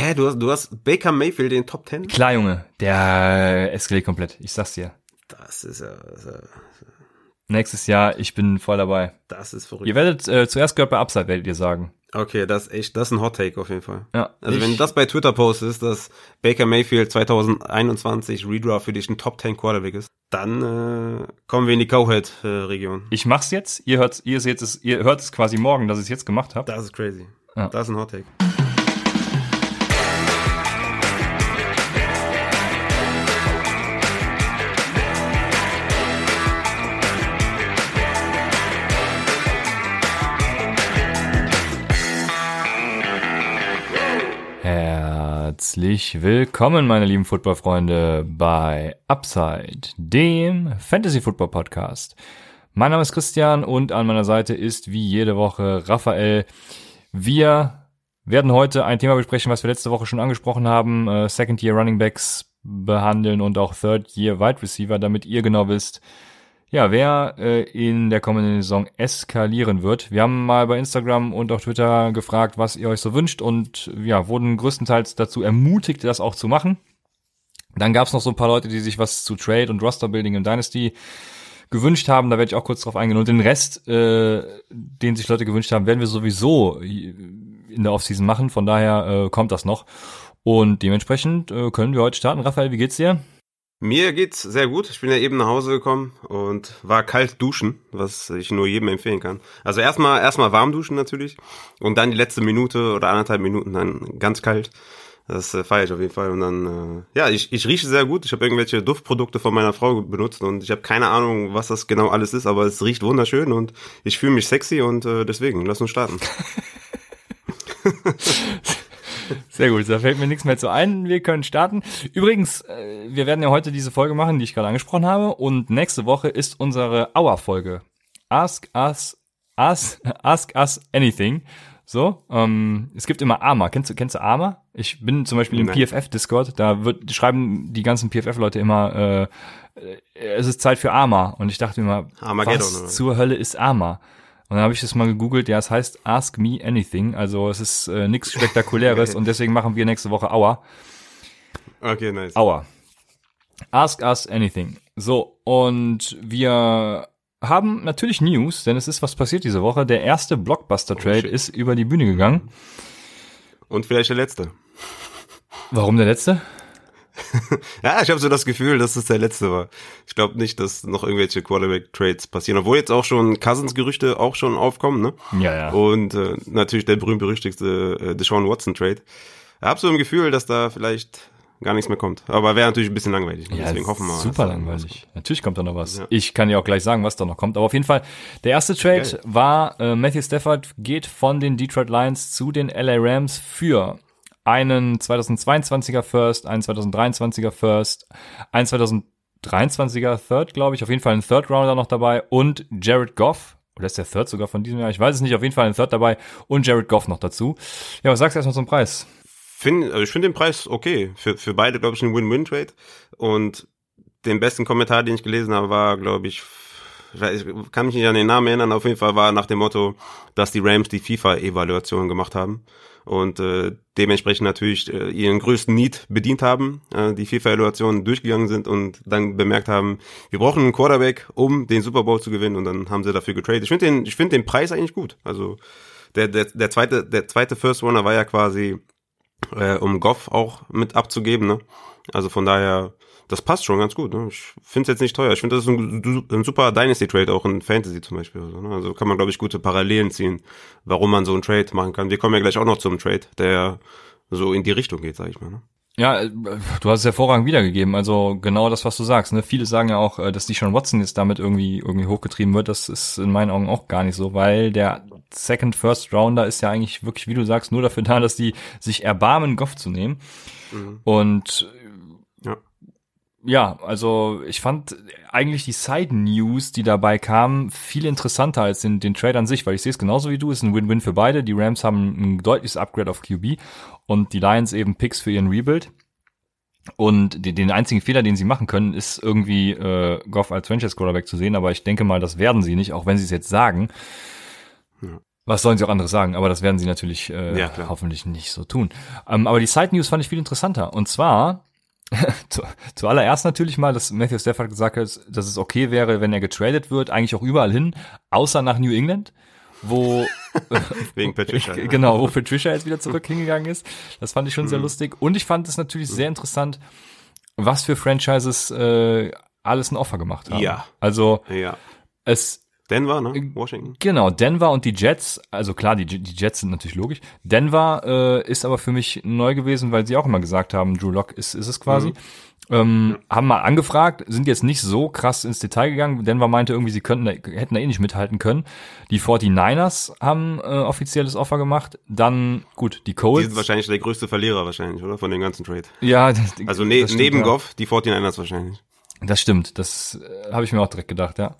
Hä, du hast, du hast Baker Mayfield in den Top 10? Klar, Junge, der eskaliert komplett. Ich sag's dir. Das ist ja, das ist ja Nächstes Jahr, ich bin voll dabei. das ist verrückt. Ihr werdet, äh, zuerst gehört bei Upside, werdet ihr sagen. Okay, das ist echt, das ist ein Hot Take auf jeden Fall. Ja. Also wenn das bei Twitter postest, dass Baker Mayfield 2021 Redraft für dich ein Top 10 Quarterback ist, dann äh, kommen wir in die Cowhead-Region. ich mach's jetzt, ihr hört's, ihr seht es, ihr hört es quasi morgen, dass ich es jetzt gemacht habe. Das ist crazy. Ja. Das ist ein Hot Take. Herzlich willkommen, meine lieben Footballfreunde, bei Upside, dem Fantasy Football Podcast. Mein Name ist Christian und an meiner Seite ist wie jede Woche Raphael. Wir werden heute ein Thema besprechen, was wir letzte Woche schon angesprochen haben, äh, Second Year Running Backs behandeln und auch Third Year Wide Receiver, damit ihr genau wisst, ja, wer äh, in der kommenden Saison eskalieren wird. Wir haben mal bei Instagram und auf Twitter gefragt, was ihr euch so wünscht und ja, wurden größtenteils dazu ermutigt, das auch zu machen. Dann gab es noch so ein paar Leute, die sich was zu Trade und Roster Building und Dynasty gewünscht haben. Da werde ich auch kurz drauf eingehen. Und den Rest, äh, den sich Leute gewünscht haben, werden wir sowieso in der Offseason machen. Von daher äh, kommt das noch. Und dementsprechend äh, können wir heute starten. Raphael, wie geht's dir? Mir geht's sehr gut. Ich bin ja eben nach Hause gekommen und war kalt duschen, was ich nur jedem empfehlen kann. Also erstmal erstmal warm duschen natürlich und dann die letzte Minute oder anderthalb Minuten dann ganz kalt. Das äh, feiere ich auf jeden Fall. Und dann, äh, ja, ich, ich rieche sehr gut. Ich habe irgendwelche Duftprodukte von meiner Frau benutzt und ich habe keine Ahnung, was das genau alles ist, aber es riecht wunderschön und ich fühle mich sexy und äh, deswegen, lass uns starten. Sehr gut, da fällt mir nichts mehr zu ein. Wir können starten. Übrigens, äh, wir werden ja heute diese Folge machen, die ich gerade angesprochen habe. Und nächste Woche ist unsere Hour-Folge. Ask us, ask, ask us anything. So, ähm, es gibt immer Arma. Kennst du, kennst du Arma? Ich bin zum Beispiel im. PFF-Discord, da wird, schreiben die ganzen PFF-Leute immer, äh, äh, es ist Zeit für Arma. Und ich dachte immer, Armageddon, was oder? zur Hölle ist Arma? Und dann habe ich das mal gegoogelt, ja, es heißt Ask Me Anything, also es ist äh, nichts Spektakuläres und deswegen machen wir nächste Woche Hour. Okay, nice. Hour. Ask Us Anything. So, und wir haben natürlich News, denn es ist was passiert diese Woche. Der erste Blockbuster-Trade shit. ist über die Bühne gegangen. Und vielleicht der letzte. Warum der letzte? Ja, ich habe so das Gefühl, dass es der letzte war. Ich glaube nicht, dass noch irgendwelche Quarterback-Trades passieren, obwohl jetzt auch schon Cousins-Gerüchte auch schon aufkommen, ne? Ja, ja. Und äh, natürlich der berühmt-berüchtigte äh, Deshaun Watson-Trade. Ich habe so ein Gefühl, dass da vielleicht gar nichts mehr kommt. Aber wäre natürlich ein bisschen langweilig. Ne? Ja, Deswegen hoffen wir mal. Super langweilig. Natürlich kommt da noch was. Ja. Ich kann ja auch gleich sagen, was da noch kommt. Aber auf jeden Fall, der erste Trade Geil. war, äh, Matthew Stafford geht von den Detroit Lions zu den LA Rams für einen 2022er First, einen 2023er First, einen 2023er Third, glaube ich. Auf jeden Fall ein Third Rounder noch dabei und Jared Goff. Oder ist der Third sogar von diesem Jahr? Ich weiß es nicht. Auf jeden Fall ein Third dabei und Jared Goff noch dazu. Ja, was sagst du erstmal zum Preis? Find, also ich finde den Preis okay. Für, für beide, glaube ich, ein Win-Win-Trade. Und den besten Kommentar, den ich gelesen habe, war, glaube ich, ich kann mich nicht an den Namen erinnern, auf jeden Fall war nach dem Motto, dass die Rams die FIFA-Evaluation gemacht haben und äh, dementsprechend natürlich äh, ihren größten Need bedient haben, äh, die FIFA-Evaluation durchgegangen sind und dann bemerkt haben, wir brauchen einen Quarterback, um den Super Bowl zu gewinnen und dann haben sie dafür getradet. Ich finde den, ich den Preis eigentlich gut. Also der, der, der zweite, der zweite First Runner war ja quasi äh, um Goff auch mit abzugeben. Ne? Also von daher, das passt schon ganz gut. Ne? Ich finde es jetzt nicht teuer. Ich finde, das ist ein, ein super Dynasty-Trade, auch in Fantasy zum Beispiel. Also, ne? also kann man, glaube ich, gute Parallelen ziehen, warum man so einen Trade machen kann. Wir kommen ja gleich auch noch zum Trade, der so in die Richtung geht, sag ich mal. Ne? Ja, äh, du hast es hervorragend wiedergegeben. Also genau das, was du sagst. Ne? Viele sagen ja auch, äh, dass die Sean Watson jetzt damit irgendwie irgendwie hochgetrieben wird. Das ist in meinen Augen auch gar nicht so, weil der Second First Rounder ist ja eigentlich wirklich, wie du sagst, nur dafür da, dass die sich erbarmen, Goff zu nehmen. Mhm. Und. Ja, also ich fand eigentlich die Side News, die dabei kamen, viel interessanter als den, den Trade an sich, weil ich sehe es genauso wie du, ist ein Win-Win für beide. Die Rams haben ein deutliches Upgrade auf QB und die Lions eben Picks für ihren Rebuild. Und die, den einzigen Fehler, den sie machen können, ist irgendwie äh, Goff als Franchise Quarterback zu sehen, aber ich denke mal, das werden sie nicht, auch wenn sie es jetzt sagen. Ja. Was sollen sie auch anderes sagen? Aber das werden sie natürlich äh, Ja, hoffentlich nicht so tun. Ähm, aber die Side News fand ich viel interessanter. Und zwar zu, zuallererst natürlich mal, dass Matthew Stafford gesagt hat, dass es okay wäre, wenn er getradet wird, eigentlich auch überall hin, außer nach New England, wo Wegen Patricia. ja. genau, wo Patricia jetzt wieder zurück hingegangen ist. Das fand ich schon sehr lustig. Und ich fand es natürlich sehr interessant, was für Franchises äh, alles ein Offer gemacht haben. Ja. Also Ja. es Denver, ne? Washington. Genau, Denver und die Jets, also klar, die, die Jets sind natürlich logisch. Denver äh, ist aber für mich neu gewesen, weil sie auch immer gesagt haben, Drew Lock ist, ist es quasi. Ähm, Haben mal angefragt, sind jetzt nicht so krass ins Detail gegangen. Denver meinte irgendwie, sie könnten, da, hätten da eh nicht mithalten können. Die 49ers haben äh, offizielles Offer gemacht. Dann, gut, die Die Colts. sind wahrscheinlich der größte Verlierer wahrscheinlich, oder? Von dem ganzen Trade. ja, das, Also ne stimmt, neben ja. Goff, die 49ers wahrscheinlich. Das stimmt, das äh, habe ich mir auch direkt gedacht, ja.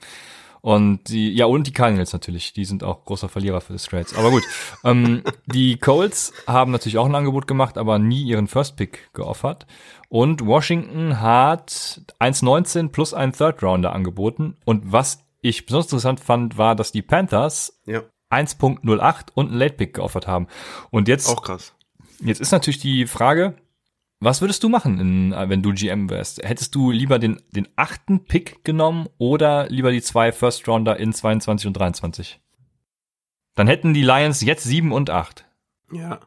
Und die, ja, und die Cardinals natürlich, die sind auch großer Verlierer für das Trades. Aber gut, ähm, die Colts haben natürlich auch ein Angebot gemacht, aber nie ihren First Pick geoffert. Und Washington hat 1,19 plus einen Third Rounder angeboten. Und was ich besonders interessant fand, war, dass die Panthers Ja. 1.08 und einen Late Pick geoffert haben. Und jetzt Auch krass. Jetzt ist natürlich die Frage, was würdest du machen, in, äh, wenn du GM wärst? Hättest du lieber den, den achten Pick genommen oder lieber die zwei First Rounder in 22 und 23? Dann hätten die Lions jetzt sieben und acht. Ja.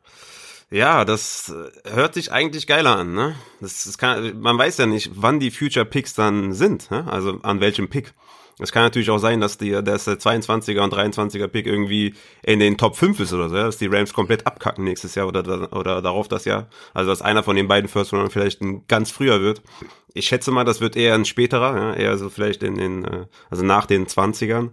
Ja, das äh, hört sich eigentlich geiler an, ne? Das, das kann, man weiß ja nicht, wann die Future Picks dann sind, ne? Also an welchem Pick. Es kann natürlich auch sein, dass die, dass der 22er und 23er Pick irgendwie in den Top 5 ist oder so, dass die Rams komplett abkacken nächstes Jahr oder, oder darauf das Jahr. Also dass einer von den beiden First Roundern vielleicht ein ganz früher wird. Ich schätze mal, das wird eher ein späterer, ja? eher so vielleicht in den, äh, also nach den 20ern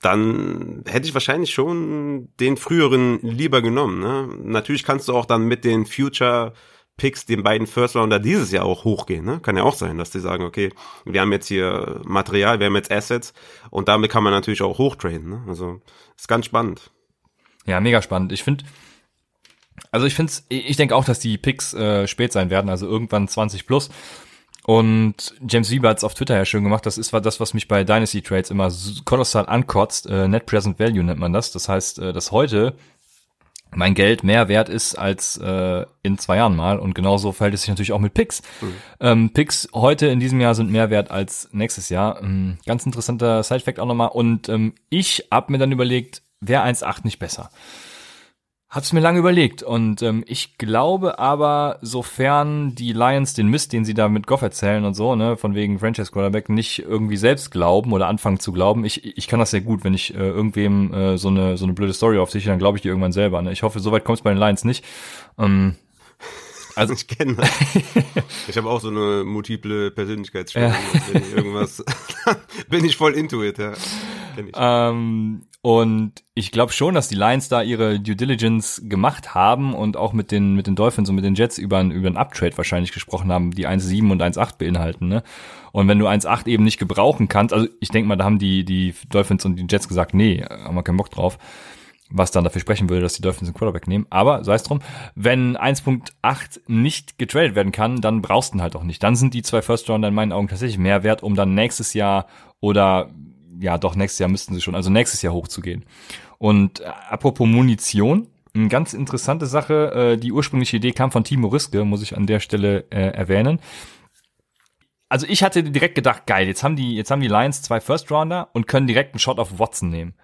dann hätte ich wahrscheinlich schon den früheren lieber genommen. Ne? Natürlich kannst du auch dann mit den Future Picks den beiden First Rounder dieses Jahr auch hochgehen. Ne? Kann ja auch sein, dass die sagen, okay, wir haben jetzt hier Material, wir haben jetzt Assets und damit kann man natürlich auch hochtraden. Ne? Also ist ganz spannend. Ja, mega spannend. Ich finde, also ich finde ich denke auch, dass die Picks äh, spät sein werden, also irgendwann 20 plus. Und James Weber hat es auf Twitter ja schön gemacht. Das ist das, was mich bei Dynasty Trades immer kolossal ankotzt. Äh, Net Present Value nennt man das. Das heißt, äh, dass heute mein Geld mehr wert ist als äh, in zwei Jahren mal. Und genauso verhält es sich natürlich auch mit Picks. Ähm, Picks heute in diesem Jahr sind mehr wert als nächstes Jahr. Ähm, ganz interessanter Side-Fact auch nochmal. Und ähm, ich hab mir dann überlegt, wäre 1,8 nicht besser? Hab's mir lange überlegt und ähm, ich glaube aber, sofern die Lions den Mist, den sie da mit Goff erzählen und so, ne, von wegen Franchise Quarterback, nicht irgendwie selbst glauben oder anfangen zu glauben, ich, ich kann das sehr gut, wenn ich äh, irgendwem äh, so eine so eine blöde Story aufsiche, dann glaube ich die irgendwann selber. Ne? Ich hoffe, soweit kommt's bei den Lions nicht. Ähm, also Ich kenne das. ich habe auch so eine multiple Persönlichkeitsstörung. Ich irgendwas bin ich voll into it, ja. Kenn ich. Ähm, und ich glaube schon, dass die Lions da ihre Due Diligence gemacht haben und auch mit den, mit den Dolphins und mit den Jets über, über einen Uptrade wahrscheinlich gesprochen haben, die 1,7 und 1,8 beinhalten. Ne? Und wenn du 1,8 eben nicht gebrauchen kannst, also ich denke mal, da haben die, die Dolphins und die Jets gesagt, nee, haben wir keinen Bock drauf. Was dann dafür sprechen würde, dass die Dolphins einen Quarterback nehmen. Aber sei es drum, wenn 1.8 nicht getradet werden kann, dann brauchst du ihn halt auch nicht. Dann sind die zwei First Rounder in meinen Augen tatsächlich mehr wert, um dann nächstes Jahr oder ja, doch, nächstes Jahr müssten sie schon, also nächstes Jahr hochzugehen. Und äh, apropos Munition, eine ganz interessante Sache, äh, die ursprüngliche Idee kam von Timo Riske, muss ich an der Stelle äh, erwähnen. Also ich hatte direkt gedacht, geil, jetzt haben die, jetzt haben die Lions zwei First Rounder und können direkt einen Shot auf Watson nehmen.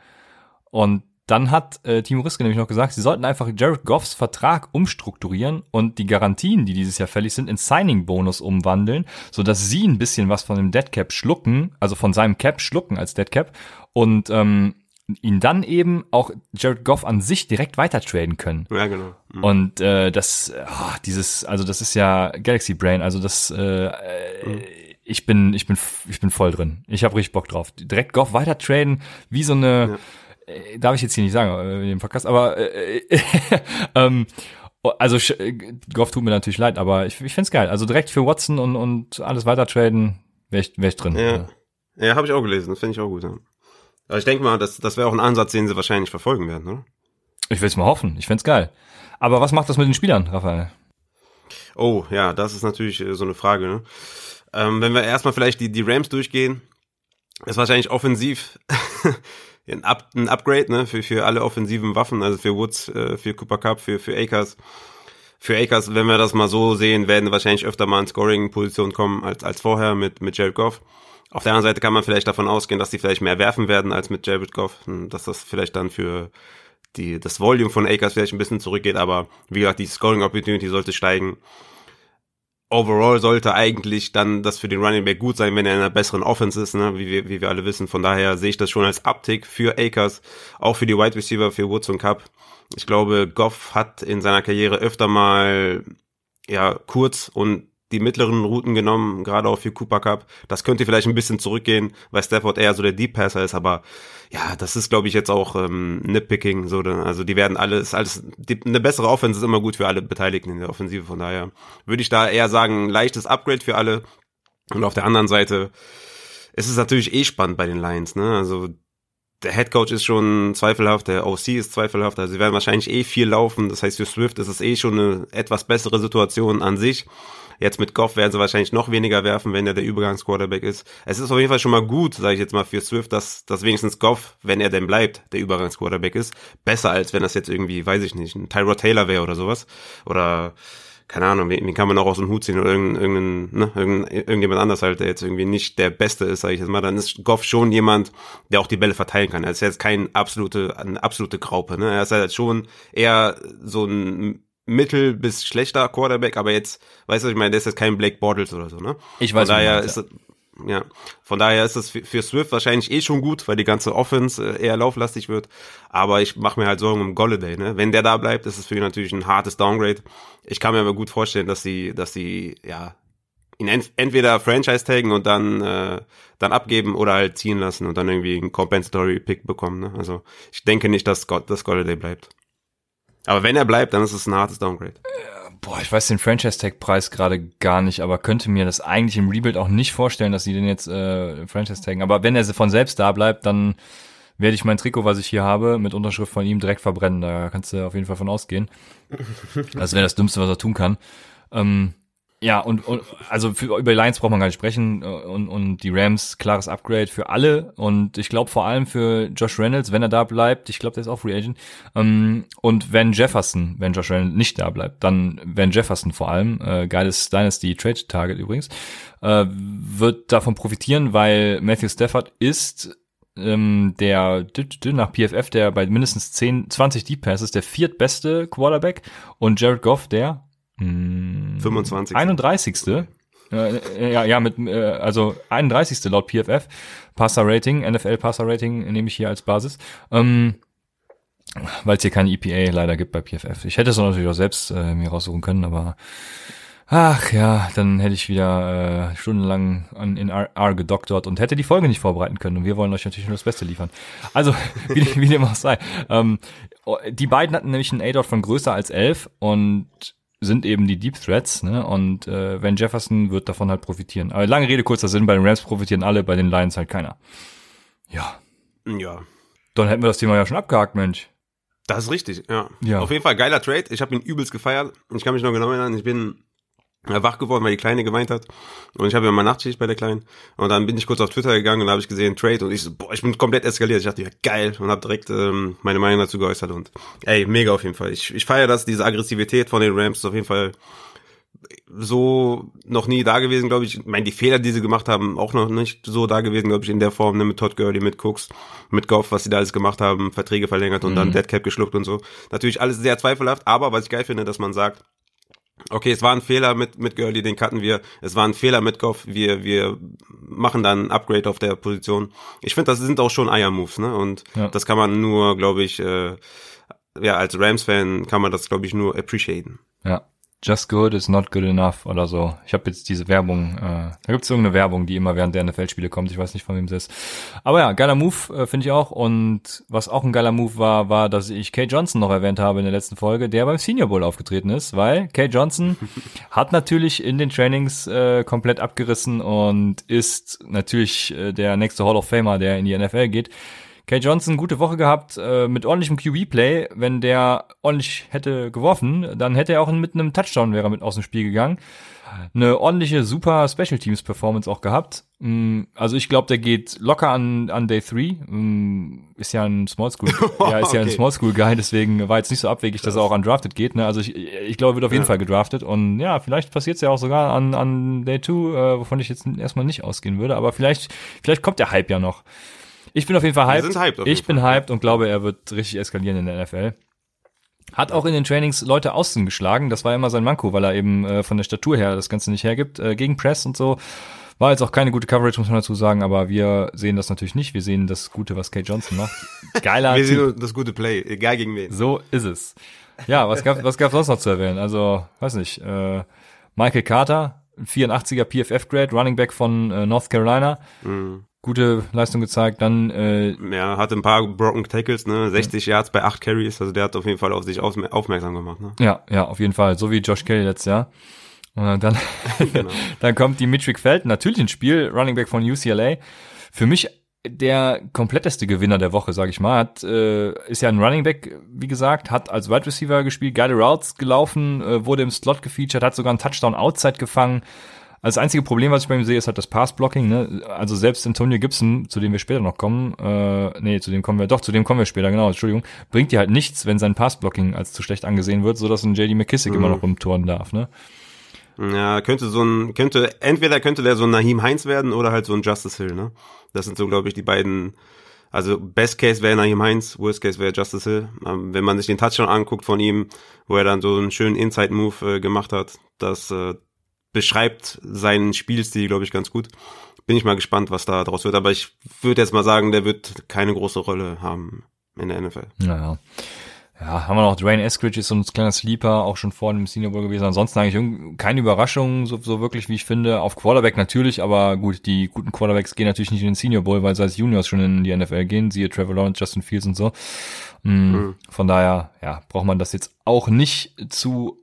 Und dann hat äh, Timo Riske nämlich noch gesagt, sie sollten einfach Jared Goffs Vertrag umstrukturieren und die Garantien, die dieses Jahr fällig sind, in Signing-Bonus umwandeln, sodass sie ein bisschen was von dem Dead Cap schlucken, also von seinem Cap schlucken als Dead Cap und ähm, ihn dann eben auch Jared Goff an sich direkt weiter traden können. Ja, genau. Mhm. Und äh, das, oh, dieses, also das ist ja Galaxy Brain, also das, äh, äh, ich bin, ich bin, ich bin voll drin. Ich habe richtig Bock drauf. Direkt Goff weiter traden, wie so eine, äh, darf ich jetzt hier nicht sagen äh, in dem Podcast, aber äh, ähm, also sch- äh, Goff tut mir natürlich leid, aber ich, ich find's geil. Also direkt für Watson und, und alles weiter traden, wäre ich, wär ich drin. Ja, ja habe ich auch gelesen. Das finde ich auch gut. Ja. Aber ich denke mal, das, das wäre auch ein Ansatz, den sie wahrscheinlich verfolgen werden, oder? Ich will's mal hoffen. Ich find's geil. Aber was macht das mit den Spielern, Raphael? Oh, ja, das ist natürlich äh, so eine Frage. Ne? Ähm, wenn wir erstmal vielleicht die, die Rams durchgehen, ist wahrscheinlich offensiv ein, Up, ein Upgrade ne, für, für alle offensiven Waffen, also für Woods, äh, für Cooper Cup, für, für Akers. Für Akers, wenn wir das mal so sehen, werden wahrscheinlich öfter mal in Scoring-Position kommen als, als vorher mit, mit Jared Goff. Auf der anderen Seite kann man vielleicht davon ausgehen, dass die vielleicht mehr werfen werden als mit Jared Goff, dass das vielleicht dann für die, das Volume von Akers vielleicht ein bisschen zurückgeht, aber wie gesagt, die Scoring Opportunity sollte steigen overall sollte eigentlich dann das für den Running Back gut sein, wenn er in einer besseren Offense ist, ne? wie, wir, wie wir alle wissen. Von daher sehe ich das schon als Uptick für Akers, auch für die Wide Receiver, für Woods und Cup. Ich glaube, Goff hat in seiner Karriere öfter mal ja kurz und die mittleren Routen genommen, gerade auch für Cooper Cup. Das könnte vielleicht ein bisschen zurückgehen, weil Stafford eher so der Deep Passer ist, aber ja, das ist, glaube ich, jetzt auch ähm, Nitpicking. So, also die werden alles, alles, die, eine bessere Offense ist immer gut für alle Beteiligten in der Offensive. Von daher würde ich da eher sagen, leichtes Upgrade für alle. Und auf der anderen Seite ist es natürlich eh spannend bei den Lions, ne? Also der Head Coach ist schon zweifelhaft, der OC ist zweifelhaft, also sie werden wahrscheinlich eh viel laufen. Das heißt, für Swift ist es eh schon eine etwas bessere Situation an sich. Jetzt mit Goff werden sie wahrscheinlich noch weniger werfen, wenn er der Übergangsquarterback ist. Es ist auf jeden Fall schon mal gut, sage ich jetzt mal für Swift, dass, dass wenigstens Goff, wenn er denn bleibt, der Übergangsquarterback ist. Besser als wenn das jetzt irgendwie, weiß ich nicht, ein Tyrod Taylor wäre oder sowas. Oder keine Ahnung, wen, kann man auch aus dem Hut ziehen oder irgendein, irgendein, ne, irgendein, irgendjemand anders halt, der jetzt irgendwie nicht der Beste ist, sage ich jetzt mal, dann ist Goff schon jemand, der auch die Bälle verteilen kann. Er ist jetzt kein absolute, eine absolute Graupe, ne? Er ist halt schon eher so ein mittel bis schlechter Quarterback, aber jetzt, weißt du, ich meine, der ist jetzt kein Blake Bortles oder so, ne? Ich weiß Von daher ist ja. ja, von daher ist es für Swift wahrscheinlich eh schon gut, weil die ganze Offense äh, eher lauflastig wird. Aber ich mache mir halt Sorgen um Golladay, ne? Wenn der da bleibt, ist es für ihn natürlich ein hartes Downgrade. Ich kann mir aber gut vorstellen, dass sie, dass sie, ja, ihn ent entweder Franchise taggen und dann, äh, dann abgeben oder halt ziehen lassen und dann irgendwie einen Compensatory Pick bekommen, ne? Also ich denke nicht, dass, God dass Golladay bleibt. Aber wenn er bleibt, dann ist es ein hartes Downgrade. Boah, ich weiß den Franchise-Tag-Preis gerade gar nicht, aber könnte mir das eigentlich im Rebuild auch nicht vorstellen, dass sie den jetzt äh, Franchise-Taggen. Aber wenn er von selbst da bleibt, dann werde ich mein Trikot, was ich hier habe, mit Unterschrift von ihm direkt verbrennen. Da kannst du auf jeden Fall von ausgehen. Das wäre das Dümmste, was er tun kann. Ähm, ja, und, und also für, über die Lions braucht man gar nicht sprechen und, und die Rams klares Upgrade für alle. Und ich glaube vor allem für Josh Reynolds, wenn er da bleibt, ich glaube, der ist auch Free Agent ähm, und wenn Jefferson, wenn Josh Reynolds nicht da bleibt, dann wenn Jefferson vor allem, äh, geiles Dynasty Trade Target übrigens, äh, wird davon profitieren, weil Matthew Stafford ist ähm, der nach PFF der bei mindestens 10, 20 Deep Passes der viertbeste Quarterback und Jared Goff der 25. 31. Äh, ja, ja, mit, äh, also 31. laut PFF. Passer Rating, NFL Passer Rating nehme ich hier als Basis. Ähm, weil es hier keine EPA leider gibt bei PFF. Ich hätte es natürlich auch selbst äh, mir raussuchen können, aber ach ja, dann hätte ich wieder äh, stundenlang an, in R, R gedoktert und hätte die Folge nicht vorbereiten können. Und wir wollen euch natürlich nur das Beste liefern. Also, wie, wie dem auch sei. Ähm, die beiden hatten nämlich einen A-Dot von größer als 11 und sind eben die Deep Threats, ne? Und äh, Van Jefferson wird davon halt profitieren. Aber lange Rede, kurzer Sinn, bei den Rams profitieren alle, bei den Lions halt keiner. Ja. Ja. Dann hätten wir das Thema ja schon abgehakt, Mensch. Das ist richtig, ja. ja. Auf jeden Fall geiler Trade. Ich habe ihn übelst gefeiert. Ich kann mich noch genau erinnern, ich bin wach geworden, weil die Kleine geweint hat. Und ich habe ja mal Nachtschicht bei der Kleinen. Und dann bin ich kurz auf Twitter gegangen und habe ich gesehen, Trade. Und ich so, boah, ich bin komplett eskaliert. Ich dachte, ja, geil. Und habe direkt ähm, meine Meinung dazu geäußert. Und ey, mega auf jeden Fall. Ich, ich feiere das, diese Aggressivität von den Rams ist auf jeden Fall so noch nie da gewesen, glaube ich. Ich meine, die Fehler, die sie gemacht haben, auch noch nicht so da gewesen, glaube ich, in der Form, ne, mit Todd Gurley, mit Cooks, mit Goff, was sie da alles gemacht haben, Verträge verlängert und mhm. dann Deadcap geschluckt und so. Natürlich alles sehr zweifelhaft, aber was ich geil finde, dass man sagt, okay, es war ein Fehler mit, mit Gurley, den cutten wir. Es war ein Fehler mit Goff, wir, wir machen dann ein Upgrade auf der Position. Ich finde, das sind auch schon Eier-Moves, ne? Und ja. das kann man nur, glaube ich, äh, ja, als Rams-Fan kann man das, glaube ich, nur appreciaten. Ja. Just good is not good enough oder so. Ich habe jetzt diese Werbung, äh, da gibt's irgendeine Werbung, die immer während der NFL-Spiele kommt. Ich weiß nicht, von wem es ist. Aber ja, geiler Move, äh, finde ich auch. Und was auch ein geiler Move war, war, dass ich Kay Johnson noch erwähnt habe in der letzten Folge, der beim Senior Bowl aufgetreten ist, weil Kay Johnson hat natürlich in den Trainings äh, komplett abgerissen und ist natürlich äh, der nächste Hall of Famer, der in die NFL geht. Kay Johnson gute Woche gehabt äh, mit ordentlichem QB-Play. Wenn der ordentlich hätte geworfen, dann hätte er auch mit einem Touchdown wäre mit aus dem Spiel gegangen eine ordentliche, super Special Teams Performance auch gehabt. Mm, also ich glaube, der geht locker an, an Day 3. Mm, ist ja ein Small School, ja, ist ja ein Small School Guy, deswegen war jetzt nicht so abwegig, dass er auch undrafted geht. Ne? Also ich, ich glaube, er wird auf jeden ja. Fall gedraftet. Und ja, vielleicht passiert es ja auch sogar an, an Day 2, äh, wovon ich jetzt erstmal nicht ausgehen würde. Aber vielleicht, vielleicht kommt der Hype ja noch. Ich bin auf jeden Fall hyped. hyped ich bin Fall. hyped und glaube, er wird richtig eskalieren in der NFL. Hat auch in den Trainings Leute außen geschlagen. Das war immer sein Manko, weil er eben äh, von der Statur her das Ganze nicht hergibt. Äh, gegen Press und so. War jetzt auch keine gute Coverage, muss man dazu sagen, aber wir sehen das natürlich nicht. Wir sehen das Gute, was Kate Johnson macht. Geiler Wir sehen das gute Play, egal gegen wen. So ist es. Ja, was gab was gab sonst noch zu erwähnen? Also, weiß nicht, äh, Michael Carter, 84er PFF-Grade, Running Back von äh, North Carolina. Mhm gute Leistung gezeigt. Dann äh, ja, hatte ein paar broken Tackles, ne, 60 ja. Yards bei 8 Carries, also der hat auf jeden Fall auf sich aufmerksam gemacht, ne? Ja, ja, auf jeden Fall, so wie Josh Kelly letztes Jahr. Und dann genau. dann kommt Dimitri Feld natürlich ins Spiel, Running Back von UCLA. Für mich der kompletteste Gewinner der Woche, sage ich mal, hat äh, ist ja ein Running Back, wie gesagt, hat als Wide Receiver gespielt, geile Routes gelaufen, äh, wurde im Slot gefeatured, hat sogar einen Touchdown Outside gefangen. Also das einzige Problem, was ich bei ihm sehe, ist halt das Pass-Blocking. Ne? Also selbst Antonio Gibson, zu dem wir später noch kommen, äh, nee, zu dem kommen wir, doch, zu dem kommen wir später, genau, Entschuldigung, bringt dir halt nichts, wenn sein Pass-Blocking als zu schlecht angesehen wird, so dass ein JD McKissick mhm. immer noch rumtouren darf, ne? Ja, könnte so ein, könnte, entweder könnte der so ein Nahim Heinz werden oder halt so ein Justice Hill, ne? Das sind so, glaube ich, die beiden, also Best Case wäre Nahim Heinz, Worst Case wäre Justice Hill. Ähm, wenn man sich den Touchdown anguckt von ihm, wo er dann so einen schönen Inside-Move äh, gemacht hat, das, äh, beschreibt seinen Spielstil, glaube ich, ganz gut. Bin ich mal gespannt, was da draus wird. Aber ich würde jetzt mal sagen, der wird keine große Rolle haben in der NFL. Naja. Ja, haben wir noch Dwayne Eskridge ist so ein kleiner Sleeper, auch schon vor dem Senior Bowl gewesen. Ansonsten eigentlich keine Überraschung, so, so wirklich, wie ich finde. Auf Quarterback natürlich, aber gut, die guten Quarterbacks gehen natürlich nicht in den Senior Bowl, weil sie als Juniors schon in die NFL gehen, siehe Trevor Lawrence, Justin Fields und so. Mhm. Mhm. Von daher, ja, braucht man das jetzt auch nicht zu,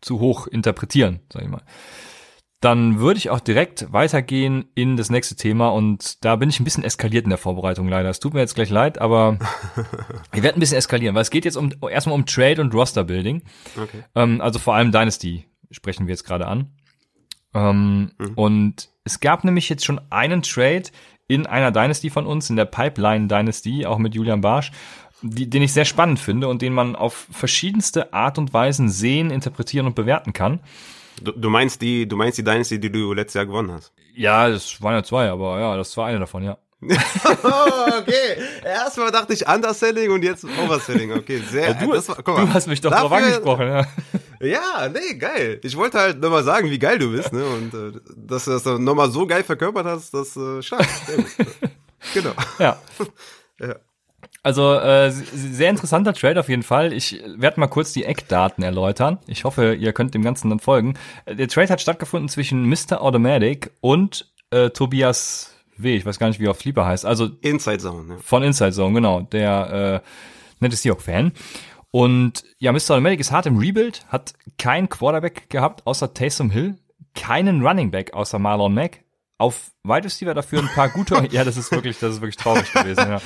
zu hoch interpretieren, sag ich mal. Dann würde ich auch direkt weitergehen in das nächste Thema und da bin ich ein bisschen eskaliert in der Vorbereitung leider. Es tut mir jetzt gleich leid, aber ich werde ein bisschen eskalieren, weil es geht jetzt um erstmal um Trade und Roster Building. Okay. Ähm, also vor allem Dynasty sprechen wir jetzt gerade an. Ähm, mhm. Und es gab nämlich jetzt schon einen Trade in einer Dynasty von uns, in der Pipeline Dynasty, auch mit Julian Barsch, die, den ich sehr spannend finde und den man auf verschiedenste Art und Weisen sehen, interpretieren und bewerten kann. Du, du meinst die, du meinst die Dynasty, die du letztes Jahr gewonnen hast? Ja, das waren ja zwei, aber ja, das war eine davon, ja. okay, erstmal dachte ich Underselling und jetzt Overselling. Okay, sehr. Ja, du, das war, mal, du hast mich doch dafür, drauf angesprochen, ja. Ja, nee, geil. Ich wollte halt nochmal sagen, wie geil du bist, ne? Und äh, dass du das nochmal so geil verkörpert hast, das äh, stark. Genau. Ja. ja. Also äh, sehr interessanter Trade auf jeden Fall. Ich werde mal kurz die Eckdaten erläutern. Ich hoffe, ihr könnt dem Ganzen dann folgen. Der Trade hat stattgefunden zwischen Mr. Automatic und äh, Tobias W. Ich weiß gar nicht, wie er auf Sleeper heißt. Also Inside Zone. Ja. Von Inside Zone, genau. Der äh, nette Seahawk-Fan. Und ja, Mr. Automatic ist hart im Rebuild, hat kein Quarterback gehabt außer Taysom Hill, keinen Running Back außer Marlon Mack, auf Wide Receiver dafür ein paar gute, ja, das ist wirklich, das ist wirklich traurig gewesen, ja.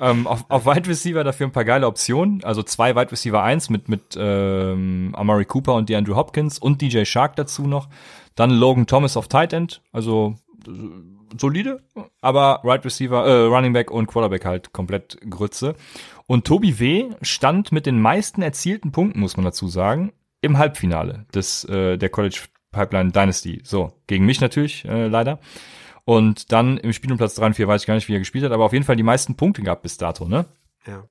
ähm, auf, auf Wide Receiver dafür ein paar geile Optionen, also zwei Wide Receiver 1 mit, mit ähm, Amari Cooper und DeAndre Hopkins und DJ Shark dazu noch. Dann Logan Thomas auf Tight End, also äh, solide, aber Right Receiver, äh, Running Back und Quarterback halt komplett Grütze. Und Tobi W. stand mit den meisten erzielten Punkten, muss man dazu sagen, im Halbfinale des äh, der College Pipeline Dynasty. So, gegen mich natürlich, äh, leider. Und dann im Spiel um Platz 3 und 4 weiß ich gar nicht, wie er gespielt hat, aber auf jeden Fall die meisten Punkte gehabt bis dato, ne? Ja.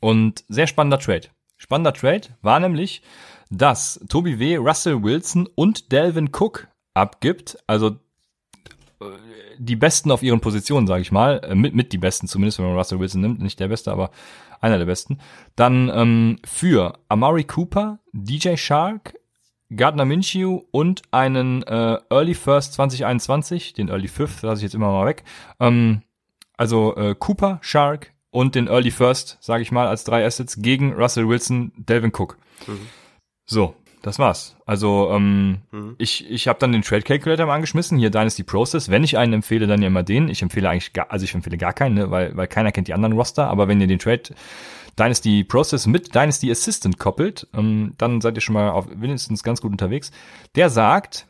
Und sehr spannender Trade. Spannender Trade war nämlich, dass Toby W. Russell Wilson und Delvin Cook abgibt, also äh, die Besten auf ihren Positionen, sage ich mal, äh, mit, mit die Besten zumindest, wenn man Russell Wilson nimmt, nicht der Beste, aber einer der Besten. Dann ähm, für Amari Cooper, DJ Shark, Gardner Minshew und einen äh, Early First 2021, den Early Fifth, lasse ich jetzt immer mal weg. Ähm, also äh, Cooper, Shark und den Early First, sage ich mal, als drei Assets gegen Russell Wilson, Delvin Cook. Mhm. So, das war's. Also ähm, mhm. ich, ich habe dann den Trade Calculator mal angeschmissen, hier Dynasty Process. Wenn ich einen empfehle, dann ja immer den. Ich empfehle eigentlich gar, also ich empfehle gar keinen, ne, weil, weil keiner kennt die anderen Roster, aber wenn ihr den Trade Dynasty Process mit Dynasty Assistant koppelt, ähm, dann seid ihr schon mal auf wenigstens ganz gut unterwegs. Der sagt,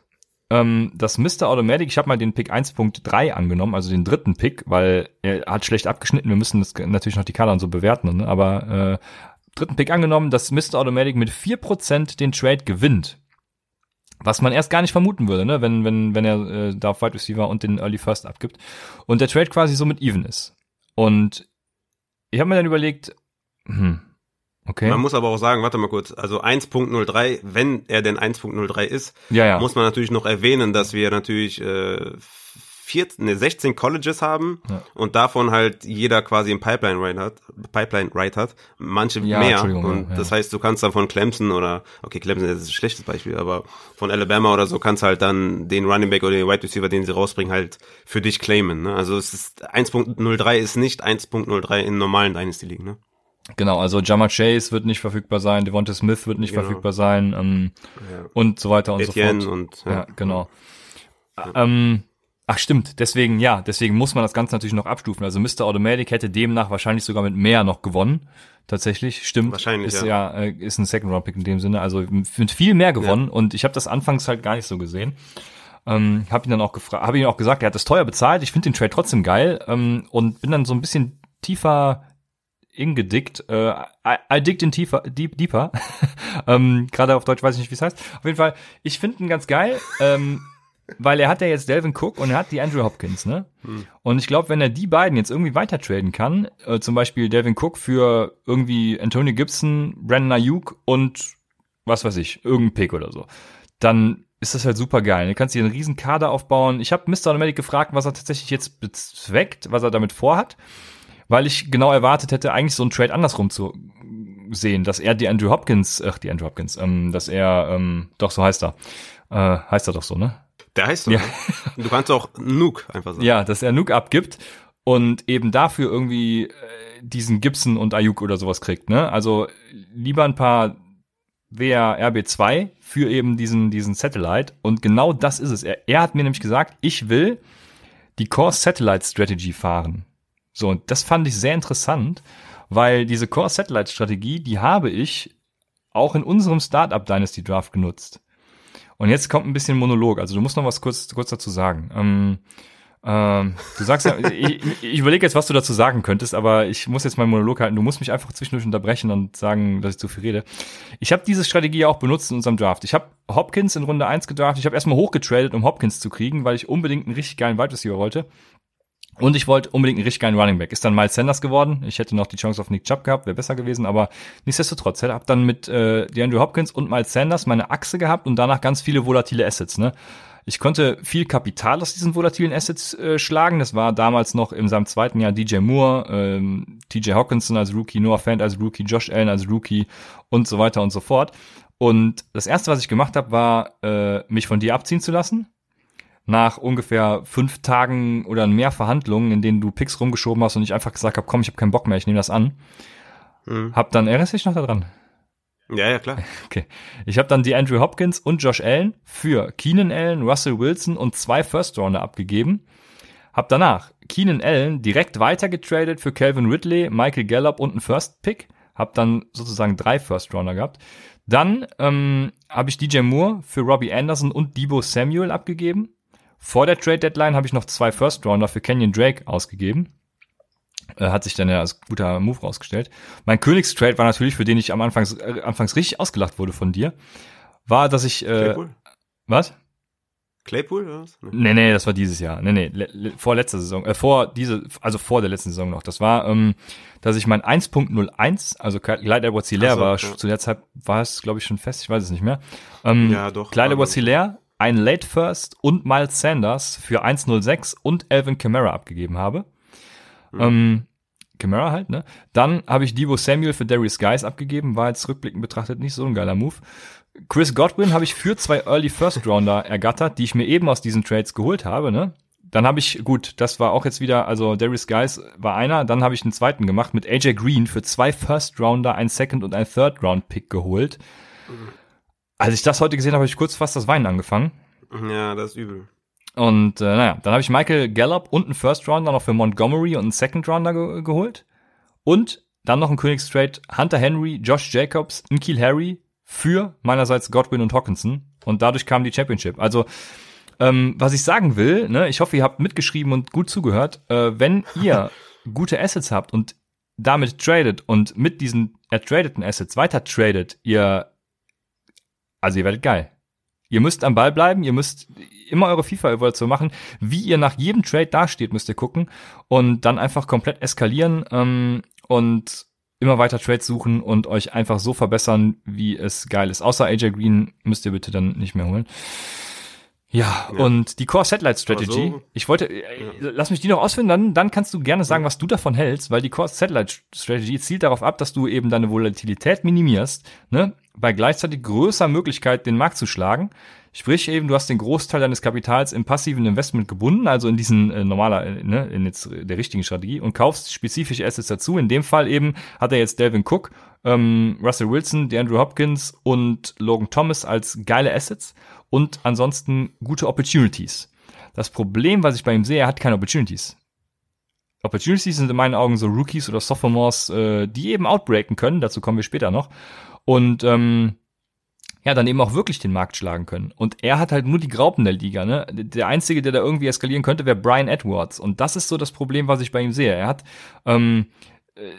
ähm, dass Mr. Automatic, ich habe mal den Pick 1.3 angenommen, also den dritten Pick, weil er hat schlecht abgeschnitten. Wir müssen das natürlich noch die Kader und so bewerten, ne? aber äh, dritten Pick angenommen, dass Mr. Automatic mit 4% den Trade gewinnt. Was man erst gar nicht vermuten würde, ne? wenn, wenn, wenn er äh, da auf Wide Receiver und den Early First abgibt. Und der Trade quasi so mit even ist. Und ich habe mir dann überlegt, hm, okay. Man muss aber auch sagen, warte mal kurz, also 1.03, wenn er denn 1.03 ist, ja, ja. muss man natürlich noch erwähnen, dass wir natürlich äh, 14, ne, 16 Colleges haben ja. und davon halt jeder quasi ein Pipeline Ride hat, Pipeline Ride hat, manche ja, mehr und ja. das heißt, du kannst dann von Clemson oder okay, Clemson ist ein schlechtes Beispiel, aber von Alabama oder so kannst halt dann den Running Back oder den Wide Receiver, den sie rausbringen, halt für dich claimen, ne? Also es ist 1.03 ist nicht 1.03 in normalen Dynasty Ligen, ne? Genau, also Jama Chase wird nicht verfügbar sein, Devonta Smith wird nicht genau. verfügbar sein ähm, ja. und so weiter und Etienne so fort. Und, ja. ja genau. Ja. Ähm, Ach stimmt, deswegen, ja, deswegen muss man das Ganze natürlich noch abstufen. Also Mr. Automatic hätte demnach wahrscheinlich sogar mit mehr noch gewonnen. Tatsächlich, stimmt. Wahrscheinlich, ist, ja. ja. Äh, ist ein Second-Round-Pick in dem Sinne. Also mit viel mehr gewonnen. Und ich habe das anfangs halt gar nicht so gesehen. Ähm, habe ihn dann auch gefragt, habe ihn auch gesagt, er hat das teuer bezahlt. Ich finde den Trade trotzdem geil ähm, und bin dann so ein bisschen tiefer ingedickt. Äh, digged in tiefer, deep, deeper. ähm, Gerade auf Deutsch weiß ich nicht, wie es heißt. Auf jeden Fall, ich finde ihn ganz geil. Ähm, weil er hat ja jetzt Delvin Cook und er hat die Andrew Hopkins, ne? Hm. Und ich glaube, wenn er die beiden jetzt irgendwie weiter traden kann, äh, zum Beispiel Delvin Cook für irgendwie Antonio Gibson, Brandon Ayuk und was weiß ich, irgendein Pick oder so, dann ist das halt super geil. Du kannst dir einen riesen Kader aufbauen. Ich habe Mr. Automatic gefragt, was er tatsächlich jetzt bezweckt, was er damit vorhat, weil ich genau erwartet hätte, eigentlich so einen Trade andersrum zu sehen, dass er die Andrew Hopkins, ach, die Andrew Hopkins, ähm, dass er, ähm, doch, so heißt er, äh, heißt er doch so, ne? Der heißt so. Ja. Du kannst auch Nuke einfach sagen. Ja, dass er Nuke abgibt und eben dafür irgendwie äh, diesen Gibson und Ayuk oder sowas kriegt. Ne? Also lieber ein paar WR RB2 für eben diesen, diesen Satellite. Und genau das ist es. Er, er hat mir nämlich gesagt, ich will die Core Satellite Strategy fahren. So, und das fand ich sehr interessant, weil diese Core Satellite Strategie, die habe ich auch in unserem Startup Dynasty Draft genutzt. Und jetzt kommt ein bisschen Monolog. Also du musst noch was kurz, kurz dazu sagen. Ähm, ähm, du sagst ja, ich, ich überlege jetzt, was du dazu sagen könntest, aber ich muss jetzt meinen Monolog halten. Du musst mich einfach zwischendurch unterbrechen und sagen, dass ich zu viel rede. Ich habe diese Strategie auch benutzt in unserem Draft. Ich habe Hopkins in Runde 1 gedraft. Ich habe erstmal hochgetradet, um Hopkins zu kriegen, weil ich unbedingt einen richtig geilen Wide Receiver wollte. Und ich wollte unbedingt einen richtig geilen Running Back. Ist dann Miles Sanders geworden. Ich hätte noch die Chance auf Nick Chubb gehabt, wäre besser gewesen, aber nichtsdestotrotz. Ich habe dann mit äh, DeAndre Hopkins und Miles Sanders meine Achse gehabt und danach ganz viele volatile Assets. Ne? Ich konnte viel Kapital aus diesen volatilen Assets äh, schlagen. Das war damals noch in seinem zweiten Jahr DJ Moore, ähm, TJ Hawkinson als Rookie, Noah Fant als Rookie, Josh Allen als Rookie und so weiter und so fort. Und das erste, was ich gemacht habe, war, äh, mich von dir abziehen zu lassen nach ungefähr fünf Tagen oder mehr Verhandlungen, in denen du Picks rumgeschoben hast und ich einfach gesagt habe, komm, ich habe keinen Bock mehr, ich nehme das an. Mhm. Hab dann, erinnerst du dich noch daran? Ja, ja, klar. Okay. Ich habe dann die Andrew Hopkins und Josh Allen für Keenan Allen, Russell Wilson und zwei First Rounder abgegeben. Hab danach Keenan Allen direkt weitergetradet für Calvin Ridley, Michael Gallup und einen First Pick. Hab dann sozusagen drei First Rounder gehabt. Dann ähm, habe ich DJ Moore für Robbie Anderson und Debo Samuel abgegeben. Vor der Trade Deadline habe ich noch zwei First Rounder für Kenyon Drake ausgegeben. Äh, hat sich dann ja als guter Move rausgestellt. Mein Königstrade war natürlich, für den ich am Anfang äh, anfangs richtig ausgelacht wurde von dir, war, dass ich äh, Claypool? was? Claypool oder was? Nee. nee, das war dieses Jahr. Nee, nee, vor letzter Saison, äh, vor diese, also vor der letzten Saison noch. Das war, ähm, dass ich mein 1.01, also Clyde Edwards Hilaire so, war, ja. zu der Zeit war es, glaube ich, schon fest, ich weiß es nicht mehr. Ähm, ja, doch. Clyde Edwards Hilaire ein Late First und Miles Sanders für 1.06 und Alvin Kamara abgegeben habe. Mhm. Ähm, Kamara halt, ne? Dann habe ich Debo Samuel für Darius Guys abgegeben, war jetzt rückblickend betrachtet nicht so ein geiler Move. Chris Godwin habe ich für zwei Early First Rounder ergattert, die ich mir eben aus diesen Trades geholt habe, ne? Dann habe ich, gut, das war auch jetzt wieder, also Darius Guys war einer, dann habe ich einen zweiten gemacht mit AJ Green für zwei First Rounder, ein Second und ein Third Round Pick geholt. Mhm als ich das heute gesehen habe, habe ich kurz fast das Weinen angefangen. Ja, das ist übel. Und äh, naja, dann habe ich Michael Gallup und einen First Rounder noch für Montgomery und einen Second Rounder ge geholt. Und dann noch ein Königstrade Hunter Henry, Josh Jacobs, Nkil Harry für meinerseits Godwin und Hawkinson. Und dadurch kam die Championship. Also, ähm, was ich sagen will, ne, ich hoffe, ihr habt mitgeschrieben und gut zugehört, äh, wenn ihr gute Assets habt und damit tradet und mit diesen ertradeten Assets weiter tradet, ihr, also ihr werdet geil. Ihr müsst am Ball bleiben, ihr müsst immer eure FIFA-Evaluation machen. Wie ihr nach jedem Trade dasteht, müsst ihr gucken und dann einfach komplett eskalieren ähm, und immer weiter Trades suchen und euch einfach so verbessern, wie es geil ist. Außer AJ Green müsst ihr bitte dann nicht mehr holen. Ja, ja. und die Core Satellite Strategy, so, ich wollte, äh, ja. lass mich die noch ausführen, dann, dann kannst du gerne sagen, was du davon hältst, weil die Core Satellite Strategy zielt darauf ab, dass du eben deine Volatilität minimierst, ne, bei gleichzeitig größer Möglichkeit, den Markt zu schlagen. Sprich eben, du hast den Großteil deines Kapitals im passiven Investment gebunden, also in diesen äh, normaler, äh, ne, in jetzt der richtigen Strategie und kaufst spezifische Assets dazu. In dem Fall eben hat er jetzt Delvin Cook, ähm, Russell Wilson, DeAndre Hopkins und Logan Thomas als geile Assets und ansonsten gute Opportunities. Das Problem, was ich bei ihm sehe, er hat keine Opportunities. Opportunities sind in meinen Augen so Rookies oder Sophomores, äh, die eben outbreaken können, dazu kommen wir später noch. Und ähm, ja, dann eben auch wirklich den Markt schlagen können. Und er hat halt nur die Graupen der Liga, ne? Der Einzige, der da irgendwie eskalieren könnte, wäre Brian Edwards. Und das ist so das Problem, was ich bei ihm sehe. Er hat ähm,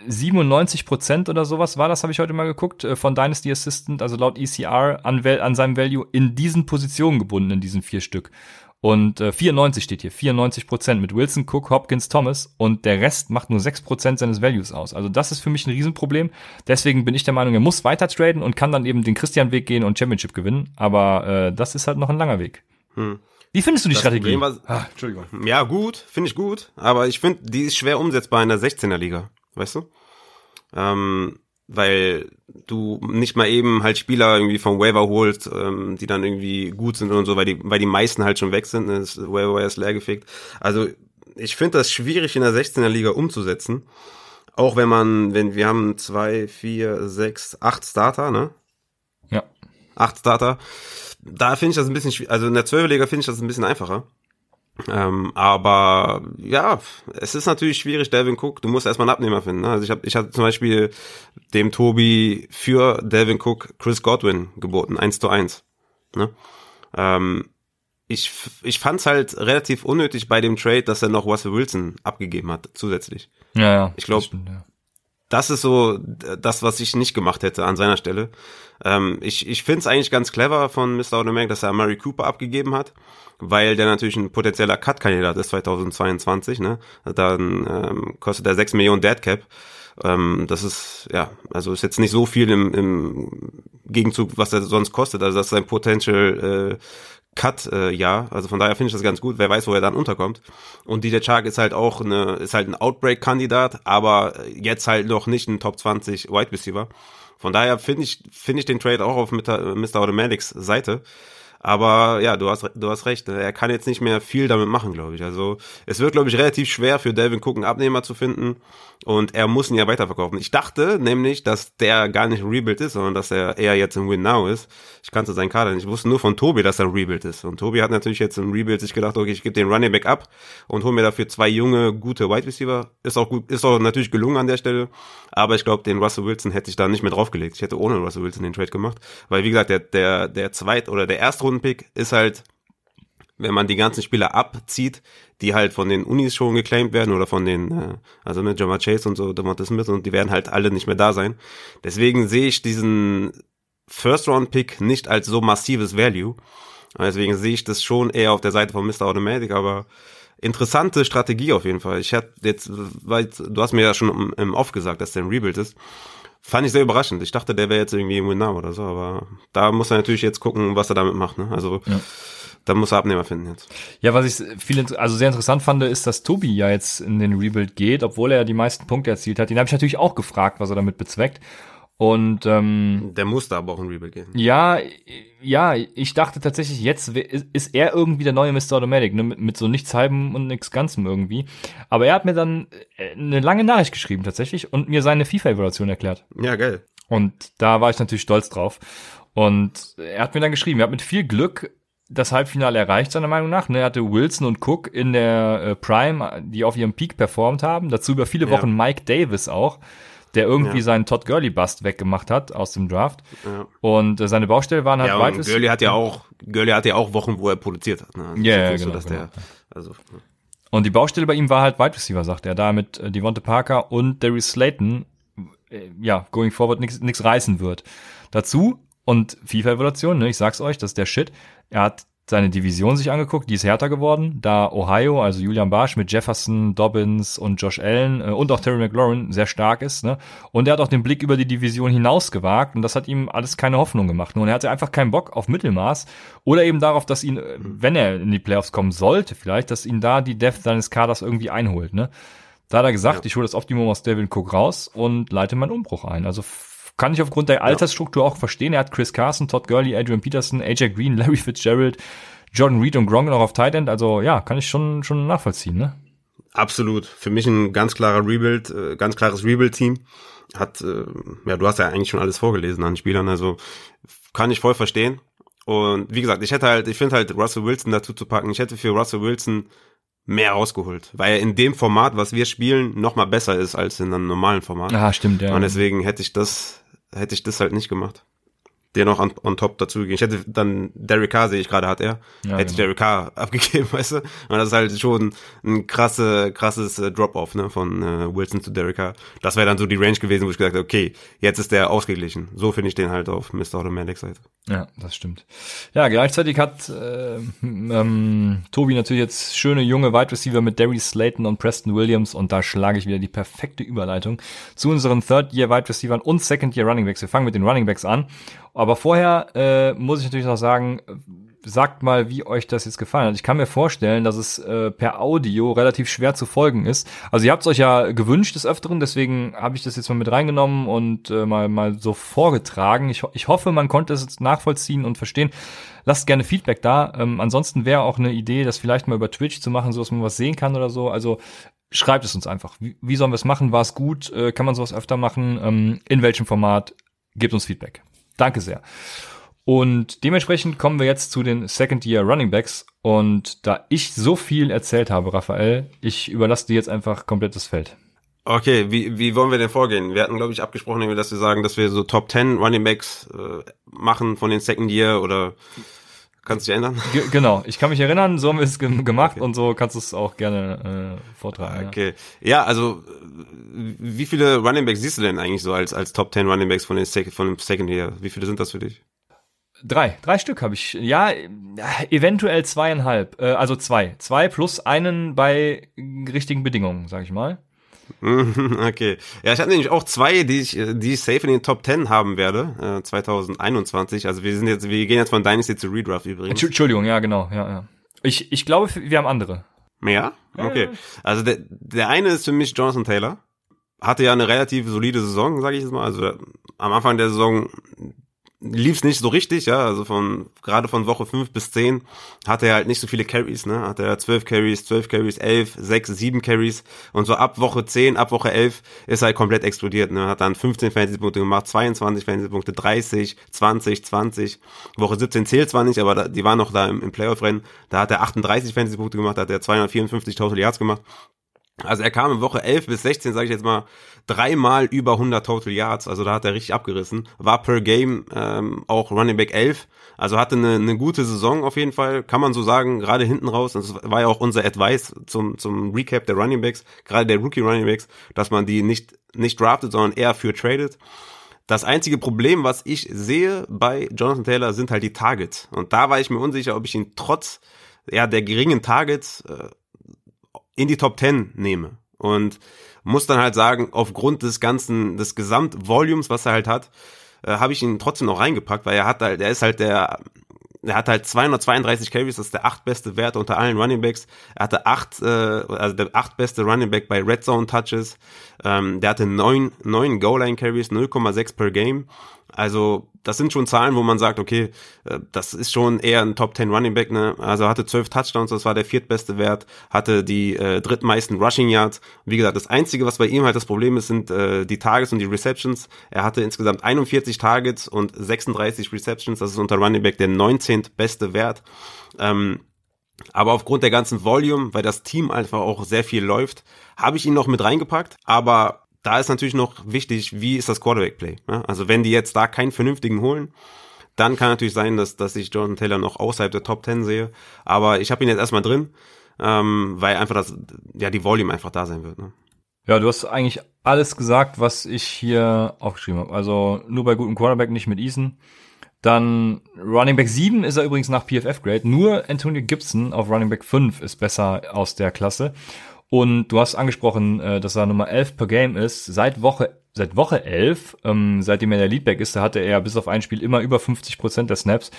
97 Prozent oder sowas war das, habe ich heute mal geguckt, äh, von Dynasty Assistant, also laut ECR, an, an seinem Value in diesen Positionen gebunden, in diesen vier Stück. Und äh, 94 steht hier, 94 Prozent mit Wilson, Cook, Hopkins, Thomas und der Rest macht nur 6 Prozent seines Values aus. Also das ist für mich ein Riesenproblem. Deswegen bin ich der Meinung, er muss weiter traden und kann dann eben den Christian-Weg gehen und Championship gewinnen. Aber äh, das ist halt noch ein langer Weg. Hm. Wie findest du die das Strategie? Was, ah, Entschuldigung. Ja, gut, finde ich gut. Aber ich finde, die ist schwer umsetzbar in der 16er Liga. Weißt du? Ähm, weil du nicht mal eben halt Spieler irgendwie vom Waiver holst, ähm, die dann irgendwie gut sind und so, weil die, weil die meisten halt schon weg sind, ne? das Waiver ist leergefegt. Also ich finde das schwierig in der 16er Liga umzusetzen. Auch wenn man, wenn wir haben zwei, vier, sechs, acht Starter, ne? Ja. Acht Starter. Da finde ich das ein bisschen schwierig. Also in der 12er Liga finde ich das ein bisschen einfacher. Ähm, aber ja, es ist natürlich schwierig, Devin Cook, du musst erstmal einen Abnehmer finden. Ne? Also ich habe ich hatte zum Beispiel dem Tobi für Devin Cook Chris Godwin geboten, eins zu eins. Ne? Ähm, ich, ich fand es halt relativ unnötig bei dem Trade, dass er noch Russell Wilson abgegeben hat, zusätzlich. Ja, ja. Ich glaube, ja. das ist so das, was ich nicht gemacht hätte an seiner Stelle. Ähm, ich ich finde es eigentlich ganz clever von Mr. Automatic, dass er Murray Cooper abgegeben hat weil der natürlich ein potenzieller Cut-Kandidat ist 2022, ne? Dann ähm, kostet er 6 Millionen Dead Cap. Ähm, das ist, ja, also ist jetzt nicht so viel im, im Gegenzug, was er sonst kostet. Also das ist ein Potential äh, Cut, äh, ja. Also von daher finde ich das ganz gut. Wer weiß, wo er dann unterkommt. Und DJ Chark ist halt auch eine, ist halt ein Outbreak-Kandidat, aber jetzt halt noch nicht ein Top 20 Wide Receiver. Von daher finde ich, finde ich den Trade auch auf Mr. Automatics Seite. Aber ja, du hast, du hast recht. Er kann jetzt nicht mehr viel damit machen, glaube ich. Also es wird, glaube ich, relativ schwer für Delvin Cook einen Abnehmer zu finden und er muss ihn ja weiterverkaufen. Ich dachte nämlich, dass der gar nicht ein Rebuild ist, sondern dass er eher jetzt im Win Now ist. Ich kannte seinen Kader nicht. Ich wusste nur von Tobi, dass er ein Rebuild ist. Und Tobi hat natürlich jetzt im Rebuild sich gedacht, okay, ich gebe den Running Back ab und hole mir dafür zwei junge, gute Wide Receiver. Ist auch gut, ist auch natürlich gelungen an der Stelle. Aber ich glaube, den Russell Wilson hätte ich da nicht mehr draufgelegt. Ich hätte ohne Russell Wilson den Trade gemacht. Weil, wie gesagt, der, der, der zweit oder der Erstrundenpick ist halt, wenn man die ganzen Spieler abzieht, die halt von den Unis schon geclaimed werden oder von den, äh, also mit Jamar Chase und so, Devonta Smith und die werden halt alle nicht mehr da sein. Deswegen sehe ich diesen First-Round-Pick nicht als so massives Value. Deswegen sehe ich das schon eher auf der Seite von Mr. Automatic, aber interessante Strategie auf jeden Fall. Ich hätte jetzt, weil du hast mir ja schon im Off gesagt, dass der ein Rebuild ist. Fand ich sehr überraschend. Ich dachte, der wäre jetzt irgendwie im Winner oder so, aber da muss er natürlich jetzt gucken, was er damit macht. Ne? Also ja. da muss er Abnehmer finden jetzt. Ja, was ich viel, also sehr interessant fand, ist, dass Tobi ja jetzt in den Rebuild geht, obwohl er die meisten Punkte erzielt hat. Den habe ich natürlich auch gefragt, was er damit bezweckt. Und ähm, der musste aber auch in Rebuild gehen. Ja, ja, ich dachte tatsächlich, jetzt ist er irgendwie der neue Mr. Automatic, ne? mit, mit so nichts halbem und nichts Ganzem irgendwie. Aber er hat mir dann äh, eine lange Nachricht geschrieben tatsächlich und mir seine FIFA-Evaluation erklärt. Ja, geil. Und da war ich natürlich stolz drauf. Und er hat mir dann geschrieben, er hat mit viel Glück das Halbfinale erreicht, seiner Meinung nach. Ne? Er hatte Wilson und Cook in der äh, Prime, die auf ihrem Peak performt haben. Dazu über viele Wochen ja. Mike Davis auch, der irgendwie ja. seinen Todd Gurley Bust weggemacht hat aus dem Draft. Ja. Und äh, seine Baustelle waren halt ja, weit. Gurley hat ja auch, Gurley hat ja auch Wochen, wo er produziert hat. Ne? Also ja, yeah, genau, so, genau. Der, also, ne. Und die Baustelle bei ihm war halt Wide Receiver, sagt er, da mit äh, Devonta Parker und Darius Slayton, äh, ja, going forward nichts reißen wird. Dazu und FIFA-Evaluation, ne, ich sag's euch, das ist der Shit. Er hat seine Division sich angeguckt, die ist härter geworden, da Ohio, also Julian Barsch mit Jefferson, Dobbins und Josh Allen äh, und auch Terry McLaurin sehr stark ist, ne? Und er hat auch den Blick über die Division hinaus gewagt und das hat ihm alles keine Hoffnung gemacht. Nun, er hatte einfach keinen Bock auf Mittelmaß oder eben darauf, dass ihn, äh, wenn er in die Playoffs kommen sollte, vielleicht, dass ihn da die Depth seines Kaders irgendwie einholt, ne? Da hat er gesagt, ja. ich hole das Optimum aus Devin Cook raus und leite meinen Umbruch ein. Also kann ich aufgrund der Altersstruktur auch verstehen. Er hat Chris Carson, Todd Gurley, Adrian Peterson, AJ Green, Larry Fitzgerald, Jordan Reed und Gronk noch auf Tight End. Also ja, kann ich schon, schon nachvollziehen, ne? Absolut. Für mich ein ganz klarer Rebuild, äh, ganz klares Rebuild-Team. Hat, äh, ja, du hast ja eigentlich schon alles vorgelesen an Spielern, also kann ich voll verstehen. Und wie gesagt, ich hätte halt, ich finde halt Russell Wilson dazu zu packen. Ich hätte für Russell Wilson mehr rausgeholt, weil er in dem Format, was wir spielen, noch mal besser ist als in einem normalen Format. Ah, stimmt, ja. Und deswegen hätte ich das hätte ich das halt nicht gemacht. Der noch on, on top dazu gegeben. Ich hätte dann Derek Carr, sehe ich gerade, hat er. Ja, hätte genau. Derek Carr abgegeben, weißt du? Und das ist halt schon ein krasse, krasses äh, Drop-off, ne, von äh, Wilson zu Derek Carr. Das wäre dann so die Range gewesen, wo ich gesagt habe, okay, jetzt ist der ausgeglichen. So finde ich den halt auf Mr. Automatic Seite. Ja, das stimmt. Ja, gleichzeitig hat äh, ähm, Tobi natürlich jetzt schöne junge Wide Receiver mit Darius Slayton und Preston Williams und da schlage ich wieder die perfekte Überleitung zu unseren Third-Year Wide Receivers und Second-Year Running Backs. Wir fangen mit den Running Backs an. Aber vorher äh, muss ich natürlich noch sagen, sagt mal, wie euch das jetzt gefallen hat. Ich kann mir vorstellen, dass es äh, per Audio relativ schwer zu folgen ist. Also ihr habt es euch ja gewünscht des Öfteren, deswegen habe ich das jetzt mal mit reingenommen und äh, mal, mal so vorgetragen. Ich, ich hoffe, man konnte es nachvollziehen und verstehen. Lasst gerne Feedback da. Ähm, ansonsten wäre auch eine Idee, das vielleicht mal über Twitch zu machen, so dass man was sehen kann oder so. Also schreibt es uns einfach. Wie, wie sollen wir es machen? War es gut? Äh, kann man sowas öfter machen? Ähm, in welchem Format? Gebt uns Feedback. Danke sehr. Und dementsprechend kommen wir jetzt zu den Second Year Running Backs. Und da ich so viel erzählt habe, Raphael, ich überlasse dir jetzt einfach komplett das Feld. Okay, wie, wie wollen wir denn vorgehen? Wir hatten, glaube ich, abgesprochen, dass wir sagen, dass wir so Top 10 Running Backs äh, machen von den Second Year oder kannst du dich erinnern? G genau, ich kann mich erinnern, so haben wir es ge gemacht okay. und so kannst du es auch gerne äh, vortragen. Okay, ja. ja. also wie viele Running Backs siehst du denn eigentlich so als, als Top 10 Running Backs von, den Sek von dem Second Year? Wie viele sind das für dich? Drei, drei Stück habe ich. Ja, eventuell zweieinhalb. Äh, also zwei. Zwei plus einen bei richtigen Bedingungen, sag ich mal. Okay. Ja, ich hatte nämlich auch zwei, die ich, die ich safe in den Top 10 haben werde, äh, 2021. Also wir sind jetzt, wir gehen jetzt von Dynasty zu Redraft übrigens. Entschuldigung, ja, genau, ja, ja. Ich, ich glaube, wir haben andere. Mehr? Okay. Also der, der eine ist für mich Jonathan Taylor. Hatte ja eine relativ solide Saison, sage ich jetzt mal. Also am Anfang der Saison lief's nicht so richtig, ja, also von gerade von Woche 5 bis 10 hatte er halt nicht so viele Carries, ne? Hatte er 12 Carries, 12 Carries, 11, 6, 7 Carries und so ab Woche 10, ab Woche 11 ist er halt komplett explodiert, ne? Hat dann 15 Fantasy Punkte gemacht, 22 Fantasy Punkte, 30, 20, 20. Woche 17 zählt zwar nicht, aber da, die waren noch da im, im Playoff Rennen. Da hat er 38 Fantasy Punkte gemacht, da hat er 254 Total Yards gemacht. Also er kam in Woche 11 bis 16, sage ich jetzt mal, dreimal über 100 Total Yards. Also da hat er richtig abgerissen. War per Game ähm, auch Running Back 11. Also hatte eine, eine gute Saison auf jeden Fall, kann man so sagen, gerade hinten raus. Das war ja auch unser Advice zum, zum Recap der Running Backs, gerade der Rookie Running Backs, dass man die nicht, nicht draftet, sondern eher für tradet. Das einzige Problem, was ich sehe bei Jonathan Taylor, sind halt die Targets. Und da war ich mir unsicher, ob ich ihn trotz ja, der geringen Targets äh, in die Top 10 nehme. Und muss dann halt sagen, aufgrund des ganzen, des Gesamtvolumes, was er halt hat, äh, habe ich ihn trotzdem noch reingepackt, weil er hat halt, er ist halt der, er hat halt 232 Carries, das ist der achtbeste Wert unter allen Running Backs. Er hatte acht, äh, also der achtbeste Running Back bei Red Zone Touches. Ähm, der hatte neun, neun Goal Line Carries, 0,6 per Game. Also das sind schon Zahlen, wo man sagt, okay, äh, das ist schon eher ein Top 10 Running Back. Ne? Also hatte zwölf Touchdowns, das war der viertbeste Wert, hatte die äh, drittmeisten Rushing Yards. Wie gesagt, das Einzige, was bei ihm halt das Problem ist, sind äh, die Targets und die Receptions. Er hatte insgesamt 41 Targets und 36 Receptions. Das ist unter Running Back der 19. beste Wert. Ähm, aber aufgrund der ganzen Volume, weil das Team einfach auch sehr viel läuft, habe ich ihn noch mit reingepackt. Aber da ist natürlich noch wichtig, wie ist das Quarterback-Play. Ne? Also wenn die jetzt da keinen vernünftigen holen, dann kann natürlich sein, dass, dass ich Jonathan Taylor noch außerhalb der Top 10 sehe. Aber ich habe ihn jetzt erstmal drin, ähm, weil einfach das, ja, die Volume einfach da sein wird. Ne? Ja, du hast eigentlich alles gesagt, was ich hier aufgeschrieben habe. Also nur bei gutem Quarterback, nicht mit Eason. Dann Running Back 7 ist er übrigens nach PFF Grade. Nur Antonio Gibson auf Running Back 5 ist besser aus der Klasse. Und du hast angesprochen, äh, dass er Nummer 11 per Game ist. Seit Woche seit Woche 11, ähm, seitdem er der Leadback ist, da hatte er bis auf ein Spiel immer über 50 Prozent der Snaps,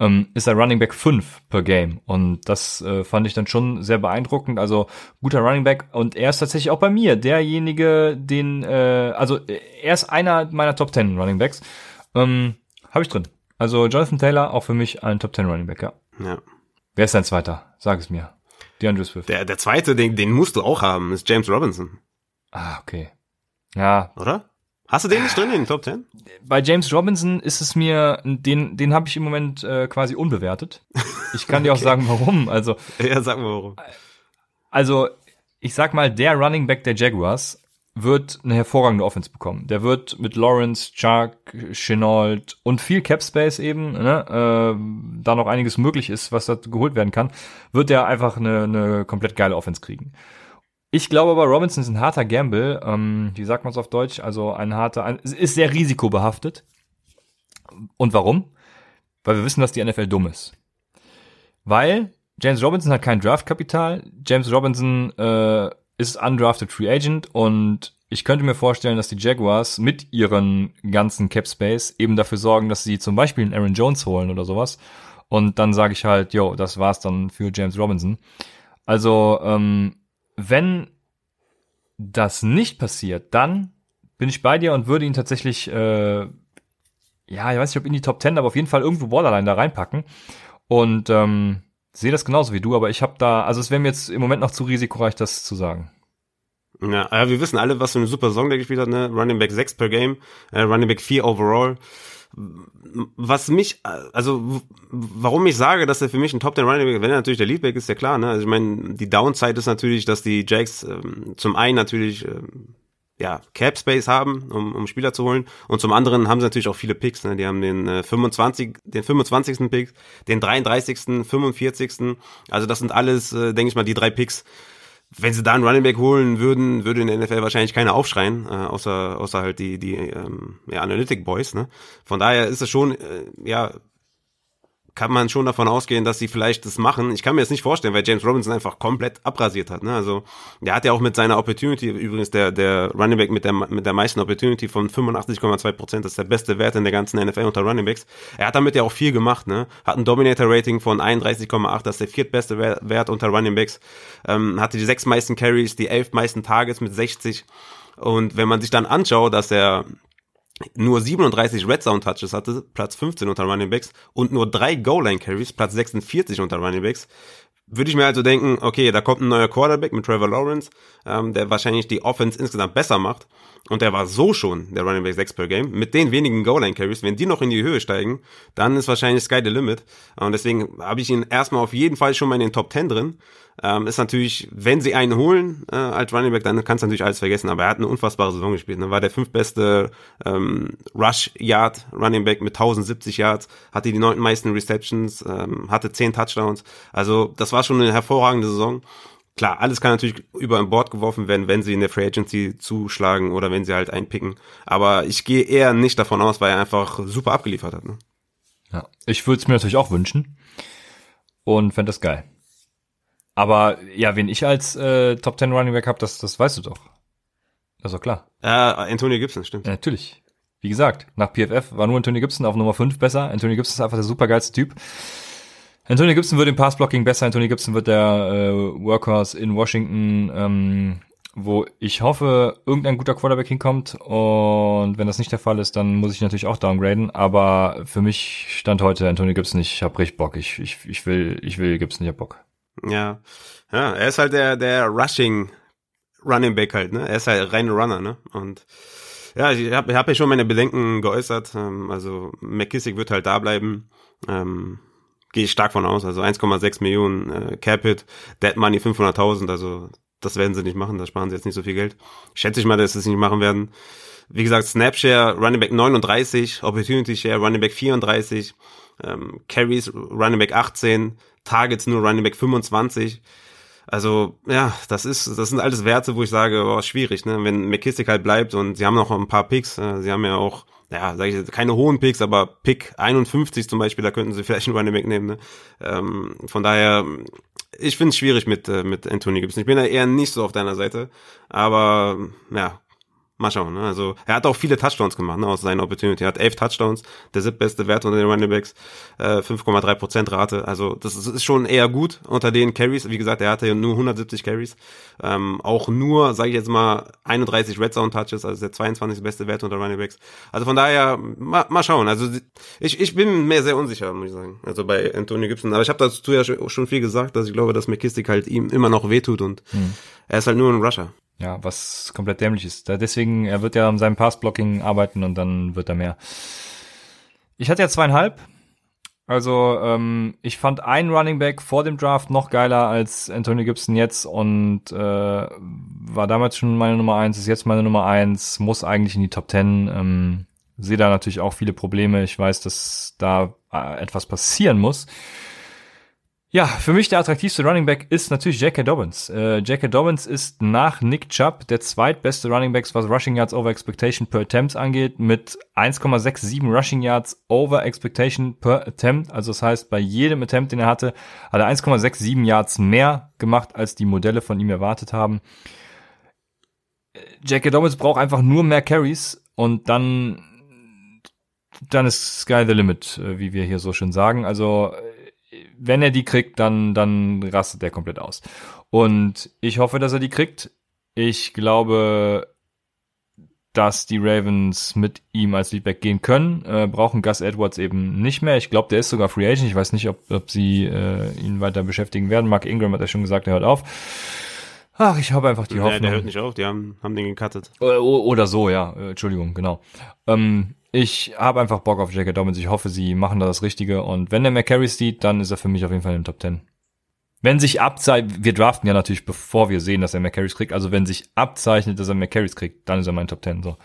ähm, ist er Running Back 5 per Game. Und das äh, fand ich dann schon sehr beeindruckend. Also guter Running Back. Und er ist tatsächlich auch bei mir derjenige, den, äh, also er ist einer meiner Top 10 Running Backs. Ähm, Habe ich drin. Also Jonathan Taylor auch für mich ein Top 10 Running Back, ja. ja. Wer ist dein zweiter? Sag es mir. DeAndre Swift. Der, der zweite, den, den musst du auch haben, ist James Robinson. Ah, okay. Ja. Oder? Hast du den nicht drin in den Top 10? Bei James Robinson ist es mir, den, den habe ich im Moment äh, quasi unbewertet. Ich kann dir auch sagen, warum. Also, ja, sag mal warum. Also, ich sag mal, der Running Back der Jaguars wird eine hervorragende Offense bekommen. Der wird mit Lawrence, Chuck, Chenault und viel Cap Space eben, ne, äh, da noch einiges möglich ist, was da geholt werden kann, wird der einfach eine, eine komplett geile Offense kriegen. Ich glaube aber, Robinson ist ein harter Gamble. Ähm, wie sagt man es auf Deutsch? Also ein harter, ein, ist sehr risikobehaftet. Und warum? Weil wir wissen, dass die NFL dumm ist. Weil James Robinson hat kein Draftkapital. James Robinson äh, ist undrafted Free Agent und ich könnte mir vorstellen, dass die Jaguars mit ihren ganzen Cap Space eben dafür sorgen, dass sie zum Beispiel einen Aaron Jones holen oder sowas. Und dann sage ich halt, yo, das war's dann für James Robinson. Also, ähm, wenn das nicht passiert, dann bin ich bei dir und würde ihn tatsächlich, äh, ja, ich weiß nicht, ob in die Top 10, aber auf jeden Fall irgendwo Borderline da reinpacken. Und ähm, sehe das genauso wie du, aber ich habe da, also es wäre mir jetzt im Moment noch zu risikoreich, das zu sagen. Ja, ja, wir wissen alle, was für eine super Song der gespielt hat, ne? Running Back 6 per Game, äh, Running Back 4 overall. Was mich, also warum ich sage, dass er für mich ein Top 10 Running Back, wenn er natürlich der Leadback ist, ja klar, ne? Also ich meine, die Downside ist natürlich, dass die Jacks ähm, zum einen natürlich ähm, ja, Cap Space haben, um, um Spieler zu holen. Und zum anderen haben sie natürlich auch viele Picks. Ne? Die haben den äh, 25, den 25. Pick, den 33., 45. Also das sind alles, äh, denke ich mal, die drei Picks. Wenn sie da einen Running Back holen würden, würde in der NFL wahrscheinlich keiner aufschreien, äh, außer außer halt die die ähm, ja, Analytic Boys. Ne? Von daher ist es schon äh, ja kann man schon davon ausgehen, dass sie vielleicht das machen. Ich kann mir jetzt nicht vorstellen, weil James Robinson einfach komplett abrasiert hat. Ne? Also der hat ja auch mit seiner Opportunity, übrigens der, der Running Back mit der, mit der meisten Opportunity von 85,2 Prozent, das ist der beste Wert in der ganzen NFL unter Running Backs. Er hat damit ja auch viel gemacht. Ne? Hat ein Dominator-Rating von 31,8, das ist der viertbeste Wert unter Running Backs. Ähm, hatte die sechs meisten Carries, die elf meisten Targets mit 60. Und wenn man sich dann anschaut, dass er nur 37 Red Zone Touches hatte, Platz 15 unter Running Backs und nur drei Goal Line Carries, Platz 46 unter Running Backs, würde ich mir also denken, okay, da kommt ein neuer Quarterback mit Trevor Lawrence, ähm, der wahrscheinlich die Offense insgesamt besser macht. Und der war so schon der Running Back 6 per Game. Mit den wenigen Goal-Line-Carries, wenn die noch in die Höhe steigen, dann ist wahrscheinlich Sky the Limit. Und deswegen habe ich ihn erstmal auf jeden Fall schon mal in den Top 10 drin. Ähm, ist natürlich, wenn sie einen holen äh, als Running Back, dann kannst du natürlich alles vergessen. Aber er hat eine unfassbare Saison gespielt. Ne? War der fünftbeste ähm, Rush Yard Running Back mit 1070 Yards, hatte die neunten meisten Receptions, ähm, hatte zehn Touchdowns. Also das war schon eine hervorragende Saison. Klar, alles kann natürlich über ein Bord geworfen werden, wenn sie in der Free Agency zuschlagen oder wenn sie halt einpicken. Aber ich gehe eher nicht davon aus, weil er einfach super abgeliefert hat. Ne? Ja, ich würde es mir natürlich auch wünschen und fände das geil. Aber ja, wen ich als äh, Top 10 Running Back habe, das, das weißt du doch. Das ist doch klar. Äh, Antonio Gibson, stimmt. Ja, natürlich. Wie gesagt, nach PFF war nur Antonio Gibson auf Nummer 5 besser. Antonio Gibson ist einfach der supergeilste Typ. Antonio Gibson wird im Passblocking besser. Antonio Gibson wird der äh, Workhorse in Washington. Ähm, wo ich hoffe, irgendein guter Quarterback hinkommt. Und wenn das nicht der Fall ist, dann muss ich natürlich auch downgraden. Aber für mich stand heute Antonio Gibson nicht. Ich hab richtig Bock. Ich, ich, ich will, ich will Gibson, ich hab Bock. Ja, ja, er ist halt der, der Rushing Running Back halt, ne? Er ist halt reine Runner, ne? Und ja, ich habe hab ja schon meine Bedenken geäußert. Ähm, also McKissick wird halt da bleiben. Ähm, Gehe ich stark von aus. Also 1,6 Millionen äh, Capit, Dead Money 500.000. Also das werden sie nicht machen. Da sparen sie jetzt nicht so viel Geld. Schätze ich mal, dass sie es nicht machen werden. Wie gesagt, Snapshare Running Back 39, Opportunity Share Running Back 34, ähm, Carries Running Back 18, Targets nur Running Back 25. Also, ja, das ist, das sind alles Werte, wo ich sage, oh, schwierig, ne? Wenn McKissick halt bleibt und sie haben noch ein paar Picks, äh, sie haben ja auch, ja, sag ich jetzt, keine hohen Picks, aber Pick 51 zum Beispiel, da könnten sie vielleicht einen Running Back nehmen, ne? Ähm, von daher, ich finde es schwierig mit, äh, mit Anthony Gibson. Ich bin da eher nicht so auf deiner Seite, aber, ja, Mal schauen. Ne? Also er hat auch viele Touchdowns gemacht ne, aus seiner Opportunity. Er hat elf Touchdowns, der siebtbeste Wert unter den Running Backs, äh, 5,3% Rate. Also das ist, ist, schon eher gut unter den Carries. Wie gesagt, er hatte ja nur 170 Carries. Ähm, auch nur, sage ich jetzt mal, 31 Red Zone Touches, also der 22. beste Wert unter Running Backs. Also von daher, mal, mal schauen. Also ich, ich bin mir sehr unsicher, muss ich sagen. Also bei Antonio Gibson. Aber ich habe dazu ja schon viel gesagt, dass ich glaube, dass McKissick halt ihm immer noch wehtut und hm. er ist halt nur ein Rusher. Ja, was komplett dämlich ist. Deswegen, er wird ja an seinem Passblocking arbeiten und dann wird er mehr. Ich hatte ja zweieinhalb. Also ähm, ich fand einen Running Back vor dem Draft noch geiler als Antonio Gibson jetzt und äh, war damals schon meine Nummer eins, ist jetzt meine Nummer eins, muss eigentlich in die Top Ten. Ähm, sehe da natürlich auch viele Probleme. Ich weiß, dass da äh, etwas passieren muss. Ja, für mich der attraktivste Running Back ist natürlich J.K. Dobbins. Äh, J.K. Dobbins ist nach Nick Chubb der zweitbeste Running Backs, was Rushing Yards over Expectation per Attempt angeht, mit 1,67 Rushing Yards over Expectation per Attempt. Also das heißt, bei jedem Attempt, den er hatte, hat er 1,67 Yards mehr gemacht, als die Modelle von ihm erwartet haben. J.K. Dobbins braucht einfach nur mehr Carries und dann dann ist Sky the Limit, äh, wie wir hier so schön sagen. Also wenn er die kriegt, dann, dann rastet er komplett aus. Und ich hoffe, dass er die kriegt. Ich glaube, dass die Ravens mit ihm als Leadback gehen können, äh, brauchen Gus Edwards eben nicht mehr. Ich glaube, der ist sogar Free Agent. Ich weiß nicht, ob, ob sie äh, ihn weiter beschäftigen werden. Mark Ingram hat ja schon gesagt, er hört auf. Ach, ich habe einfach die Hoffnung. Der, der hört nicht auf, die haben, haben den gecuttet. Oder, oder so, ja. Äh, Entschuldigung, genau. Ähm, ich habe einfach Bock auf J.K. Dobbins. Ich hoffe, sie machen da das Richtige. Und wenn der McCarry sieht, dann ist er für mich auf jeden Fall in den Top 10. Wenn sich abzeichnet, wir draften ja natürlich, bevor wir sehen, dass er McCarrys kriegt. Also wenn sich abzeichnet, dass er McCarrys kriegt, dann ist er mein Top 10. So.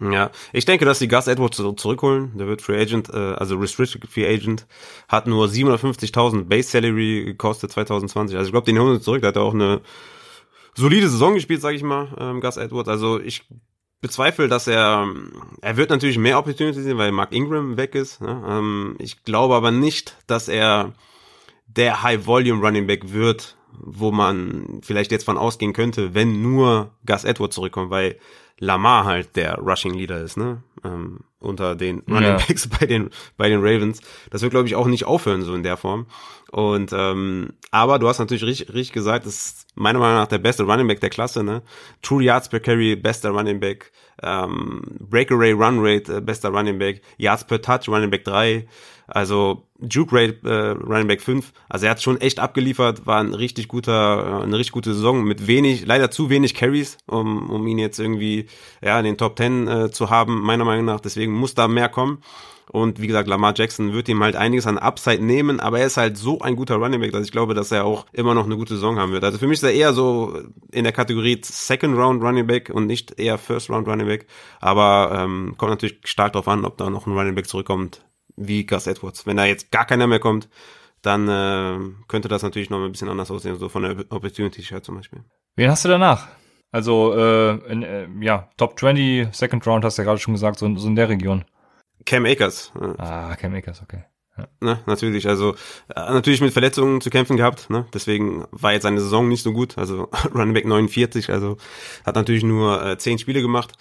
Ja, ich denke, dass die Gus Edwards zurückholen. Der wird Free Agent, äh, also Restricted Free Agent, hat nur 750.000 Base Salary gekostet 2020. Also ich glaube, den holen sie zurück. Da hat er auch eine solide Saison gespielt, sage ich mal, ähm, Gus Edwards. Also ich bezweifle, dass er, er wird natürlich mehr Opportunities sehen, weil Mark Ingram weg ist. Ne? Ähm, ich glaube aber nicht, dass er der High-Volume-Running Back wird, wo man vielleicht jetzt von ausgehen könnte, wenn nur Gus Edwards zurückkommt, weil Lamar halt der Rushing Leader ist, ne? Ähm, unter den Running Backs ja. bei den bei den Ravens. Das wird glaube ich auch nicht aufhören so in der Form. Und ähm, aber du hast natürlich richtig, richtig gesagt, das ist meiner Meinung nach der beste Running Back der Klasse, ne? True Yards per Carry, bester Running Back, ähm, Breakaway Run Rate, äh, bester Running Back, Yards per Touch, Running Back 3, also Juke Rate, äh, Running Back 5. Also er hat schon echt abgeliefert, war ein richtig guter, äh, eine richtig gute Saison mit wenig, leider zu wenig Carries, um, um ihn jetzt irgendwie ja in den Top 10 äh, zu haben, meiner Meinung nach. Deswegen muss da mehr kommen. Und wie gesagt, Lamar Jackson wird ihm halt einiges an Upside nehmen, aber er ist halt so ein guter Running Back, dass ich glaube, dass er auch immer noch eine gute Saison haben wird. Also für mich ist er eher so in der Kategorie Second Round Running Back und nicht eher First Round Running Back. Aber ähm, kommt natürlich stark darauf an, ob da noch ein Running Back zurückkommt, wie Gus Edwards. Wenn da jetzt gar keiner mehr kommt, dann äh, könnte das natürlich noch ein bisschen anders aussehen, so von der Opportunity Share zum Beispiel. Wen hast du danach? Also, äh, in, äh, ja, Top 20, Second Round hast du ja gerade schon gesagt, so, so in der Region. Cam Akers. Ah, Cam Akers, okay. Ne, natürlich, also äh, natürlich mit Verletzungen zu kämpfen gehabt, ne? Deswegen war jetzt seine Saison nicht so gut. Also Running Back 49, also hat natürlich nur äh, 10 Spiele gemacht.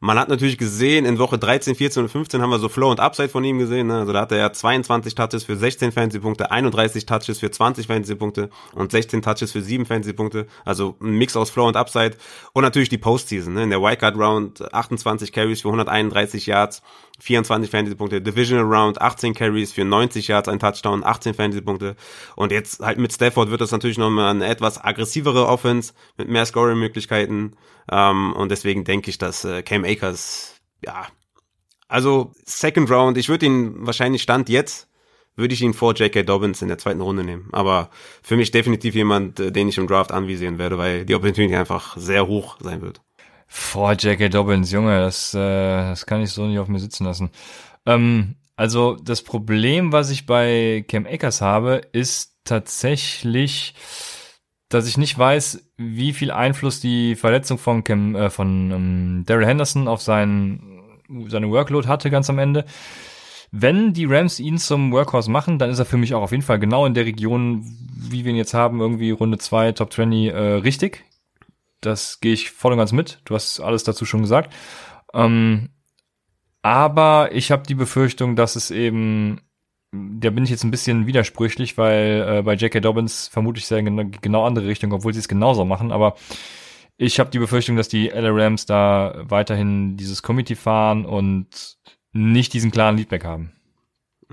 Man hat natürlich gesehen, in Woche 13, 14 und 15 haben wir so Flow und Upside von ihm gesehen. Ne? Also da hatte er 22 Touches für 16 Fantasy-Punkte, 31 Touches für 20 Fantasy-Punkte und 16 Touches für 7 Fantasy-Punkte. Also ein Mix aus Flow und Upside. Und natürlich die Postseason. Ne? In der Wildcard-Round 28 Carries für 131 Yards, 24 Fantasy-Punkte. Divisional Round 18 Carries für 90 Yards, ein Touchdown, 18 Fantasy-Punkte. Und jetzt halt mit Stafford wird das natürlich nochmal eine etwas aggressivere Offense mit mehr Scoring-Möglichkeiten. Ähm, und deswegen denke ich, dass äh, Cam Akers, ja, also Second Round, ich würde ihn wahrscheinlich Stand jetzt, würde ich ihn vor J.K. Dobbins in der zweiten Runde nehmen. Aber für mich definitiv jemand, äh, den ich im Draft anvisieren werde, weil die Opportunity einfach sehr hoch sein wird. Vor J.K. Dobbins, Junge, das, äh, das kann ich so nicht auf mir sitzen lassen. Ähm, also das Problem, was ich bei Cam Akers habe, ist tatsächlich, dass ich nicht weiß, wie viel Einfluss die Verletzung von Cam, äh, von ähm, Daryl Henderson auf seinen, seine Workload hatte ganz am Ende. Wenn die Rams ihn zum Workhorse machen, dann ist er für mich auch auf jeden Fall genau in der Region, wie wir ihn jetzt haben, irgendwie Runde 2, Top 20, äh, richtig. Das gehe ich voll und ganz mit. Du hast alles dazu schon gesagt. Ähm, aber ich habe die Befürchtung, dass es eben da bin ich jetzt ein bisschen widersprüchlich, weil äh, bei J.K. Dobbins vermute ich sehr genau, genau andere Richtung, obwohl sie es genauso machen. Aber ich habe die Befürchtung, dass die LA Rams da weiterhin dieses Committee fahren und nicht diesen klaren Leadback haben.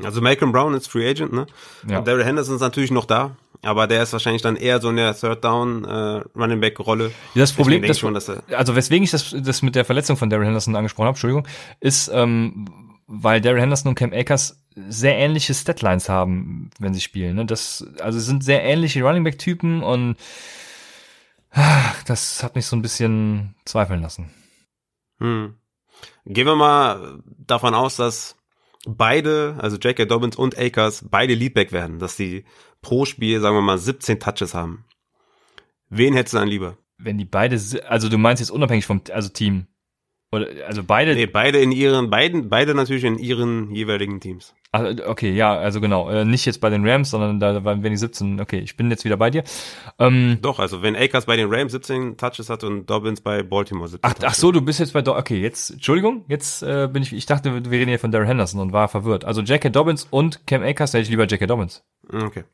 Also Malcolm Brown ist Free Agent, ne? Ja. Und Daryl Henderson ist natürlich noch da, aber der ist wahrscheinlich dann eher so in der Third Down äh, Running Back Rolle. Das Problem, das, schon, dass er also weswegen ich das, das mit der Verletzung von Daryl Henderson angesprochen habe, Entschuldigung, ist, ähm, weil Daryl Henderson und Cam Akers sehr ähnliche Statlines haben, wenn sie spielen. Ne? Das, also sind sehr ähnliche Running Back Typen und das hat mich so ein bisschen zweifeln lassen. Hm. Gehen wir mal davon aus, dass beide, also J.K. Dobbins und Akers, beide Leadback werden, dass sie pro Spiel, sagen wir mal, 17 Touches haben. Wen hättest du dann lieber? Wenn die beide, also du meinst jetzt unabhängig vom, also Team. Oder, also beide. Nee, beide in ihren, beiden, beide natürlich in ihren jeweiligen Teams. Ach, okay, ja, also genau. Äh, nicht jetzt bei den Rams, sondern da waren wenn die 17, okay, ich bin jetzt wieder bei dir. Ähm, Doch, also wenn Akers bei den Rams 17 Touches hat und Dobbins bei Baltimore 17 ach, ach so, du bist jetzt bei, Do okay, jetzt, Entschuldigung, jetzt äh, bin ich, ich dachte, wir reden hier von Darren Henderson und war verwirrt. Also J.K. Dobbins und Cam Akers, hätte ich lieber J.K. Dobbins. Okay.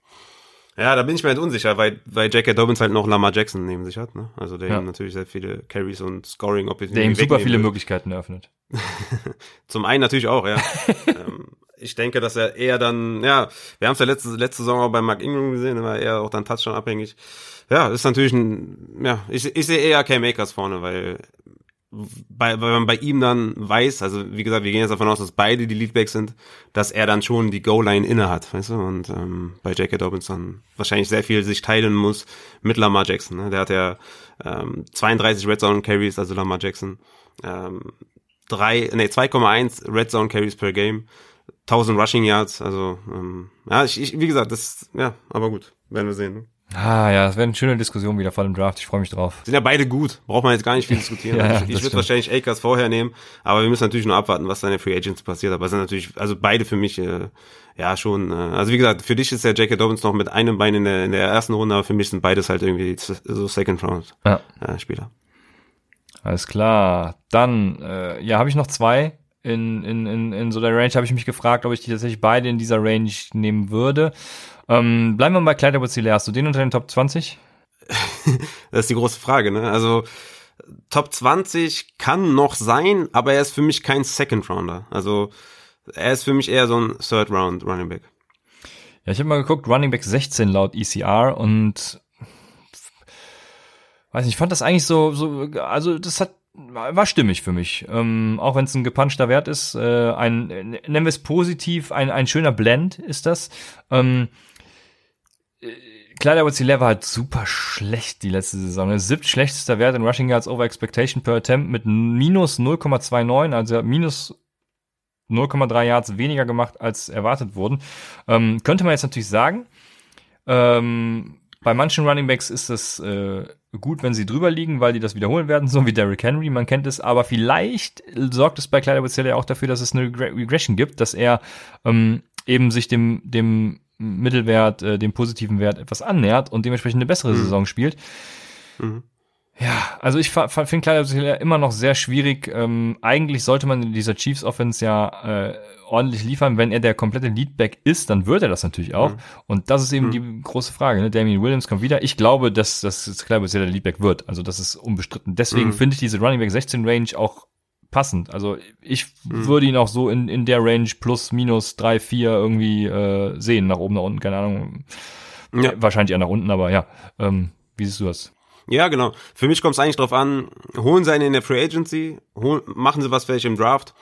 Ja, da bin ich mir halt unsicher, weil, weil J.K. Dobbins halt noch Lamar Jackson neben sich hat, ne? Also der ja. ihm natürlich sehr viele Carries und Scoring Opportunities Der ihm super viele wird. Möglichkeiten eröffnet. Zum einen natürlich auch, ja. ähm, ich denke, dass er eher dann, ja, wir haben es ja letzte, letzte Saison auch bei Mark Ingram gesehen, er war eher auch dann Touchdown abhängig. Ja, ist natürlich ein, ja, ich, ich sehe eher Cam Akers vorne, weil bei, weil man bei ihm dann weiß, also wie gesagt, wir gehen jetzt davon aus, dass beide die Leadbacks sind, dass er dann schon die Goal-Line inne hat, weißt du, und ähm, bei J.K. Dobbins dann wahrscheinlich sehr viel sich teilen muss mit Lamar Jackson. Ne? Der hat ja ähm, 32 Red Zone Carries, also Lamar Jackson, ähm, drei, nee, 2,1 Red Zone Carries per Game, 1000 Rushing Yards, also ähm, ja, ich, ich, wie gesagt, das, ja, aber gut, werden wir sehen. Ne? Ah ja, das wäre eine schöne Diskussion wieder vor dem Draft. Ich freue mich drauf. Sind ja beide gut. Braucht man jetzt gar nicht viel diskutieren. ja, ich ich würde wahrscheinlich Akers vorher nehmen, aber wir müssen natürlich nur abwarten, was dann in Free Agents passiert. Aber es sind natürlich, also beide für mich, äh, ja schon. Äh, also wie gesagt, für dich ist der J.K. Dobbins noch mit einem Bein in der, in der ersten Runde, aber für mich sind beides halt irgendwie so Second Round ja. äh, Spieler. Alles klar. Dann, äh, ja, habe ich noch zwei in, in, in, in so der Range. Habe ich mich gefragt, ob ich die tatsächlich beide in dieser Range nehmen würde. Ähm, bleiben wir mal bei Kleiderwitz Hast du den unter den Top 20? das ist die große Frage, ne? Also Top 20 kann noch sein, aber er ist für mich kein Second Rounder. Also er ist für mich eher so ein Third Round Running Back. Ja, ich habe mal geguckt, Running Back 16 laut ECR und weiß nicht, ich fand das eigentlich so, so also das hat war stimmig für mich. Ähm, auch wenn es ein gepanschter Wert ist, äh, ein, nennen wir es positiv, ein, ein schöner Blend ist das. Ähm, Kleider Woods Lever halt super schlecht die letzte Saison. Siebt schlechtester Wert in Rushing Yards over Expectation per Attempt mit minus 0,29, also minus 0,3 Yards weniger gemacht, als erwartet wurden. Ähm, könnte man jetzt natürlich sagen, ähm, bei manchen Running Backs ist es äh, gut, wenn sie drüber liegen, weil die das wiederholen werden, so wie Derrick Henry, man kennt es, aber vielleicht sorgt es bei Kleider ja auch dafür, dass es eine Regression gibt, dass er ähm, eben sich dem, dem Mittelwert, äh, dem positiven Wert etwas annähert und dementsprechend eine bessere mhm. Saison spielt. Mhm. Ja, also ich finde Kleider immer noch sehr schwierig. Ähm, eigentlich sollte man in dieser Chiefs Offense ja äh, ordentlich liefern. Wenn er der komplette Leadback ist, dann wird er das natürlich auch. Mhm. Und das ist eben mhm. die große Frage. Ne? Damien Williams kommt wieder. Ich glaube, dass, dass Kleider der Leadback wird. Also das ist unbestritten. Deswegen mhm. finde ich diese Running Back 16 Range auch passend. Also ich mhm. würde ihn auch so in, in der Range plus minus drei vier irgendwie äh, sehen. Nach oben, nach unten, keine Ahnung. Ja. Wahrscheinlich eher nach unten, aber ja. Ähm, wie siehst du das? Ja, genau. Für mich kommt es eigentlich drauf an, holen sie einen in der Free Agency, holen, machen sie was vielleicht im Draft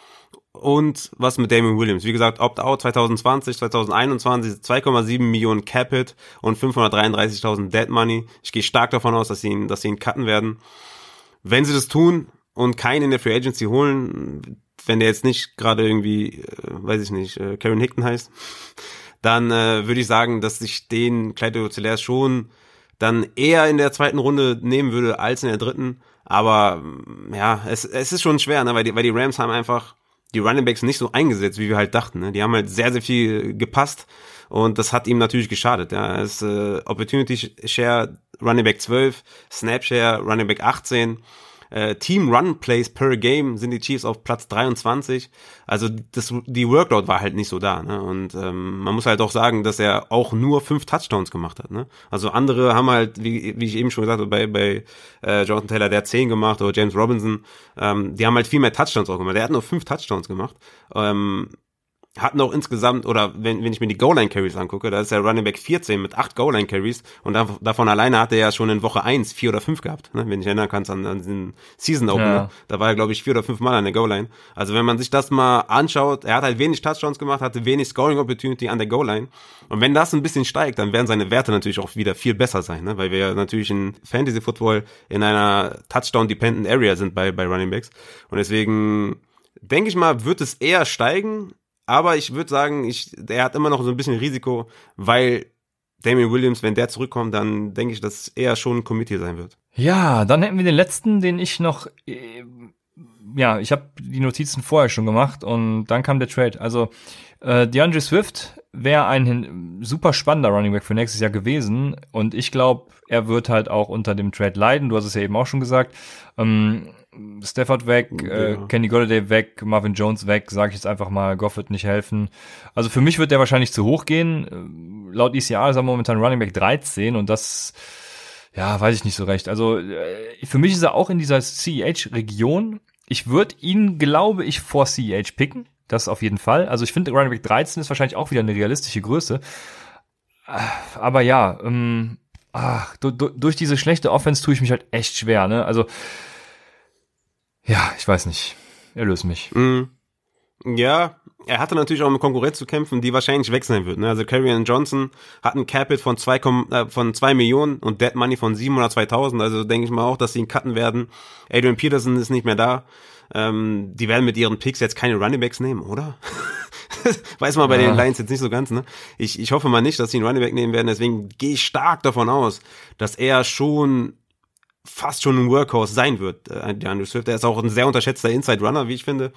und was mit Damon Williams. Wie gesagt, Opt-out 2020, 2021, 2,7 Millionen Cap-Hit und 533.000 Dead Money. Ich gehe stark davon aus, dass sie ihn, dass sie ihn cutten werden. Wenn sie das tun und keinen in der Free Agency holen, wenn der jetzt nicht gerade irgendwie, äh, weiß ich nicht, äh, Karen Hickton heißt, dann äh, würde ich sagen, dass sich den Clyde Ocelers schon dann eher in der zweiten Runde nehmen würde als in der dritten. Aber ja, es, es ist schon schwer, ne? weil, die, weil die Rams haben einfach die Running Backs nicht so eingesetzt, wie wir halt dachten. Ne? Die haben halt sehr, sehr viel gepasst und das hat ihm natürlich geschadet. Ja. Es äh, Opportunity Share Running Back 12, Snap Share Running Back 18 äh, Team Run Plays per Game sind die Chiefs auf Platz 23. Also das, die Workload war halt nicht so da. Ne? Und ähm, man muss halt auch sagen, dass er auch nur fünf Touchdowns gemacht hat. Ne? Also andere haben halt, wie, wie ich eben schon gesagt habe, bei, bei äh, Jonathan Taylor, der hat zehn gemacht oder James Robinson, ähm, die haben halt viel mehr Touchdowns auch gemacht. Der hat nur fünf Touchdowns gemacht. Ähm, hatten auch insgesamt, oder wenn, wenn ich mir die Goal-Line-Carries angucke, da ist der Running Back 14 mit acht Goal-Line-Carries und davon alleine hat er ja schon in Woche 1 vier oder fünf gehabt, ne? wenn ich erinnern kannst an, an den Season-Opener. Ja. Da war er, glaube ich, vier oder fünf Mal an der Goal-Line. Also wenn man sich das mal anschaut, er hat halt wenig Touchdowns gemacht, hatte wenig Scoring-Opportunity an der Goal-Line. Und wenn das ein bisschen steigt, dann werden seine Werte natürlich auch wieder viel besser sein, ne? weil wir ja natürlich in Fantasy-Football in einer Touchdown-Dependent Area sind bei, bei Running Backs. Und deswegen denke ich mal, wird es eher steigen, aber ich würde sagen, ich, er hat immer noch so ein bisschen Risiko, weil Damien Williams, wenn der zurückkommt, dann denke ich, dass er schon ein Committee sein wird. Ja, dann hätten wir den letzten, den ich noch, äh, ja, ich habe die Notizen vorher schon gemacht und dann kam der Trade. Also äh, DeAndre Swift wäre ein super spannender Running Back für nächstes Jahr gewesen und ich glaube, er wird halt auch unter dem Trade leiden. Du hast es ja eben auch schon gesagt. Ähm, Stafford weg, ja. äh, Kenny Golladay weg, Marvin Jones weg, sage ich jetzt einfach mal, Goff wird nicht helfen. Also für mich wird der wahrscheinlich zu hoch gehen. Äh, laut ECR ist er momentan Running Back 13 und das, ja, weiß ich nicht so recht. Also äh, für mich ist er auch in dieser CEH-Region. Ich würde ihn, glaube ich, vor CEH picken. Das auf jeden Fall. Also ich finde, Running Back 13 ist wahrscheinlich auch wieder eine realistische Größe. Äh, aber ja, ähm, ach, durch diese schlechte Offense tue ich mich halt echt schwer. Ne? Also ja, ich weiß nicht. Erlöse mich. Mm. Ja, er hatte natürlich auch mit Konkurrenz zu kämpfen, die wahrscheinlich weg sein wird. Ne? Also Carrion Johnson hat ein Capit von zwei, äh, von zwei Millionen und Dead Money von 700.000. Also denke ich mal auch, dass sie ihn cutten werden. Adrian Peterson ist nicht mehr da. Ähm, die werden mit ihren Picks jetzt keine Running Backs nehmen, oder? Weiß man bei ja. den Lions jetzt nicht so ganz, ne? Ich, ich hoffe mal nicht, dass sie einen Running Back nehmen werden, deswegen gehe ich stark davon aus, dass er schon fast schon ein Workhorse sein wird, äh, der Andrew Swift. Er ist auch ein sehr unterschätzter Inside Runner, wie ich finde.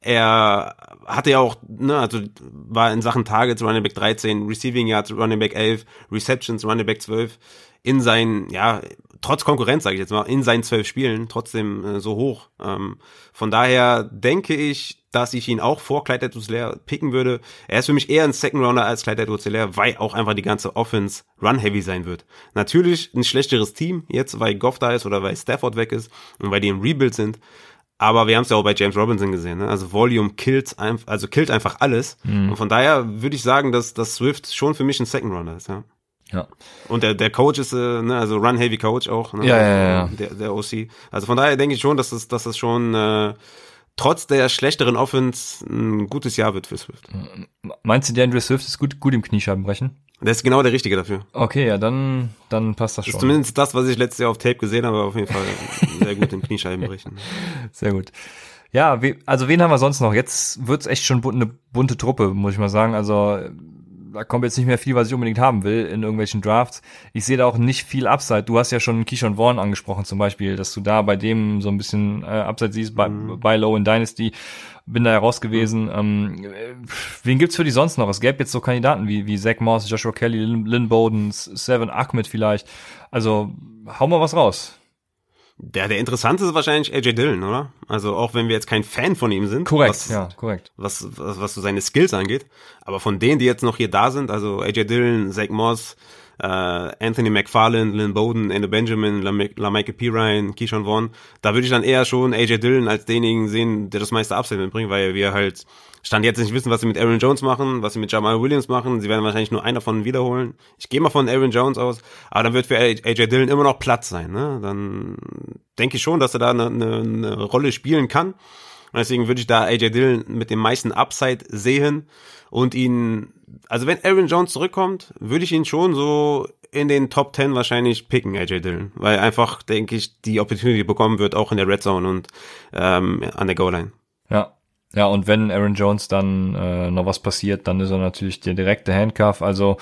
Er hatte ja auch, ne, also war in Sachen Targets Running Back 13, Receiving Yards Running Back 11, Receptions Running Back 12 in seinen, ja, trotz Konkurrenz, sage ich jetzt mal, in seinen zwölf Spielen trotzdem äh, so hoch. Ähm, von daher denke ich, dass ich ihn auch vor Clyde Edwards picken würde. Er ist für mich eher ein Second Rounder als Clyde Edwards weil auch einfach die ganze Offense run-heavy sein wird. Natürlich ein schlechteres Team jetzt, weil Goff da ist oder weil Stafford weg ist und weil die im Rebuild sind. Aber wir haben es ja auch bei James Robinson gesehen. Ne? Also Volume killt einfach, also killt einfach alles. Mhm. Und von daher würde ich sagen, dass, dass Swift schon für mich ein Second Rounder ist. Ja. Ja. Und der, der Coach ist, äh, ne, also Run-Heavy Coach auch, ne? Ja, ja, ja. Der, der OC. Also von daher denke ich schon, dass das, dass das schon äh, trotz der schlechteren Offense ein gutes Jahr wird für Swift. Meinst du, der Andrew Swift ist gut, gut im Kniescheibenbrechen? Der ist genau der Richtige dafür. Okay, ja, dann, dann passt das, das schon. Ist zumindest das, was ich letztes Jahr auf Tape gesehen habe, auf jeden Fall sehr gut im Kniescheibenbrechen. Sehr gut. Ja, wie, also wen haben wir sonst noch? Jetzt wird's echt schon eine bunte Truppe, muss ich mal sagen. Also da kommt jetzt nicht mehr viel, was ich unbedingt haben will in irgendwelchen Drafts. Ich sehe da auch nicht viel Upside. Du hast ja schon Keyshawn Vaughn angesprochen zum Beispiel, dass du da bei dem so ein bisschen äh, Upside siehst, bei, mhm. bei Low in Dynasty. Bin da heraus gewesen. Mhm. Ähm, wen gibt's für die sonst noch? Es gäbe jetzt so Kandidaten wie, wie Zach Moss, Joshua Kelly, Lynn, Lynn Bowden, Seven Ahmed vielleicht. Also hau mal was raus. Der, der interessante ist wahrscheinlich AJ Dillon, oder? Also auch wenn wir jetzt kein Fan von ihm sind. Korrekt, was, ja, korrekt. Was, was, was so seine Skills angeht. Aber von denen, die jetzt noch hier da sind, also AJ Dillon, Zach Moss, äh, Anthony McFarland, Lynn Bowden, Endo Benjamin, LaMichael Pirine, Keyshawn Vaughn, da würde ich dann eher schon AJ Dillon als denjenigen sehen, der das meiste Upside mitbringt, weil wir halt Stand jetzt nicht wissen, was sie mit Aaron Jones machen, was sie mit Jamal Williams machen. Sie werden wahrscheinlich nur einen davon wiederholen. Ich gehe mal von Aaron Jones aus, aber dann wird für AJ Dillon immer noch Platz sein. Ne? Dann denke ich schon, dass er da eine, eine, eine Rolle spielen kann. Und deswegen würde ich da AJ Dillon mit dem meisten Upside sehen und ihn, also wenn Aaron Jones zurückkommt, würde ich ihn schon so in den Top 10 wahrscheinlich picken, AJ Dillon, weil einfach, denke ich, die Opportunity bekommen wird, auch in der Red Zone und ähm, an der Goal-Line. Ja, ja, und wenn Aaron Jones dann äh, noch was passiert, dann ist er natürlich der direkte Handcuff. Also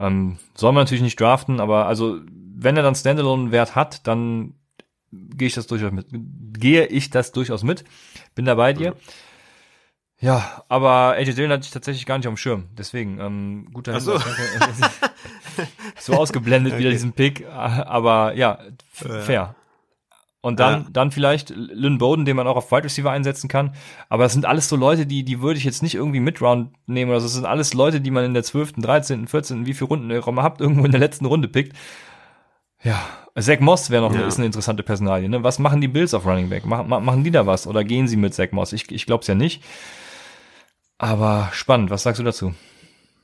ähm, soll man natürlich nicht draften, aber also wenn er dann Standalone-Wert hat, dann gehe ich das durchaus mit. Gehe ich das durchaus mit. Bin da bei dir. Ja, aber AJ Dillon hatte ich tatsächlich gar nicht auf dem Schirm. Deswegen, ähm, guter Ach so. so ausgeblendet okay. wieder diesen Pick. Aber ja, fair. Und dann, ja. dann vielleicht Lynn Bowden, den man auch auf Wide Receiver einsetzen kann. Aber das sind alles so Leute, die, die würde ich jetzt nicht irgendwie Midround nehmen oder so. Das sind alles Leute, die man in der 12., 13., 14., wie viele Runden ihr habt, irgendwo in der letzten Runde pickt. Ja, Zach Moss wäre noch ja. ist eine interessante Personalie. Ne? Was machen die Bills auf Running Back? Machen, machen die da was? Oder gehen sie mit Zach Moss? Ich, ich glaube es ja nicht. Aber spannend, was sagst du dazu?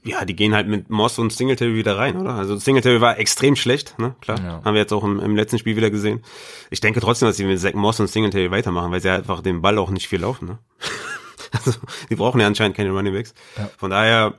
Ja, die gehen halt mit Moss und Singletary wieder rein, oder? Also Singletary war extrem schlecht, ne? Klar. Ja. Haben wir jetzt auch im, im, letzten Spiel wieder gesehen. Ich denke trotzdem, dass sie mit Zach Moss und Singletary weitermachen, weil sie einfach den Ball auch nicht viel laufen, ne? also, die brauchen ja anscheinend keine Running Backs. Ja. Von daher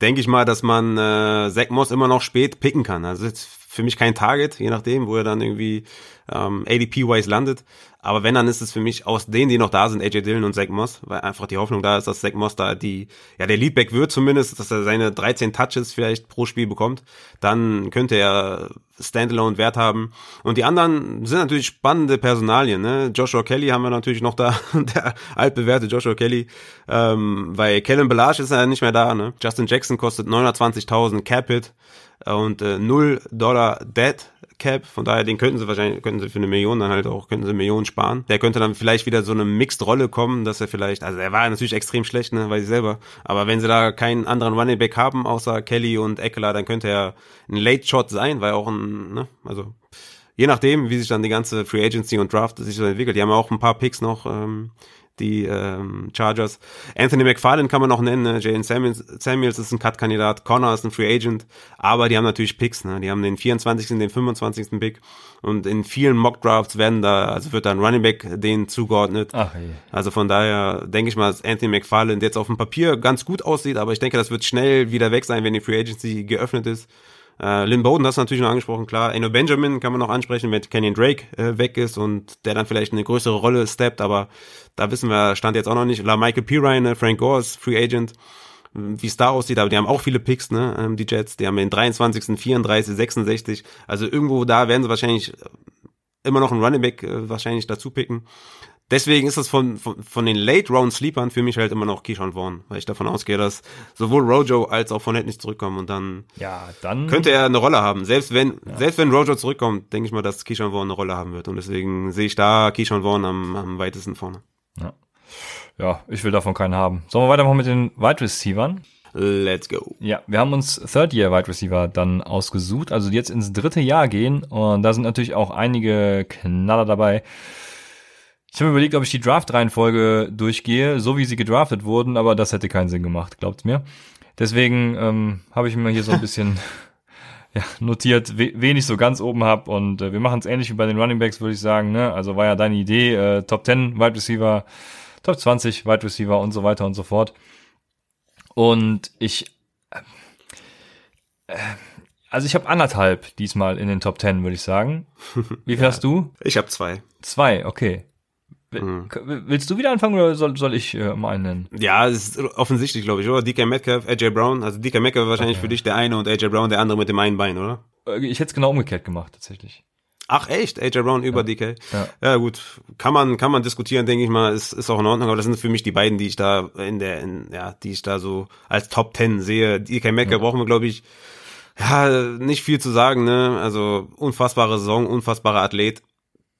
denke ich mal, dass man äh, Zach Moss immer noch spät picken kann. Also jetzt für mich kein Target, je nachdem, wo er dann irgendwie ähm, ADP-wise landet. Aber wenn, dann ist es für mich aus denen, die noch da sind, AJ Dillon und Zach Moss, weil einfach die Hoffnung da ist, dass Zach Moss da die, ja, der Leadback wird zumindest, dass er seine 13 Touches vielleicht pro Spiel bekommt. Dann könnte er Standalone Wert haben. Und die anderen sind natürlich spannende Personalien, ne? Joshua Kelly haben wir natürlich noch da, der altbewährte Joshua Kelly, ähm, weil Kellen Belage ist ja nicht mehr da, ne? Justin Jackson kostet 920.000 Capit und äh, 0 Dollar Dead Cap, von daher, den könnten sie wahrscheinlich, könnten sie für eine Million dann halt auch, könnten sie Millionen sparen. Der könnte dann vielleicht wieder so eine Mixed-Rolle kommen, dass er vielleicht, also er war natürlich extrem schlecht, ne, weiß ich selber, aber wenn sie da keinen anderen Running Back haben, außer Kelly und Eckler, dann könnte er ein Late Shot sein, weil auch ein, ne, also je nachdem, wie sich dann die ganze Free Agency und Draft sich so entwickelt. Die haben ja auch ein paar Picks noch, ähm, die ähm, Chargers. Anthony McFarlane kann man noch nennen, ne? Jalen Samuels, Samuels ist ein Cut-Kandidat, Connor ist ein Free Agent, aber die haben natürlich Picks, ne? Die haben den 24., den 25. Pick und in vielen Mock-Drafts werden da, also wird da ein Running Back denen zugeordnet. Ach, hey. Also von daher denke ich mal, dass Anthony McFarlane jetzt auf dem Papier ganz gut aussieht, aber ich denke, das wird schnell wieder weg sein, wenn die Free Agency geöffnet ist. Äh, Lynn Bowden, das ist natürlich noch angesprochen, klar. Eno Benjamin kann man noch ansprechen, wenn Kenyon Drake äh, weg ist und der dann vielleicht eine größere Rolle steppt, aber da wissen wir, stand jetzt auch noch nicht. La Michael Pirine, Frank Gore ist Free Agent, wie es da aussieht, aber die haben auch viele Picks, ne, ähm, die Jets. Die haben den 23., 34, 66. Also irgendwo da werden sie wahrscheinlich immer noch einen Running Back äh, wahrscheinlich dazu picken. Deswegen ist das von, von, von den Late Round Sleepern für mich halt immer noch Keyshawn Vaughn, weil ich davon ausgehe, dass sowohl Rojo als auch Fournette nicht zurückkommen und dann, ja, dann könnte er eine Rolle haben. Selbst wenn, ja. selbst wenn Rojo zurückkommt, denke ich mal, dass Keyshawn Vaughn eine Rolle haben wird und deswegen sehe ich da Keyshawn Vaughn am, am weitesten vorne. Ja. ja, ich will davon keinen haben. Sollen wir weitermachen mit den Wide Receivern? Let's go. Ja, wir haben uns Third Year Wide Receiver dann ausgesucht, also jetzt ins dritte Jahr gehen und da sind natürlich auch einige Knaller dabei. Ich habe überlegt, ob ich die Draft-Reihenfolge durchgehe, so wie sie gedraftet wurden, aber das hätte keinen Sinn gemacht, glaubt's mir. Deswegen ähm, habe ich mir hier so ein bisschen ja, notiert, wen ich so ganz oben hab und äh, wir machen es ähnlich wie bei den Running Backs, würde ich sagen. Ne? Also war ja deine Idee, äh, Top 10 Wide Receiver, Top 20 Wide Receiver und so weiter und so fort. Und ich äh, äh also ich habe anderthalb diesmal in den Top 10, würde ich sagen. Wie viel ja, hast du? Ich habe zwei. Zwei, okay. Mhm. Willst du wieder anfangen oder soll, soll ich äh, mal einen nennen? Ja, es ist offensichtlich, glaube ich, oder? DK Metcalf, AJ Brown. Also DK Metcalf wahrscheinlich okay. für dich der eine und AJ Brown der andere mit dem einen Bein, oder? Äh, ich hätte es genau umgekehrt gemacht, tatsächlich. Ach echt, AJ Brown über ja. DK. Ja. ja. gut, kann man kann man diskutieren, denke ich mal, ist ist auch in Ordnung, aber das sind für mich die beiden, die ich da in der in, ja, die ich da so als Top Ten sehe. DK Metcalf ja. brauchen wir glaube ich ja, nicht viel zu sagen, ne? Also unfassbare Saison, unfassbarer Athlet.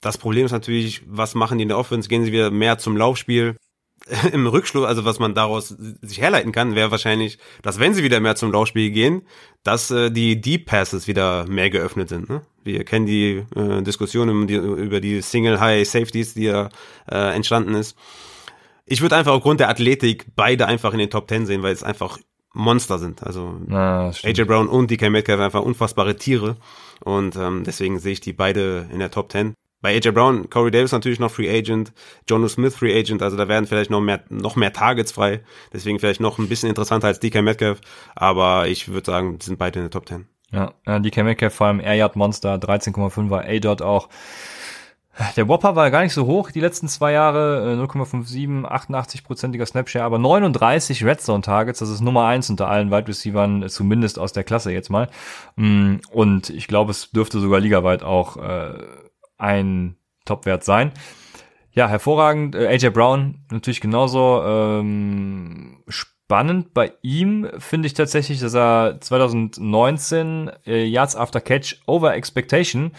Das Problem ist natürlich, was machen die in der Offense? Gehen sie wieder mehr zum Laufspiel? Im Rückschluss, also was man daraus sich herleiten kann, wäre wahrscheinlich, dass wenn sie wieder mehr zum Laufspiel gehen, dass äh, die Deep Passes wieder mehr geöffnet sind. Ne? Wir kennen die äh, Diskussion um die, über die Single High Safeties, die ja äh, entstanden ist. Ich würde einfach aufgrund der Athletik beide einfach in den Top Ten sehen, weil es einfach Monster sind. Also ah, AJ Brown und DK Metcalf einfach unfassbare Tiere. Und ähm, deswegen sehe ich die beide in der Top 10. Bei AJ Brown, Corey Davis natürlich noch Free Agent, Jono Smith Free Agent, also da werden vielleicht noch mehr, noch mehr Targets frei. Deswegen vielleicht noch ein bisschen interessanter als DK Metcalf. Aber ich würde sagen, sind beide in der Top 10. Ja, DK Metcalf vor allem Air Yard Monster, 13,5 war A-Dot auch. Der Whopper war gar nicht so hoch die letzten zwei Jahre, 0,57, 88-prozentiger Snapshare, aber 39 Red Zone Targets, das ist Nummer eins unter allen Wide Receivers, zumindest aus der Klasse jetzt mal. Mm, und ich glaube, es dürfte sogar ligaweit auch äh, ein Topwert sein. Ja, hervorragend. Äh, AJ Brown natürlich genauso ähm, spannend. Bei ihm finde ich tatsächlich, dass er 2019 äh, Yards After Catch Over Expectation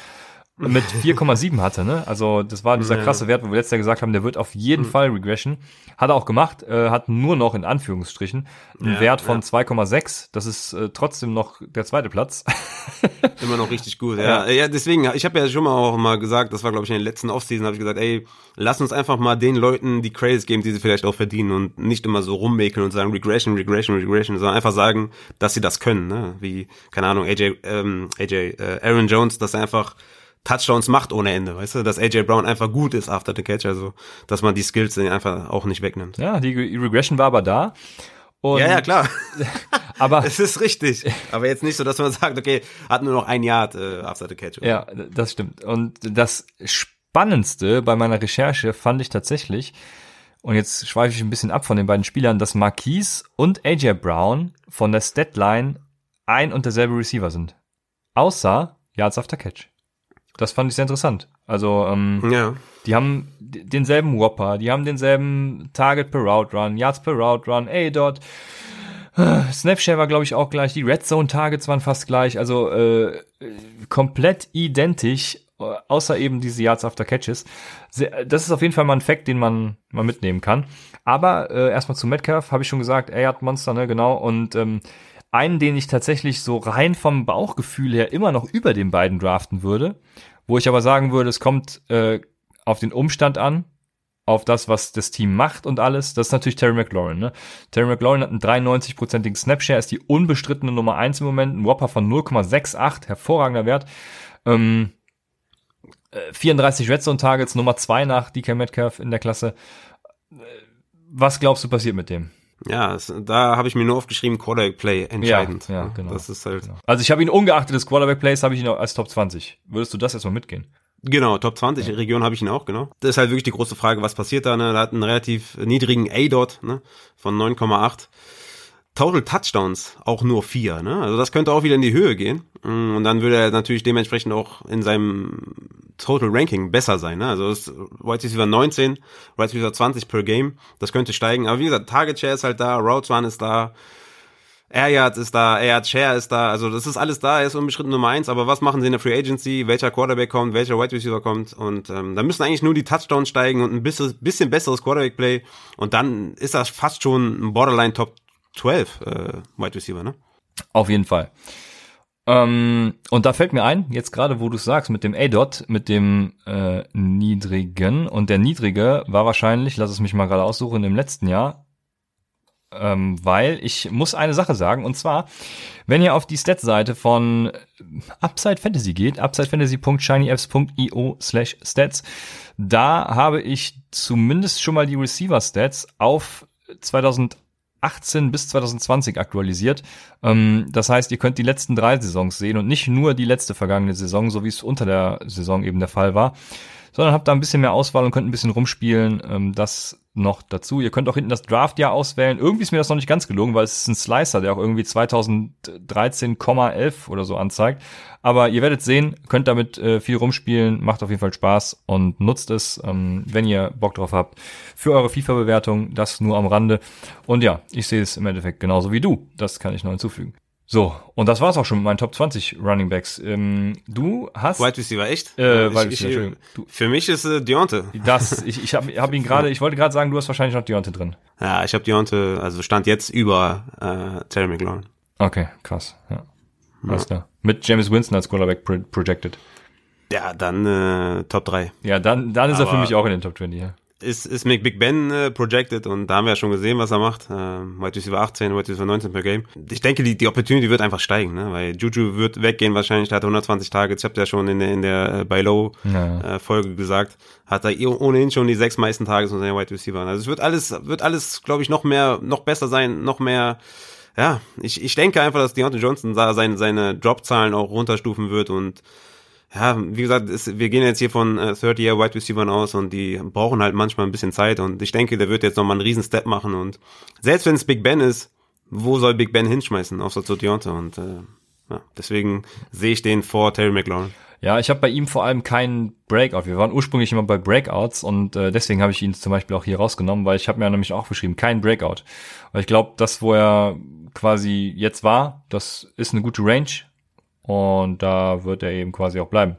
mit 4,7 hatte, ne? Also das war dieser krasse Wert, wo wir letztes Jahr gesagt haben, der wird auf jeden mhm. Fall Regression. Hat er auch gemacht, äh, hat nur noch in Anführungsstrichen einen ja, Wert von ja. 2,6. Das ist äh, trotzdem noch der zweite Platz. Immer noch richtig gut, ja. Ja, ja deswegen, ich habe ja schon mal auch mal gesagt, das war glaube ich in den letzten Offseason, habe ich gesagt, ey, lass uns einfach mal den Leuten die Craze geben, die sie vielleicht auch verdienen und nicht immer so rummäkeln und sagen Regression, Regression, Regression, sondern einfach sagen, dass sie das können, ne? Wie, keine Ahnung, AJ, ähm, AJ, äh, Aaron Jones, dass er einfach Touchdowns macht ohne Ende, weißt du, dass AJ Brown einfach gut ist after the catch, also dass man die Skills einfach auch nicht wegnimmt. Ja, die Regression war aber da. Und ja, ja, klar. aber es ist richtig. Aber jetzt nicht so, dass man sagt, okay, hat nur noch ein Jahr äh, after the catch. Oder? Ja, das stimmt. Und das Spannendste bei meiner Recherche fand ich tatsächlich, und jetzt schweife ich ein bisschen ab von den beiden Spielern, dass Marquise und AJ Brown von der Statline ein und derselbe Receiver sind. Außer Yards after Catch. Das fand ich sehr interessant. Also, ähm, ja. die haben denselben Whopper, die haben denselben Target per Route Run, Yards per Route Run, A-Dot. Snapshare war, glaube ich, auch gleich. Die Red Zone Targets waren fast gleich. Also äh, komplett identisch, außer eben diese Yards after Catches. Das ist auf jeden Fall mal ein Fact, den man mal mitnehmen kann. Aber äh, erstmal zu Metcalf, habe ich schon gesagt, er hat Monster, ne, genau. Und ähm, einen, den ich tatsächlich so rein vom Bauchgefühl her immer noch über den beiden draften würde, wo ich aber sagen würde, es kommt äh, auf den Umstand an, auf das, was das Team macht und alles, das ist natürlich Terry McLaurin. Ne? Terry McLaurin hat einen 93-prozentigen Snapshare, ist die unbestrittene Nummer eins im Moment, ein Whopper von 0,68, hervorragender Wert. Ähm, 34 Red Zone Targets, Nummer zwei nach DK Metcalf in der Klasse. Äh, was glaubst du passiert mit dem? Ja, es, da habe ich mir nur aufgeschrieben, Quarterback Play entscheidend. Ja, ja genau. Das ist halt. Genau. Also ich habe ihn ungeachtet des Quarterback Plays, habe ich ihn als Top 20. Würdest du das erstmal mitgehen? Genau, Top 20 ja. Region habe ich ihn auch, genau. Das ist halt wirklich die große Frage, was passiert da, ne? Da hat einen relativ niedrigen A-Dot, ne? Von 9,8. Total Touchdowns auch nur vier, ne? Also das könnte auch wieder in die Höhe gehen. Mm, und dann würde er natürlich dementsprechend auch in seinem Total Ranking besser sein, ne? Also ist White Receiver 19, White Receiver 20 per Game. Das könnte steigen. Aber wie gesagt, Target Share ist halt da, Routes Run ist da, Air Yards ist da, Air Yard Share ist da. Also das ist alles da, er ist unbeschritten Nummer eins. Aber was machen sie in der Free Agency? Welcher Quarterback kommt? Welcher White Receiver kommt? Und ähm, da müssen eigentlich nur die Touchdowns steigen und ein bisschen, bisschen besseres Quarterback Play. Und dann ist das fast schon ein Borderline Top 12 äh, Wide Receiver, ne? Auf jeden Fall. Ähm, und da fällt mir ein, jetzt gerade wo du es sagst, mit dem A-Dot, mit dem äh, niedrigen, und der niedrige war wahrscheinlich, lass es mich mal gerade aussuchen, im letzten Jahr, ähm, weil ich muss eine Sache sagen, und zwar, wenn ihr auf die Stats-Seite von Upside Fantasy geht, upsidefantasy.shinyapps.io slash stats, da habe ich zumindest schon mal die Receiver-Stats auf 2000 2018 bis 2020 aktualisiert. Ähm, das heißt, ihr könnt die letzten drei Saisons sehen und nicht nur die letzte vergangene Saison, so wie es unter der Saison eben der Fall war. Sondern habt da ein bisschen mehr Auswahl und könnt ein bisschen rumspielen. Ähm, das noch dazu. Ihr könnt auch hinten das Draftjahr auswählen. Irgendwie ist mir das noch nicht ganz gelungen, weil es ist ein Slicer, der auch irgendwie 2013,11 oder so anzeigt. Aber ihr werdet sehen, könnt damit äh, viel rumspielen, macht auf jeden Fall Spaß und nutzt es, ähm, wenn ihr Bock drauf habt, für eure FIFA-Bewertung. Das nur am Rande. Und ja, ich sehe es im Endeffekt genauso wie du. Das kann ich noch hinzufügen. So, und das war's auch schon mit meinen Top 20 Running Backs. Ähm, du hast. Wide Receiver, echt? Äh, ich, Wide ich, für mich ist äh, Deontay. Das, ich, ich habe hab ihn gerade, ich wollte gerade sagen, du hast wahrscheinlich noch Deontay drin. Ja, ich habe Deontay, also stand jetzt über äh, Terry McLaurin. Okay, krass. Ja. Alles klar. Mit James Winston als Quarterback pro projected. Ja, dann äh, Top 3. Ja, dann, dann ist er für Aber- mich auch in den Top 20. Ja. Ist, ist Mick Big Ben äh, projected und da haben wir ja schon gesehen, was er macht. Äh, Wide Receiver 18, Wide Receiver 19 per Game. Ich denke, die, die Opportunity wird einfach steigen, ne? weil Juju wird weggehen wahrscheinlich, der hat 120 Targets. Ich habe ja schon in der, in der äh, Buy Low Ja. äh, Folge gesagt, hat er eh ohnehin schon die sechs meisten Targets von seinen Wide Receivers. Also es wird alles, wird alles, glaube ich, noch mehr, noch besser sein, noch mehr. Ja, ich, ich denke einfach, dass Deontay Johnson da seine, seine Dropzahlen auch runterstufen wird und ja, wie gesagt, es, wir gehen jetzt hier von äh, 30-Year Wide Receivers aus und die brauchen halt manchmal ein bisschen Zeit und ich denke, der wird jetzt nochmal einen riesen Step machen und selbst wenn es Big Ben ist, wo soll Big Ben hinschmeißen, außer zu Deontay und äh, ja, deswegen sehe ich den vor Terry McLaurin. Ja, ich habe bei ihm vor allem keinen Breakout. Wir waren ursprünglich immer bei Breakouts und äh, deswegen habe ich ihn zum Beispiel auch hier rausgenommen, weil ich habe mir nämlich auch geschrieben, kein Breakout. Weil ich glaube, das, wo er quasi jetzt war, das ist eine gute Range und da wird er eben quasi auch bleiben.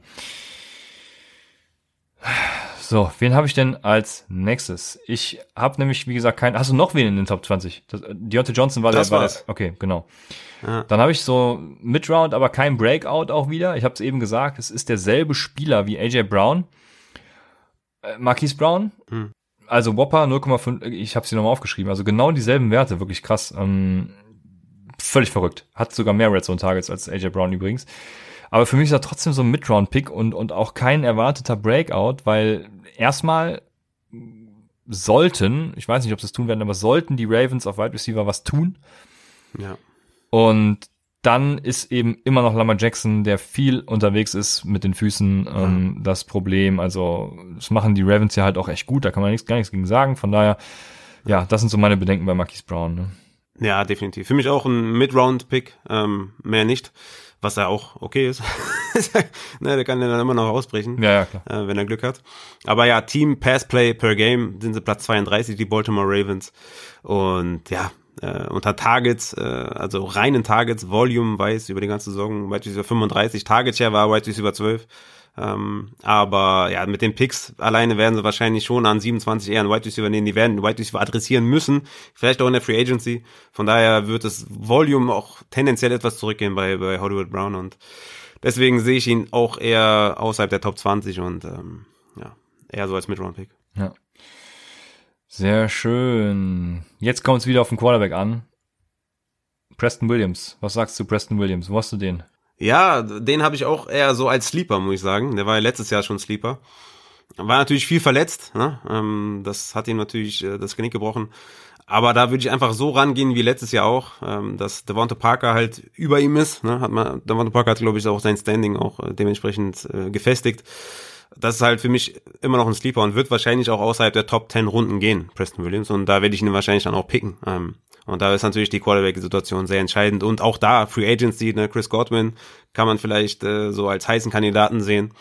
So, wen habe ich denn als nächstes? Ich habe nämlich, wie gesagt, keinen. Hast du noch wen in den Top 20? Das, äh, Deontay Johnson war Das der. War war's. der okay, genau. Ja. Dann habe ich so Midround, aber kein Breakout auch wieder. Ich habe es eben gesagt, es ist derselbe Spieler wie AJ Brown. Äh, Marquise Brown. Hm. Also Whopper 0,5, ich habe sie nochmal aufgeschrieben. Also genau dieselben Werte, wirklich krass. Ähm, völlig verrückt. Hat sogar mehr Red Zone Targets als AJ Brown übrigens. Aber für mich ist er trotzdem so ein Midround-Pick und, und auch kein erwarteter Breakout, weil erstmal sollten, ich weiß nicht, ob sie es tun werden, aber sollten die Ravens auf Wide Receiver was tun. Ja. Und dann ist eben immer noch Lamar Jackson, der viel unterwegs ist mit den Füßen, ähm, das Problem. Also das machen die Ravens ja halt auch echt gut, da kann man nichts, gar nichts gegen sagen. Von daher, ja, das sind so meine Bedenken bei Marquise Brown. Ne? Ja, definitiv. Für mich auch ein Mid-Round-Pick, ähm, mehr nicht, was ja auch okay ist. ne, der kann ja dann immer noch ausbrechen. Ja, ja, klar. äh, wenn er Glück hat. Aber ja, Team Pass Play per Game sind sie Platz 32, die Baltimore Ravens. Und ja, äh, unter Targets, äh, also reinen Targets, Volume weiß über die ganze Saison, Wide Receiver 35, Target Share war Wide Receiver 12. Ähm, aber ja, mit den Picks alleine werden sie wahrscheinlich schon an 27 eher einen Wide Receiver nehmen. Die werden den Wide Receiver adressieren müssen, vielleicht auch in der Free Agency. Von daher wird das Volume auch tendenziell etwas zurückgehen bei, bei Hollywood Brown und deswegen sehe ich ihn auch eher außerhalb der Top 20 und ähm, ja, eher so als Mid-Round-Pick. Ja. Sehr schön. Jetzt kommt es wieder auf den Quarterback an. Preston Williams. Was sagst du Preston Williams? Wo hast du den? Ja, den habe ich auch eher so als Sleeper, muss ich sagen. Der war ja letztes Jahr schon Sleeper. War natürlich viel verletzt, ne? ähm, das hat ihm natürlich äh, das Genick gebrochen. Aber da würde ich einfach so rangehen wie letztes Jahr auch, ähm, dass Devonta Parker halt über ihm ist. Ne? Hat man, Devonta Parker hat, glaube ich, auch sein Standing auch äh, dementsprechend äh, gefestigt. Das ist halt für mich immer noch ein Sleeper und wird wahrscheinlich auch außerhalb der Top 10 Runden gehen, Preston Williams. Und da werde ich ihn wahrscheinlich dann auch picken. Ähm, und da ist natürlich die Quarterback-Situation sehr entscheidend. Und auch da, Free Agency, ne, Chris Godwin kann man vielleicht äh, so als heißen Kandidaten sehen.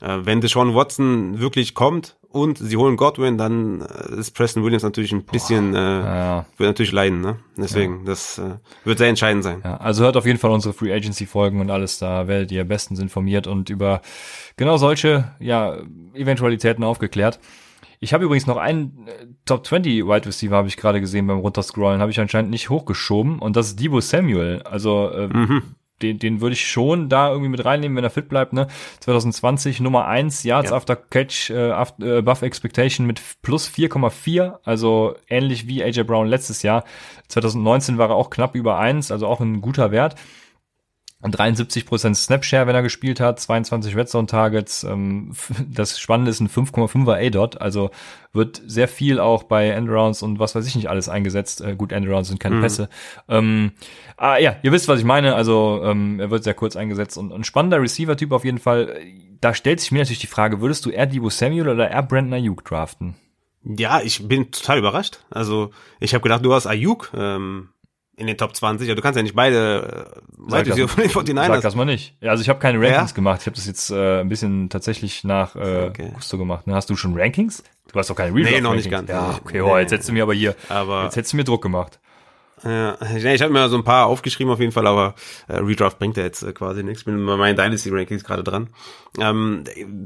Äh, wenn Deshaun Watson wirklich kommt und sie holen Godwin, dann äh, ist Preston Williams natürlich ein bisschen, äh, Ja, wird natürlich leiden. Ne? Deswegen, das äh, wird sehr entscheidend sein. ja. Also hört auf jeden Fall unsere Free Agency Folgen und alles. Da werdet ihr bestens informiert und über genau solche ja, Eventualitäten aufgeklärt. Ich habe übrigens noch einen äh, Top 20 Wide Receiver, habe ich gerade gesehen beim Runterscrollen, habe ich anscheinend nicht hochgeschoben und das ist Debo Samuel. Also äh, den, den würde ich schon da irgendwie mit reinnehmen, wenn er fit bleibt. Ne? 2020 Nummer 1 Yards Ja. after Catch äh, after, äh, above Expectation mit plus 4,4, also ähnlich wie AJ Brown letztes Jahr. 2019 war er auch knapp über 1, also auch ein guter Wert. Und 73% Snapshare, wenn er gespielt hat, 22 Red Zone Targets. Ähm, das Spannende ist ein 5,5er A-Dot, also wird sehr viel auch bei Endarounds und was weiß ich nicht alles eingesetzt. Äh, gut, Endarounds sind keine Pässe. Ähm, ah, ja, ihr wisst, was ich meine. Also ähm, er wird sehr kurz eingesetzt und ein spannender Receiver-Typ auf jeden Fall. da stellt sich mir natürlich die Frage, würdest du eher Debo Samuel oder eher Brandon Ayuk draften? Ja, ich bin total überrascht. Also ich habe gedacht, du hast Ayuk ähm, in den Top 20. Ja, du kannst ja nicht beide äh, Sag das, von den 49ers. Sag das mal nicht. Ja, also ich habe keine Rankings ja? gemacht. Ich habe das jetzt äh, ein bisschen tatsächlich nach äh, okay. Gusto gemacht. Ne? Hast du schon Rankings? Du hast doch keine Real Nee, noch nicht ganz. Ja, okay, oh, jetzt hättest du mir aber hier, aber jetzt hättest du mir Druck gemacht. Ja, ich habe mir so ein paar aufgeschrieben auf jeden Fall, aber äh, Redraft bringt ja jetzt äh, quasi nichts. Ich bin bei meinen Dynasty Rankings gerade dran. Ähm,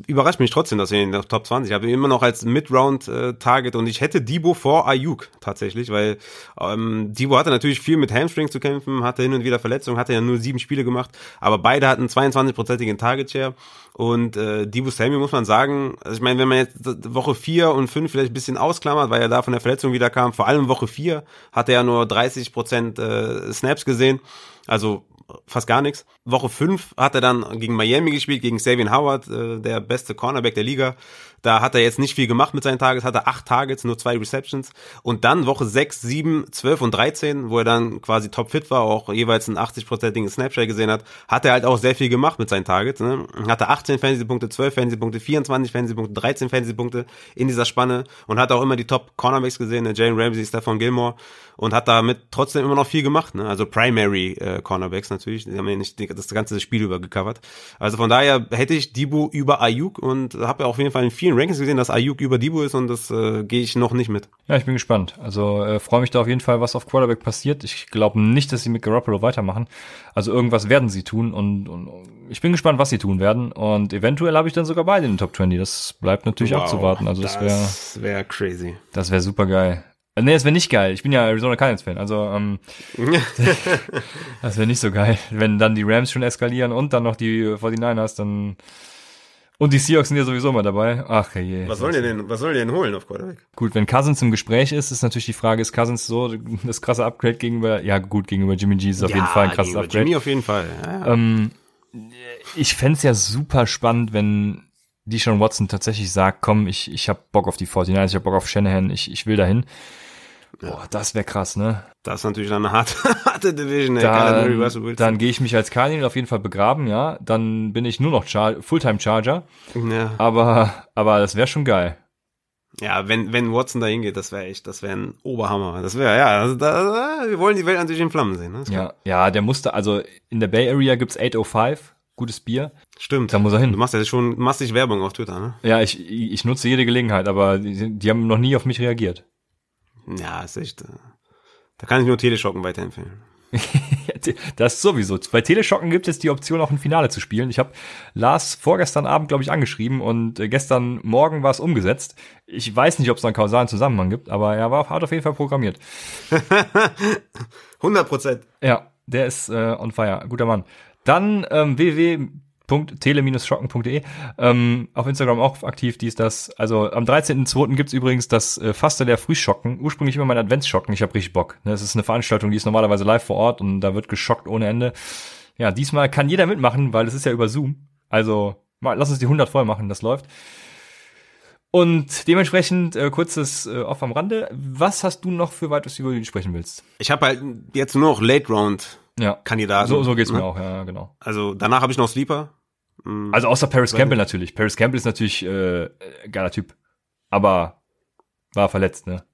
überrascht mich trotzdem, dass wir in der Top 20 habe. Immer noch als Mid-Round äh, Target und ich hätte Debo vor Ayuk tatsächlich, weil ähm, Debo hatte natürlich viel mit Hamstring zu kämpfen, hatte hin und wieder Verletzungen, hatte ja nur sieben Spiele gemacht, aber beide hatten 22-prozentigen Target Share und äh, Debo Samuel muss man sagen, also ich meine, wenn man jetzt Woche 4 und 5 vielleicht ein bisschen ausklammert, weil er da von der Verletzung wieder kam, vor allem Woche 4 hat er ja nur 30 Prozent äh, Snaps gesehen. Also fast gar nichts. Woche 5 hat er dann gegen Miami gespielt, gegen Savian Howard, äh, der beste Cornerback der Liga. Da hat er jetzt nicht viel gemacht mit seinen Targets, hat er acht Targets, nur zwei Receptions. Und dann Woche 6, 7, 12 und 13, wo er dann quasi topfit war, auch jeweils einen 80-prozentigen Snapshot gesehen hat, hat er halt auch sehr viel gemacht mit seinen Targets. Ne? Hatte 18 Fantasy-Punkte, 12 Fantasy-Punkte, 24 Fantasy-Punkte, 13 Fantasy-Punkte in dieser Spanne und hat auch immer die Top-Cornerbacks gesehen, ne? Jalen Ramsey, Stefan Gilmore und hat damit trotzdem immer noch viel gemacht. Ne? Also Primary äh, Cornerbacks natürlich, die haben ja nicht das ganze Spiel über gecovert. Also von daher hätte ich Dibu über Ayuk und habe ja auf jeden Fall in vielen Rankings gesehen, dass Ayuk über Dibu ist und das äh, gehe ich noch nicht mit. Ja, ich bin gespannt. Also äh, freue mich da auf jeden Fall, was auf Quarterback passiert. Ich glaube nicht, dass sie mit Garoppolo weitermachen. Also irgendwas werden sie tun und, und ich bin gespannt, was sie tun werden. Und eventuell habe ich dann sogar beide in den Top 20. Das bleibt natürlich wow, abzuwarten. Also das wäre das wäre crazy. Das wäre super geil. Äh, nee, das wäre nicht geil. Ich bin ja Arizona Cardinals Fan. Also ähm, das wäre nicht so geil, wenn dann die Rams schon eskalieren und dann noch die 49ers, dann und die Seahawks sind ja sowieso mal dabei. Ach je. Was sollen die denn, was sollen die denn holen auf Quarterback? Gut, wenn Cousins im Gespräch ist, ist natürlich die Frage, ist Cousins so das krasse Upgrade gegenüber, ja gut, gegenüber Jimmy G ist auf ja, jeden Fall ein krasses Upgrade. Jimmy auf jeden Fall. Ja. Ähm, ich fände ja super spannend, wenn die Deshaun Watson tatsächlich sagt, komm, ich, ich hab Bock auf die 49ers, ich hab Bock auf Shanahan, ich, ich will dahin. Boah, das wäre krass, ne? Das ist natürlich eine harte, harte Division. Ey. Dann, dann gehe ich mich als Cardinal auf jeden Fall begraben, ja. Dann bin ich nur noch Char Fulltime Charger. Ja. Aber, aber das wäre schon geil. Ja, wenn, wenn Watson da hingeht, das wäre echt, das wäre ein Oberhammer. Das wäre, ja, also da, wir wollen die Welt natürlich in Flammen sehen. Ne? Ja, ja, der musste, also in der Bay Area gibt's 805, gutes Bier. Stimmt. Da muss er hin. Du machst ja schon massig Werbung auf Twitter, ne? Ja, ich, ich nutze jede Gelegenheit, aber die, die haben noch nie auf mich reagiert. Ja, ist echt. Da kann ich nur Teleshocken weiterempfehlen. das sowieso. Bei Teleshocken gibt es die Option, auch ein Finale zu spielen. Ich habe Lars vorgestern Abend, glaube ich, angeschrieben und äh, gestern Morgen war es umgesetzt. Ich weiß nicht, ob es einen kausalen Zusammenhang gibt, aber er war, hat auf jeden Fall programmiert. 100 Prozent. Ja, der ist äh, on fire. Guter Mann. Dann ähm, www tele-schocken.de. Ähm, auf Instagram auch aktiv, dies, das. Also am 13.02. gibt's übrigens das äh, Faster der Frühschocken. Ursprünglich immer mein Adventsschocken. Ich habe richtig Bock. Ne? Das ist eine Veranstaltung, die ist normalerweise live vor Ort und da wird geschockt ohne Ende. Ja, diesmal kann jeder mitmachen, weil es ist ja über Zoom. Also mal, lass uns die 100 voll machen, das läuft. Und dementsprechend äh, kurzes äh, Off am Rande. Was hast du noch für weiteres, über die du sprechen willst? Ich habe halt jetzt nur noch Late Round ja. Kandidaten. So, so geht's ne? mir auch, ja, genau. Also danach habe ich noch Sleeper. Mhm. Also außer Paris Campbell natürlich. Paris Campbell ist natürlich äh, geiler Typ. Aber war verletzt, ne?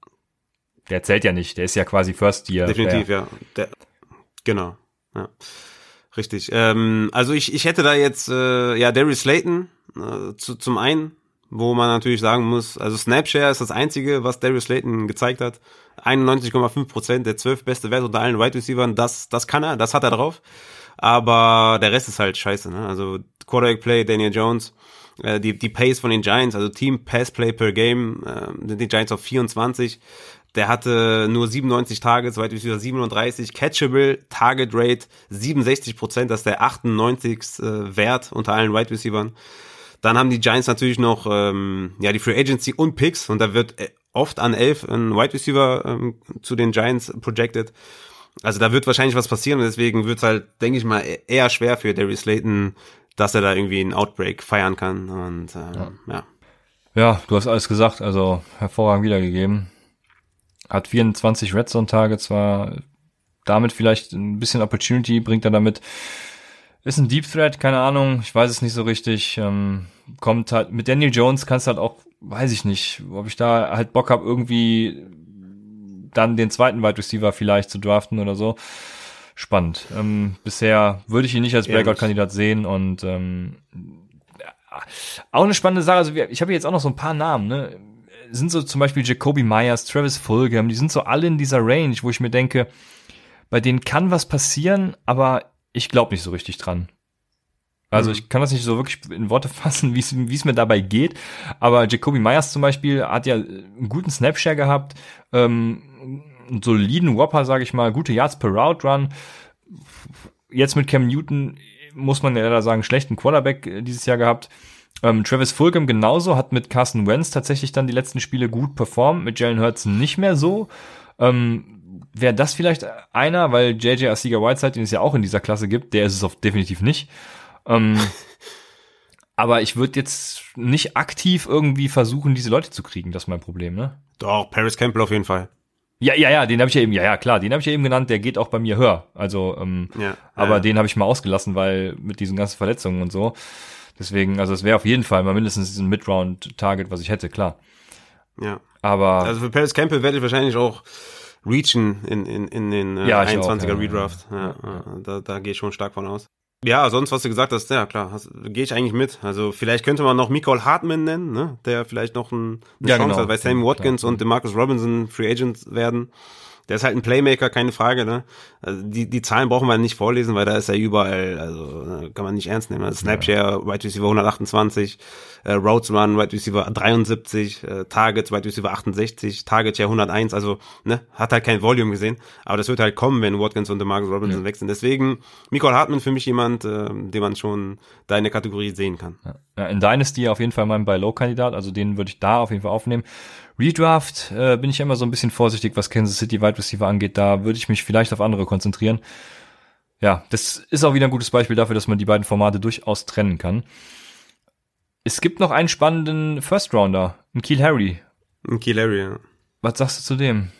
Der zählt ja nicht. Der ist ja quasi First Year. Definitiv, ja. Der, genau. Ja. Richtig. Ähm, also ich, ich hätte da jetzt äh, ja Darius Slayton äh, zu, zum einen, wo man natürlich sagen muss, also Snapshare ist das einzige, was Darius Slayton gezeigt hat. 91,5 Prozent, der zwölf beste Wert unter allen Wide Receivers. Das, das kann er, das hat er drauf. Aber der Rest ist halt scheiße. Ne? Also Quarterback Play, Daniel Jones, äh, die, die Pace von den Giants, also Team Pass Play per Game, äh, sind die Giants auf 24. Der hatte nur 97 Targets, weit wieder 37. Catchable Target Rate 67 Prozent, das ist der 98. Äh, Wert unter allen Wide Receivers. Dann haben die Giants natürlich noch ähm, ja die Free Agency und Picks und da wird äh, oft an 11 ein Wide Receiver ähm, zu den Giants projected. Also da wird wahrscheinlich was passieren und deswegen wird es halt, denke ich mal, e-, eher schwer für Darius Slayton dass er da irgendwie einen Outbreak feiern kann. Und äh, ja. ja. Ja, du hast alles gesagt, also hervorragend wiedergegeben. Hat 24 Red Zone Tage, zwar damit vielleicht ein bisschen Opportunity, bringt er damit Ist ein Deep Threat, keine Ahnung, ich weiß es nicht so richtig. Ähm, kommt halt, mit Daniel Jones kannst du halt auch, weiß ich nicht, ob ich da halt Bock habe, irgendwie dann den zweiten Wide Receiver vielleicht zu draften oder so. Spannend. Ähm, bisher würde ich ihn nicht als Breakout-Kandidat sehen und ähm, auch eine spannende Sache. Also ich habe jetzt auch noch so ein paar Namen. Ne? Sind so zum Beispiel Jacoby Myers, Travis Fulgham. Die sind so alle in dieser Range, wo ich mir denke, bei denen kann was passieren, aber ich glaube nicht so richtig dran. Also mhm. ich kann das nicht so wirklich in Worte fassen, wie es mir dabei geht. Aber Jacoby Myers zum Beispiel hat ja einen guten Snapshare gehabt, ähm, einen soliden Whopper, sage ich mal, gute Yards per Route Run. Jetzt mit Cam Newton muss man ja leider sagen, schlechten Quarterback äh, dieses Jahr gehabt. Ähm, Travis Fulgham genauso, hat mit Carson Wentz tatsächlich dann die letzten Spiele gut performt, mit Jalen Hurts nicht mehr so. Ähm, Wäre das vielleicht einer, weil JJ Asiga Whiteside, den es ja auch in dieser Klasse gibt, der ist es auf definitiv nicht. Ähm, aber ich würde jetzt nicht aktiv irgendwie versuchen, diese Leute zu kriegen, das ist mein Problem, ne? Doch, Paris Campbell auf jeden Fall. Ja, ja, ja, den habe ich ja eben, ja, ja, klar, den habe ich ja eben genannt, der geht auch bei mir höher. Also, ähm, ja, aber ja. den habe ich mal ausgelassen, weil mit diesen ganzen Verletzungen und so. Deswegen, also es wäre auf jeden Fall mal mindestens ein Mid-Round-Target, was ich hätte, klar. Ja. Aber. Also für Paris Campbell werde ich wahrscheinlich auch reachen in, in, in den äh, ja, 21er auch, ja, Redraft. Ja, ja, Da, da gehe ich schon stark von aus. Ja, sonst, was du gesagt hast, ja klar, gehe ich eigentlich mit. Also vielleicht könnte man noch Nicole Hartman nennen, ne? der vielleicht noch ein, eine ja, Chance genau. hat, weil Sammy Watkins ja, und Demarcus Robinson Free Agents werden. Der ist halt ein Playmaker, keine Frage. Ne? Also die, die Zahlen brauchen wir nicht vorlesen, weil da ist er überall, also ne, kann man nicht ernst nehmen. Also Snapshare, Wide Receiver 128, äh, Roads Run, Wide Receiver 73, äh, Targets, Wide Receiver 68, Target Share 101, also ne, hat halt kein Volume gesehen. Aber das wird halt kommen, wenn Watkins und DeMarcus Robinson ja. wechseln. Deswegen, Michael Hartman für mich jemand, äh, den man schon da in der Kategorie sehen kann. Ja, in Dynasty auf jeden Fall mein Buy-Low-Kandidat, also den würde ich da auf jeden Fall aufnehmen. Redraft äh, bin ich immer so ein bisschen vorsichtig, was Kansas City Wide Receiver angeht. Da würde ich mich vielleicht auf andere konzentrieren. Ja, das ist auch wieder ein gutes Beispiel dafür, dass man die beiden Formate durchaus trennen kann. Es gibt noch einen spannenden First Rounder, ein Keel Harry. Ein Keel Harry, ja. Was sagst du zu dem?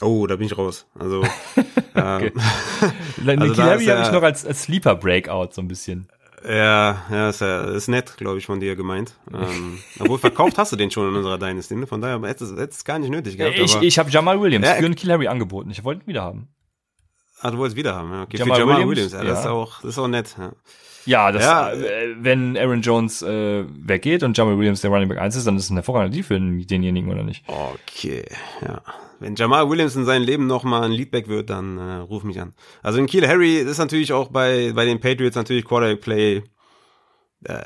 Oh, da bin ich raus. Also, ähm, also Keel Harry habe ich noch als, als Sleeper Breakout so ein bisschen. Ja, ja, ist, ja, ist nett, glaube ich, von dir gemeint. Ähm, obwohl verkauft hast du den schon in unserer Dynasty, ne? Von daher hättest du es gar nicht nötig gehabt. Ich, ich habe Jamal Williams ja, für einen Kill angeboten. Ich wollte ihn wieder haben. Ah, du wolltest wieder haben, ja. Okay, Jamal, Jamal Williams, Williams ja, ja. Das, ist auch, das ist auch nett, ja. Ja, das, ja. Äh, wenn Aaron Jones äh, weggeht und Jamal Williams der Running Back 1 ist, dann ist es ein hervorragender Deal für denjenigen, oder nicht? Okay, ja. Wenn Jamal Williams in seinem Leben noch mal ein Leadback wird, dann äh, ruf mich an. Also in Kiel Harry ist natürlich auch bei, bei den Patriots natürlich Quarterback Play äh,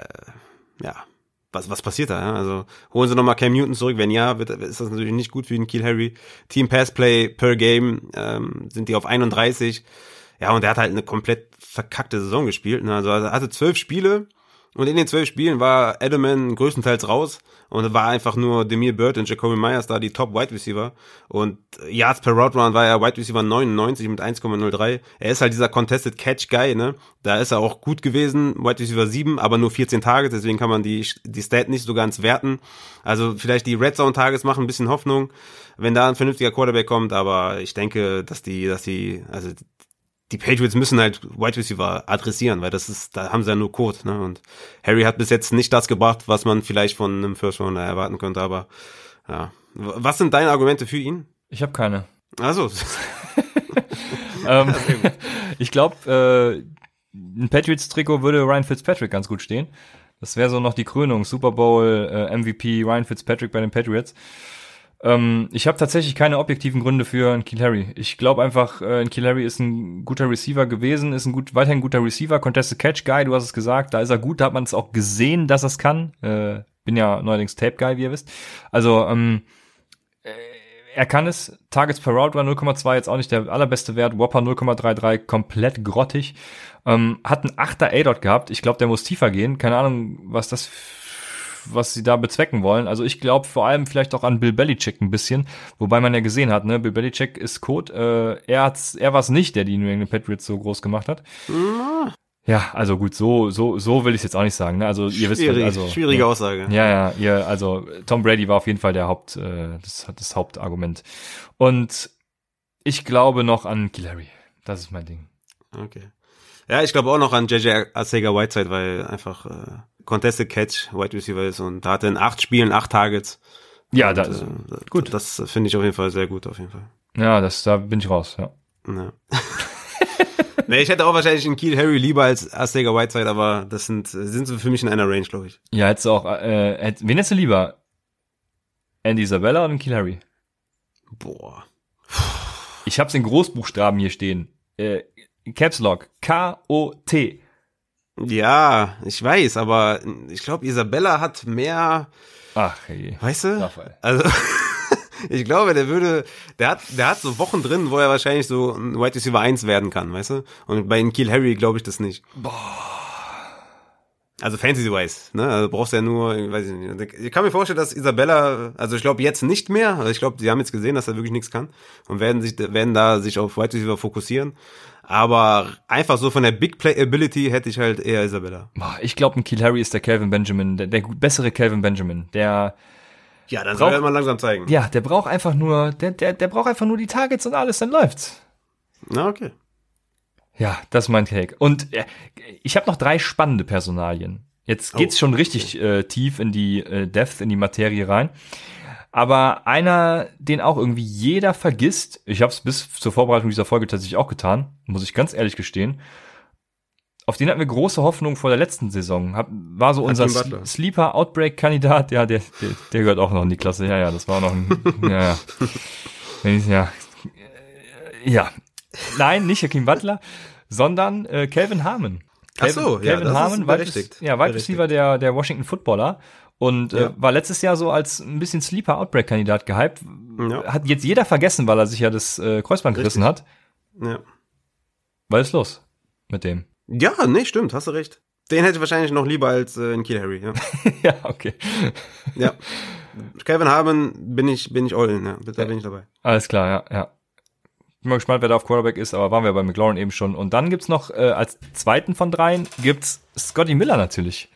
ja, was, was passiert da? Ja? Also holen sie nochmal Cam Newton zurück. Wenn ja, wird, ist das natürlich nicht gut für den Kiel Harry. Team Pass Play per Game ähm, sind die auf 31. Ja, und er hat halt eine komplett verkackte Saison gespielt. Ne? Also er hatte zwölf Spiele und in den zwölf Spielen war Edelman größtenteils raus und war einfach nur Demir Bird und Jacoby Myers da die Top Wide Receiver und Yards per Route Run war er Wide Receiver 99 mit 1,03. Er ist halt dieser Contested Catch Guy, ne? Da ist er auch gut gewesen, Wide Receiver 7, aber nur 14 Targets, deswegen kann man die die Stat nicht so ganz werten. Also vielleicht die Red Zone Targets machen ein bisschen Hoffnung, wenn da ein vernünftiger Quarterback kommt, aber ich denke, dass die dass die also die Patriots müssen halt Wide Receiver adressieren, weil das ist, da haben sie ja nur Code, ne? Und Harry hat bis jetzt nicht das gebracht, was man vielleicht von einem First Rounder erwarten könnte, aber ja. Was sind deine Argumente für ihn? Ich habe keine. Also. ähm, ich glaube, äh, ein Patriots-Trikot würde Ryan Fitzpatrick ganz gut stehen. Das wäre so noch die Krönung. Super Bowl, äh, MVP, Ryan Fitzpatrick bei den Patriots. Ähm, ich habe tatsächlich keine objektiven Gründe für einen Kiel Harry. Ich glaube einfach, äh, ein Kiel Harry ist ein guter Receiver gewesen, ist ein gut, weiterhin guter Receiver, Contested Catch Guy, du hast es gesagt, da ist er gut, da hat man es auch gesehen, dass er es kann. Äh, bin ja neuerdings Tape Guy, wie ihr wisst. Also, ähm, äh, er kann es. Targets per Route war 0,2, jetzt auch nicht der allerbeste Wert. Whopper 0,33, komplett grottig. Ähm, hat einen 8er A-Dot gehabt. Ich glaube, der muss tiefer gehen. Keine Ahnung, was das was sie da bezwecken wollen. Also ich glaube vor allem vielleicht auch an Bill Belichick ein bisschen, wobei man ja gesehen hat, ne, Bill Belichick ist Code, äh, er hat's, er war es nicht, der die New England Patriots so groß gemacht hat. Mhm. Ja, also gut, so so so will ich jetzt auch nicht sagen. Ne? Also ihr wisst, also schwierige ja, Aussage. Ja, ja, ihr, also Tom Brady war auf jeden Fall der Haupt, äh, das, das Hauptargument. Und ich glaube noch an Gillary. Das ist mein Ding. Okay. Ja, ich glaube auch noch an JJ Arcega Whiteside, weil einfach äh, Contested Catch Wide Receiver ist und da hat er in acht Spielen acht Targets. Ja, und, das, äh, gut. Das finde ich auf jeden Fall sehr gut, auf jeden Fall. ja, das, da bin ich raus, ja. Ja. nee, ich hätte auch wahrscheinlich einen Kiel Harry lieber als Arcega Whiteside, aber das sind, sind sie für mich in einer Range, glaube ich. Ja, hättest du auch, äh, hätt, wen hättest du lieber? Andy Isabella oder Kiel Harry? Boah. Ich hab's in Großbuchstaben hier stehen. Äh, Caps Lock. K-O-T. Ja, ich weiß, aber ich glaube, Isabella hat mehr, Ach, hey. weißt du? Raphael. Also, ich glaube, der würde, der hat, der hat so Wochen drin, wo er wahrscheinlich so ein Wide Receiver 1 werden kann, weißt du? Und bei Kiel Harry glaube ich das nicht. Also Fantasy-wise, ne? Also brauchst du ja nur, ich weiß ich nicht. Ich kann mir vorstellen, dass Isabella, also ich glaube jetzt nicht mehr, also ich glaube, sie haben jetzt gesehen, dass er wirklich nichts kann und werden sich, werden da sich auf Wide Receiver fokussieren. Aber einfach so von der Big Play Ability hätte ich halt eher Isabella. Ich glaube, ein Kiel Harry ist der Calvin Benjamin, der, der bessere Calvin Benjamin. Der, Ja, dann soll soll er er mal langsam zeigen. ja, der braucht einfach nur, der, der, der braucht einfach nur die Targets und alles, dann läuft's. Na, okay. Ja, das ist mein Take. Und äh, ich habe noch drei spannende Personalien. Jetzt geht's Oh, schon richtig äh, tief in die äh, Depth, in die Materie rein. Aber einer, den auch irgendwie jeder vergisst, ich habe es bis zur Vorbereitung dieser Folge tatsächlich auch getan, muss ich ganz ehrlich gestehen. Auf den hatten wir große Hoffnung vor der letzten Saison. Hab, war so unser Hakeem Butler. Sl- Sleeper-Outbreak-Kandidat. Ja, der, der, der gehört auch noch in die Klasse. Ja, ja, das war noch ein, ja, ja. Ja. Ja. Nein, nicht Hakeem Butler, sondern äh, Calvin Harmon. Ach so, ja, Calvin das ist Harmon, Wide, ja, Wide Receiver der, der Washington Footballer. Und äh, Ja. war letztes Jahr so als ein bisschen Sleeper-Outbreak-Kandidat gehypt. Ja. Hat jetzt jeder vergessen, weil er sich ja das äh, Kreuzband gerissen hat. Ja. Was ist los mit dem? Ja, nee, stimmt, hast du recht. Den hätte ich wahrscheinlich noch lieber als äh, in Kiel Harry, ja. ja, okay. ja. Kevin Harmon bin ich, bin ich all in, ja. Da bin ich dabei. Alles klar, ja, ja. Bin mal gespannt, wer da auf Quarterback ist, aber waren wir bei McLaurin eben schon. Und dann gibt's noch, äh, als zweiten von dreien, gibt's Scotty Miller natürlich.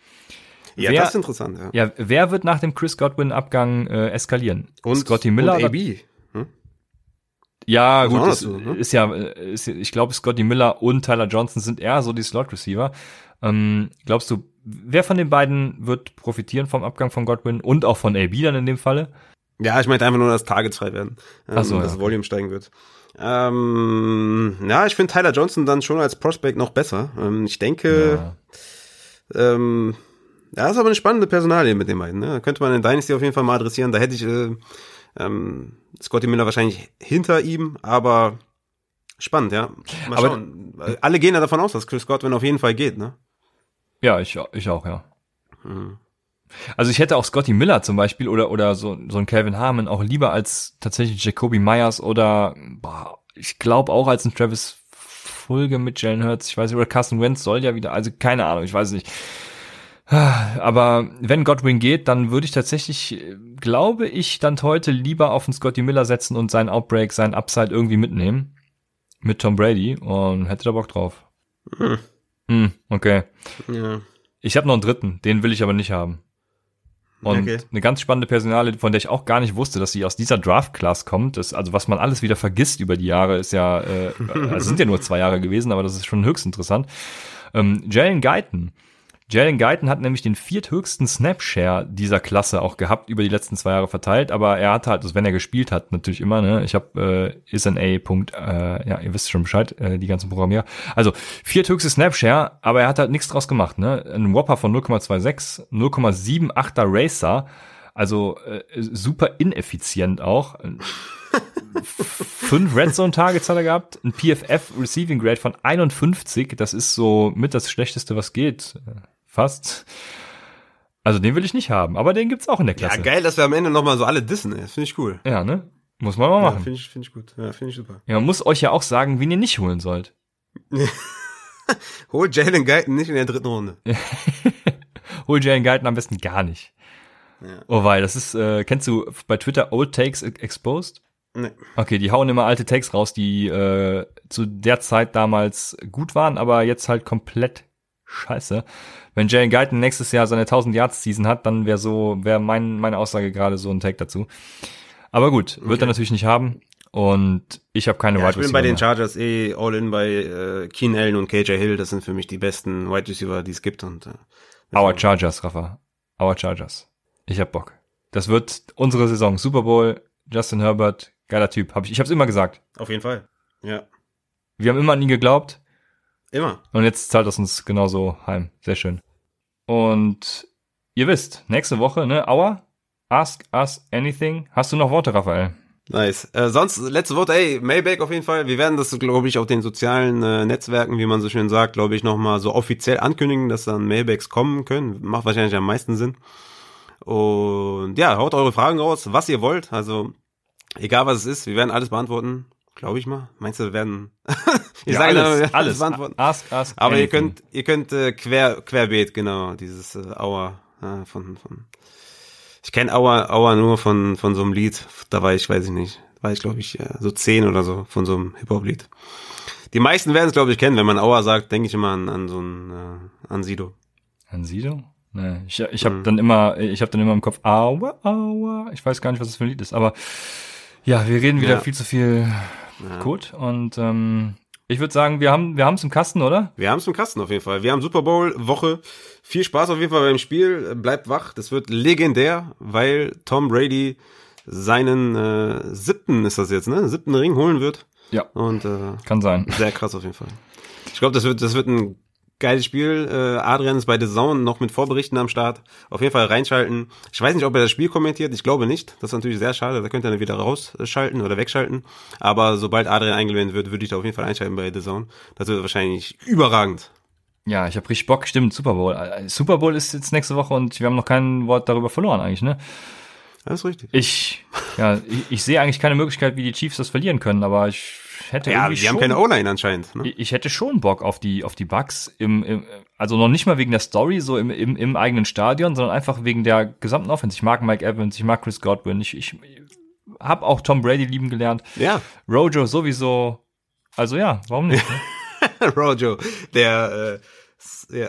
Ja, Wer- das ist interessant, ja. Ja, wer wird nach dem Chris Godwin-Abgang äh, eskalieren? Und Scotty Miller? und AB. Ja, Muss gut, ist, dazu, ne? ist ja, äh, ist, ich glaube, Scotty Miller und Tyler Johnson sind eher so die Slot-Receiver. Ähm, glaubst du, wer von den beiden wird profitieren vom Abgang von Godwin und auch von AB dann in dem Falle? Ja, ich meinte einfach nur, dass Targets frei werden. Ähm, so, dass ja, das okay. Volume steigen wird. Ähm, ja, ich finde Tyler Johnson dann schon als Prospect noch besser. Ähm, ich denke, Ja. ähm, ja, ist aber eine spannende Personalie mit den beiden. Ne? Da könnte man in Dynasty auf jeden Fall mal adressieren. Da hätte ich äh, ähm, Scotty Miller wahrscheinlich hinter ihm, aber spannend, ja. Mal Aber- schauen. Alle gehen ja davon aus, dass Chris Godwin auf jeden Fall geht, ne? Ja, ich, ich auch, ja. Mhm. Also ich hätte auch Scotty Miller zum Beispiel oder, oder so, so ein Calvin Harmon auch lieber als tatsächlich Jacoby Myers oder boah, ich glaube auch als ein Travis Fulge mit Jalen Hurts, ich weiß nicht, oder Carson Wentz soll ja wieder, also keine Ahnung, ich weiß nicht. Aber wenn Godwin geht, dann würde ich tatsächlich, glaube ich, dann heute lieber auf den Scotty Miller setzen und seinen Outbreak, seinen Upside irgendwie mitnehmen. Mit Tom Brady und hätte da Bock drauf. Hm. Hm, okay. Ja. Ich habe noch einen dritten, den will ich aber nicht haben. Und Okay. eine ganz spannende Personale, von der ich auch gar nicht wusste, dass sie aus dieser Draft-Class kommt. Das, also was man alles wieder vergisst über die Jahre, ist ja, äh, also sind ja nur zwei Jahre gewesen, aber das ist schon höchst interessant. Ähm, Jalen Guyton. Jalen Guyton hat nämlich den vierthöchsten Snapshare dieser Klasse auch gehabt, über die letzten zwei Jahre verteilt, aber er hatte halt, also wenn er gespielt hat, natürlich immer, ne, ich habe äh, is an A. Punkt, äh, ja, ihr wisst schon Bescheid, äh, die ganzen Programmierer. Also vierthöchste Snapshare, aber er hat halt nichts draus gemacht, ne? Ein Whopper von 0,26, 0,78er Racer, also äh, super ineffizient auch. Fünf Red Zone Targets hat er gehabt, ein PFF Receiving Grade von 51, das ist so mit das schlechteste, was geht. Fast. Also den will ich nicht haben, aber den gibt's auch in der ja, Klasse. geil, dass wir am Ende nochmal so alle dissen, ey. Das finde ich cool. Ja, ne? Muss man mal Ja, machen. finde ich, finde ich gut. Ja, finde ich super. Ja, man muss euch ja auch sagen, wen ihr nicht holen sollt. Hol Jalen Guyton nicht in der dritten Runde. Hol Jalen Guyton am besten gar nicht. Ja. Oh, weil das ist, äh, kennst du bei Twitter Old Takes Exposed? Nee. Okay, die hauen immer alte Takes raus, die äh, zu der Zeit damals gut waren, aber jetzt halt komplett scheiße. Wenn Jalen Guyton nächstes Jahr seine 1000 Yards Season hat, dann wäre so, wäre mein, meine Aussage gerade so ein Take dazu. Aber gut, wird er natürlich nicht haben. Und ich habe keine Ja, Wide ich bin bei den. Chargers eh all in bei äh, Keen Allen und KJ Hill. Das sind für mich die besten Wide Receiver, die es gibt. Und äh, Our Chargers, Rafa. Our Chargers. Ich hab Bock. Das wird unsere Saison. Super Bowl, Justin Herbert, geiler Typ. Hab ich ich hab's immer gesagt. auf jeden Fall. Ja, Wir haben immer an ihn geglaubt. Immer. Und jetzt zahlt das uns genauso heim. Sehr schön. Und ihr wisst, nächste Woche, ne, Aua, ask us anything. Hast du noch Worte, Raphael? Nice. Äh, sonst, letzte Wort, ey, Maybach auf jeden Fall. Wir werden das, glaube ich, auf den sozialen äh, Netzwerken, wie man so schön sagt, glaube ich, nochmal so offiziell ankündigen, dass dann Maybachs kommen können. Macht wahrscheinlich am meisten Sinn. Und ja, haut eure Fragen raus, was ihr wollt. Also, egal was es ist, wir werden alles beantworten. Glaube ich mal. Meinst du, wir werden, ich Ja, sage alles, werden alles. beantworten. Ask us Aber ihr könnt, ihr könnt äh, quer, querbeet, genau, dieses äh, Auer äh, von, von. Ich kenne Auer, Auer nur von, von so einem Lied. Da war ich, weiß ich nicht, war ich glaube ich äh, so zehn oder so von so einem Hip-Hop-Lied. Die meisten werden es glaube ich kennen. Wenn man Auer sagt, denke ich immer an, an so ein äh, an Sido. An Sido? Nee, ich, ich habe Mhm. dann immer, ich habe dann immer im Kopf, aua, aua. Ich weiß gar nicht, was das für ein Lied ist, aber ja, wir reden wieder Ja. viel zu viel gut und ähm, ich würde sagen, wir haben wir haben's im Kasten, oder? Wir haben es im Kasten auf jeden Fall. Wir haben Super Bowl Woche. Viel Spaß auf jeden Fall beim Spiel. Bleibt wach. Das wird legendär, weil Tom Brady seinen äh, siebten ist das jetzt, ne? Siebten Ring holen wird. Ja. Und äh, Kann sein. Sehr krass auf jeden Fall. Ich glaube, das wird, das wird ein geiles Spiel. Äh, Adrian ist bei The Zone noch mit Vorberichten am Start. Auf jeden Fall reinschalten. Ich weiß nicht, ob er das Spiel kommentiert. Ich glaube nicht. Das ist natürlich sehr schade. Da könnt ihr dann wieder rausschalten oder wegschalten. Aber sobald Adrian eingeblendet wird, würde ich da auf jeden Fall einschalten bei The Zone. Das wird wahrscheinlich überragend. Ja, ich habe richtig Bock. Stimmt, Super Bowl. Äh, Super Bowl ist jetzt nächste Woche und wir haben noch kein Wort darüber verloren eigentlich, ne? Das ist richtig. Ich, ja, ich, ich sehe eigentlich keine Möglichkeit, wie die Chiefs das verlieren können, aber ich hätte Ja, irgendwie die haben schon, keine O-Line anscheinend. Ne? ich- hätte schon Bock auf die, auf die Bucks im, im, also noch nicht mal wegen der Story, so im, im, im eigenen Stadion, sondern einfach wegen der gesamten Offense. Ich mag Mike Evans, ich mag Chris Godwin, ich, ich habe auch Tom Brady lieben gelernt. Ja, Rojo sowieso. Also ja, warum nicht? Ne? Rojo, der, äh, ja.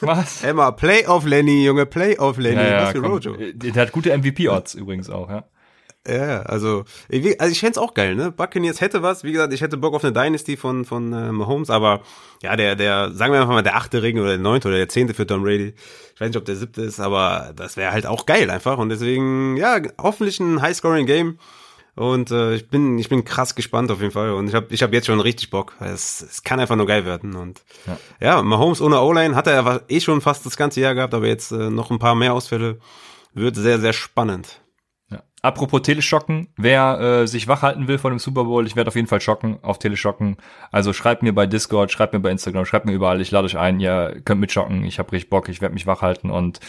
Was? Emma, Playoff Lenny, Junge, Playoff Lenny. Ja, ja. Rojo. Der hat gute MVP-Odds übrigens auch, ja. Ja, also, ich- also ich fänd's auch geil, ne? Buccaneers hätte was, wie gesagt, ich hätte Bock auf eine Dynasty von, von äh, Mahomes, aber ja, der, der, sagen wir einfach mal, der achte Ring oder der neunte oder der zehnte für Tom Brady. Ich weiß nicht, ob der siebte ist, aber das wäre halt auch geil einfach. Und deswegen, ja, hoffentlich ein High-Scoring-Game. Und äh, ich bin, ich bin krass gespannt auf jeden Fall. Und ich habe ich hab jetzt schon richtig Bock. Es, es kann einfach nur geil werden. Und Ja. ja, Mahomes ohne O-Line hat er eh schon fast das ganze Jahr gehabt, aber jetzt äh, noch ein paar mehr Ausfälle. Wird sehr, sehr spannend. Apropos Teleschocken, wer äh, sich wach halten will vor dem Super Bowl, ich werde auf jeden Fall schocken, auf Teleschocken. Also schreibt mir bei Discord, schreibt mir bei Instagram, schreibt mir überall, ich lade euch ein, ihr könnt mitschocken, ich habe richtig Bock, ich werde mich wach halten und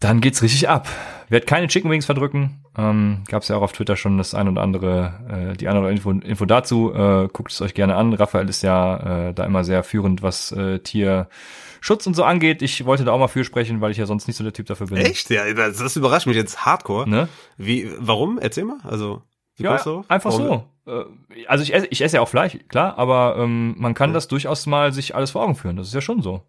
dann geht's richtig ab. Werd keine Chicken Wings verdrücken. Ähm, Gab's ja auch auf Twitter schon das ein oder andere, äh, die eine oder andere Info, Info dazu. Äh, guckt es euch gerne an. Raphael ist ja äh, da immer sehr führend, was äh, Tierschutz und so angeht. Ich wollte da auch mal für sprechen, weil ich ja sonst nicht so der Typ dafür bin. Echt? Ja, das, das überrascht mich jetzt hardcore. Ne? Wie, warum? Erzähl mal. Also, wie Ja, kommst du darauf? einfach Warum? so. Äh, Also ich esse, ich esse ja auch Fleisch, klar, aber ähm, man kann das durchaus mal sich alles vor Augen führen. Das ist ja schon so.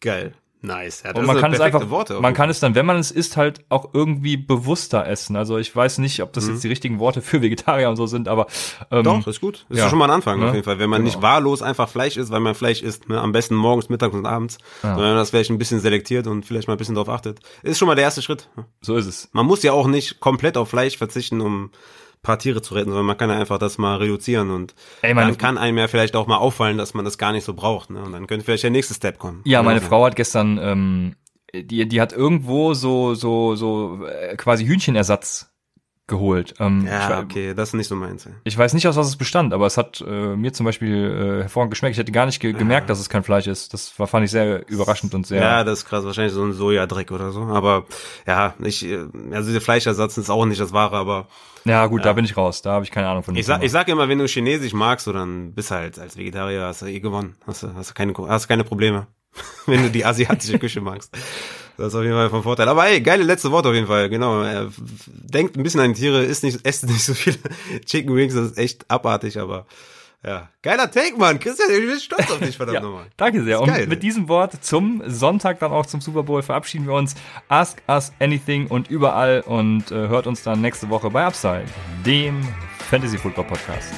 Geil. Nice. Ja, das Und man sind kann es einfach, Worte. man kann es dann, wenn man es isst, halt auch irgendwie bewusster essen. Also ich weiß nicht, ob das Mhm. jetzt die richtigen Worte für Vegetarier und so sind, aber ähm, Doch, ist gut. Ist ja. ja. schon mal ein Anfang Ne? auf jeden Fall. Wenn man Genau. nicht wahllos einfach Fleisch isst, weil man Fleisch isst, ne? am besten morgens, mittags und abends, Ja. sondern das vielleicht ein bisschen selektiert und vielleicht mal ein bisschen drauf achtet, ist schon mal der erste Schritt. so ist es. Man muss ja auch nicht komplett auf Fleisch verzichten, um paar Tiere zu retten, sondern man kann ja einfach das mal reduzieren und Ey, dann kann einem ja vielleicht auch mal auffallen, dass man das gar nicht so braucht. Ne? Und dann könnte vielleicht der nächste Step kommen. Ja, meine Also, Frau hat gestern, ähm, die, die hat irgendwo so, so, so äh, quasi Hühnchenersatz geholt. Ähm, Ja, okay, das ist nicht so meins. ich weiß nicht, aus was es bestand, aber es hat äh, mir zum Beispiel äh, hervorragend geschmeckt. Ich hätte gar nicht ge gemerkt, dass es kein Fleisch ist. Das war, fand ich sehr überraschend und sehr. Ja, das ist krass, wahrscheinlich so ein Sojadreck oder so. Aber ja, ich, äh, also der Fleischersatz ist auch nicht das Wahre, aber Ja, gut, da bin ich raus. Da habe ich keine Ahnung von. ich sag, ich sag immer, wenn du Chinesisch magst, so dann bist halt als Vegetarier hast du eh gewonnen. Hast du, hast du keine, hast du keine Probleme. wenn du die asiatische Küche magst. Das ist auf jeden Fall von Vorteil. Aber ey, geile letzte Worte auf jeden Fall, genau. Äh, Denkt ein bisschen an die Tiere, isst nicht, esst nicht so viele Chicken Wings, das ist echt abartig, aber Ja, geiler Take, Mann. Christian, ich bin stolz auf dich, verdammt ja, nochmal. Danke sehr. Und geil, mit ey. diesem Wort zum Sonntag dann auch zum Super Bowl verabschieden wir uns. Ask us anything und überall und äh, hört uns dann nächste Woche bei Upside, dem Fantasy Football Podcast.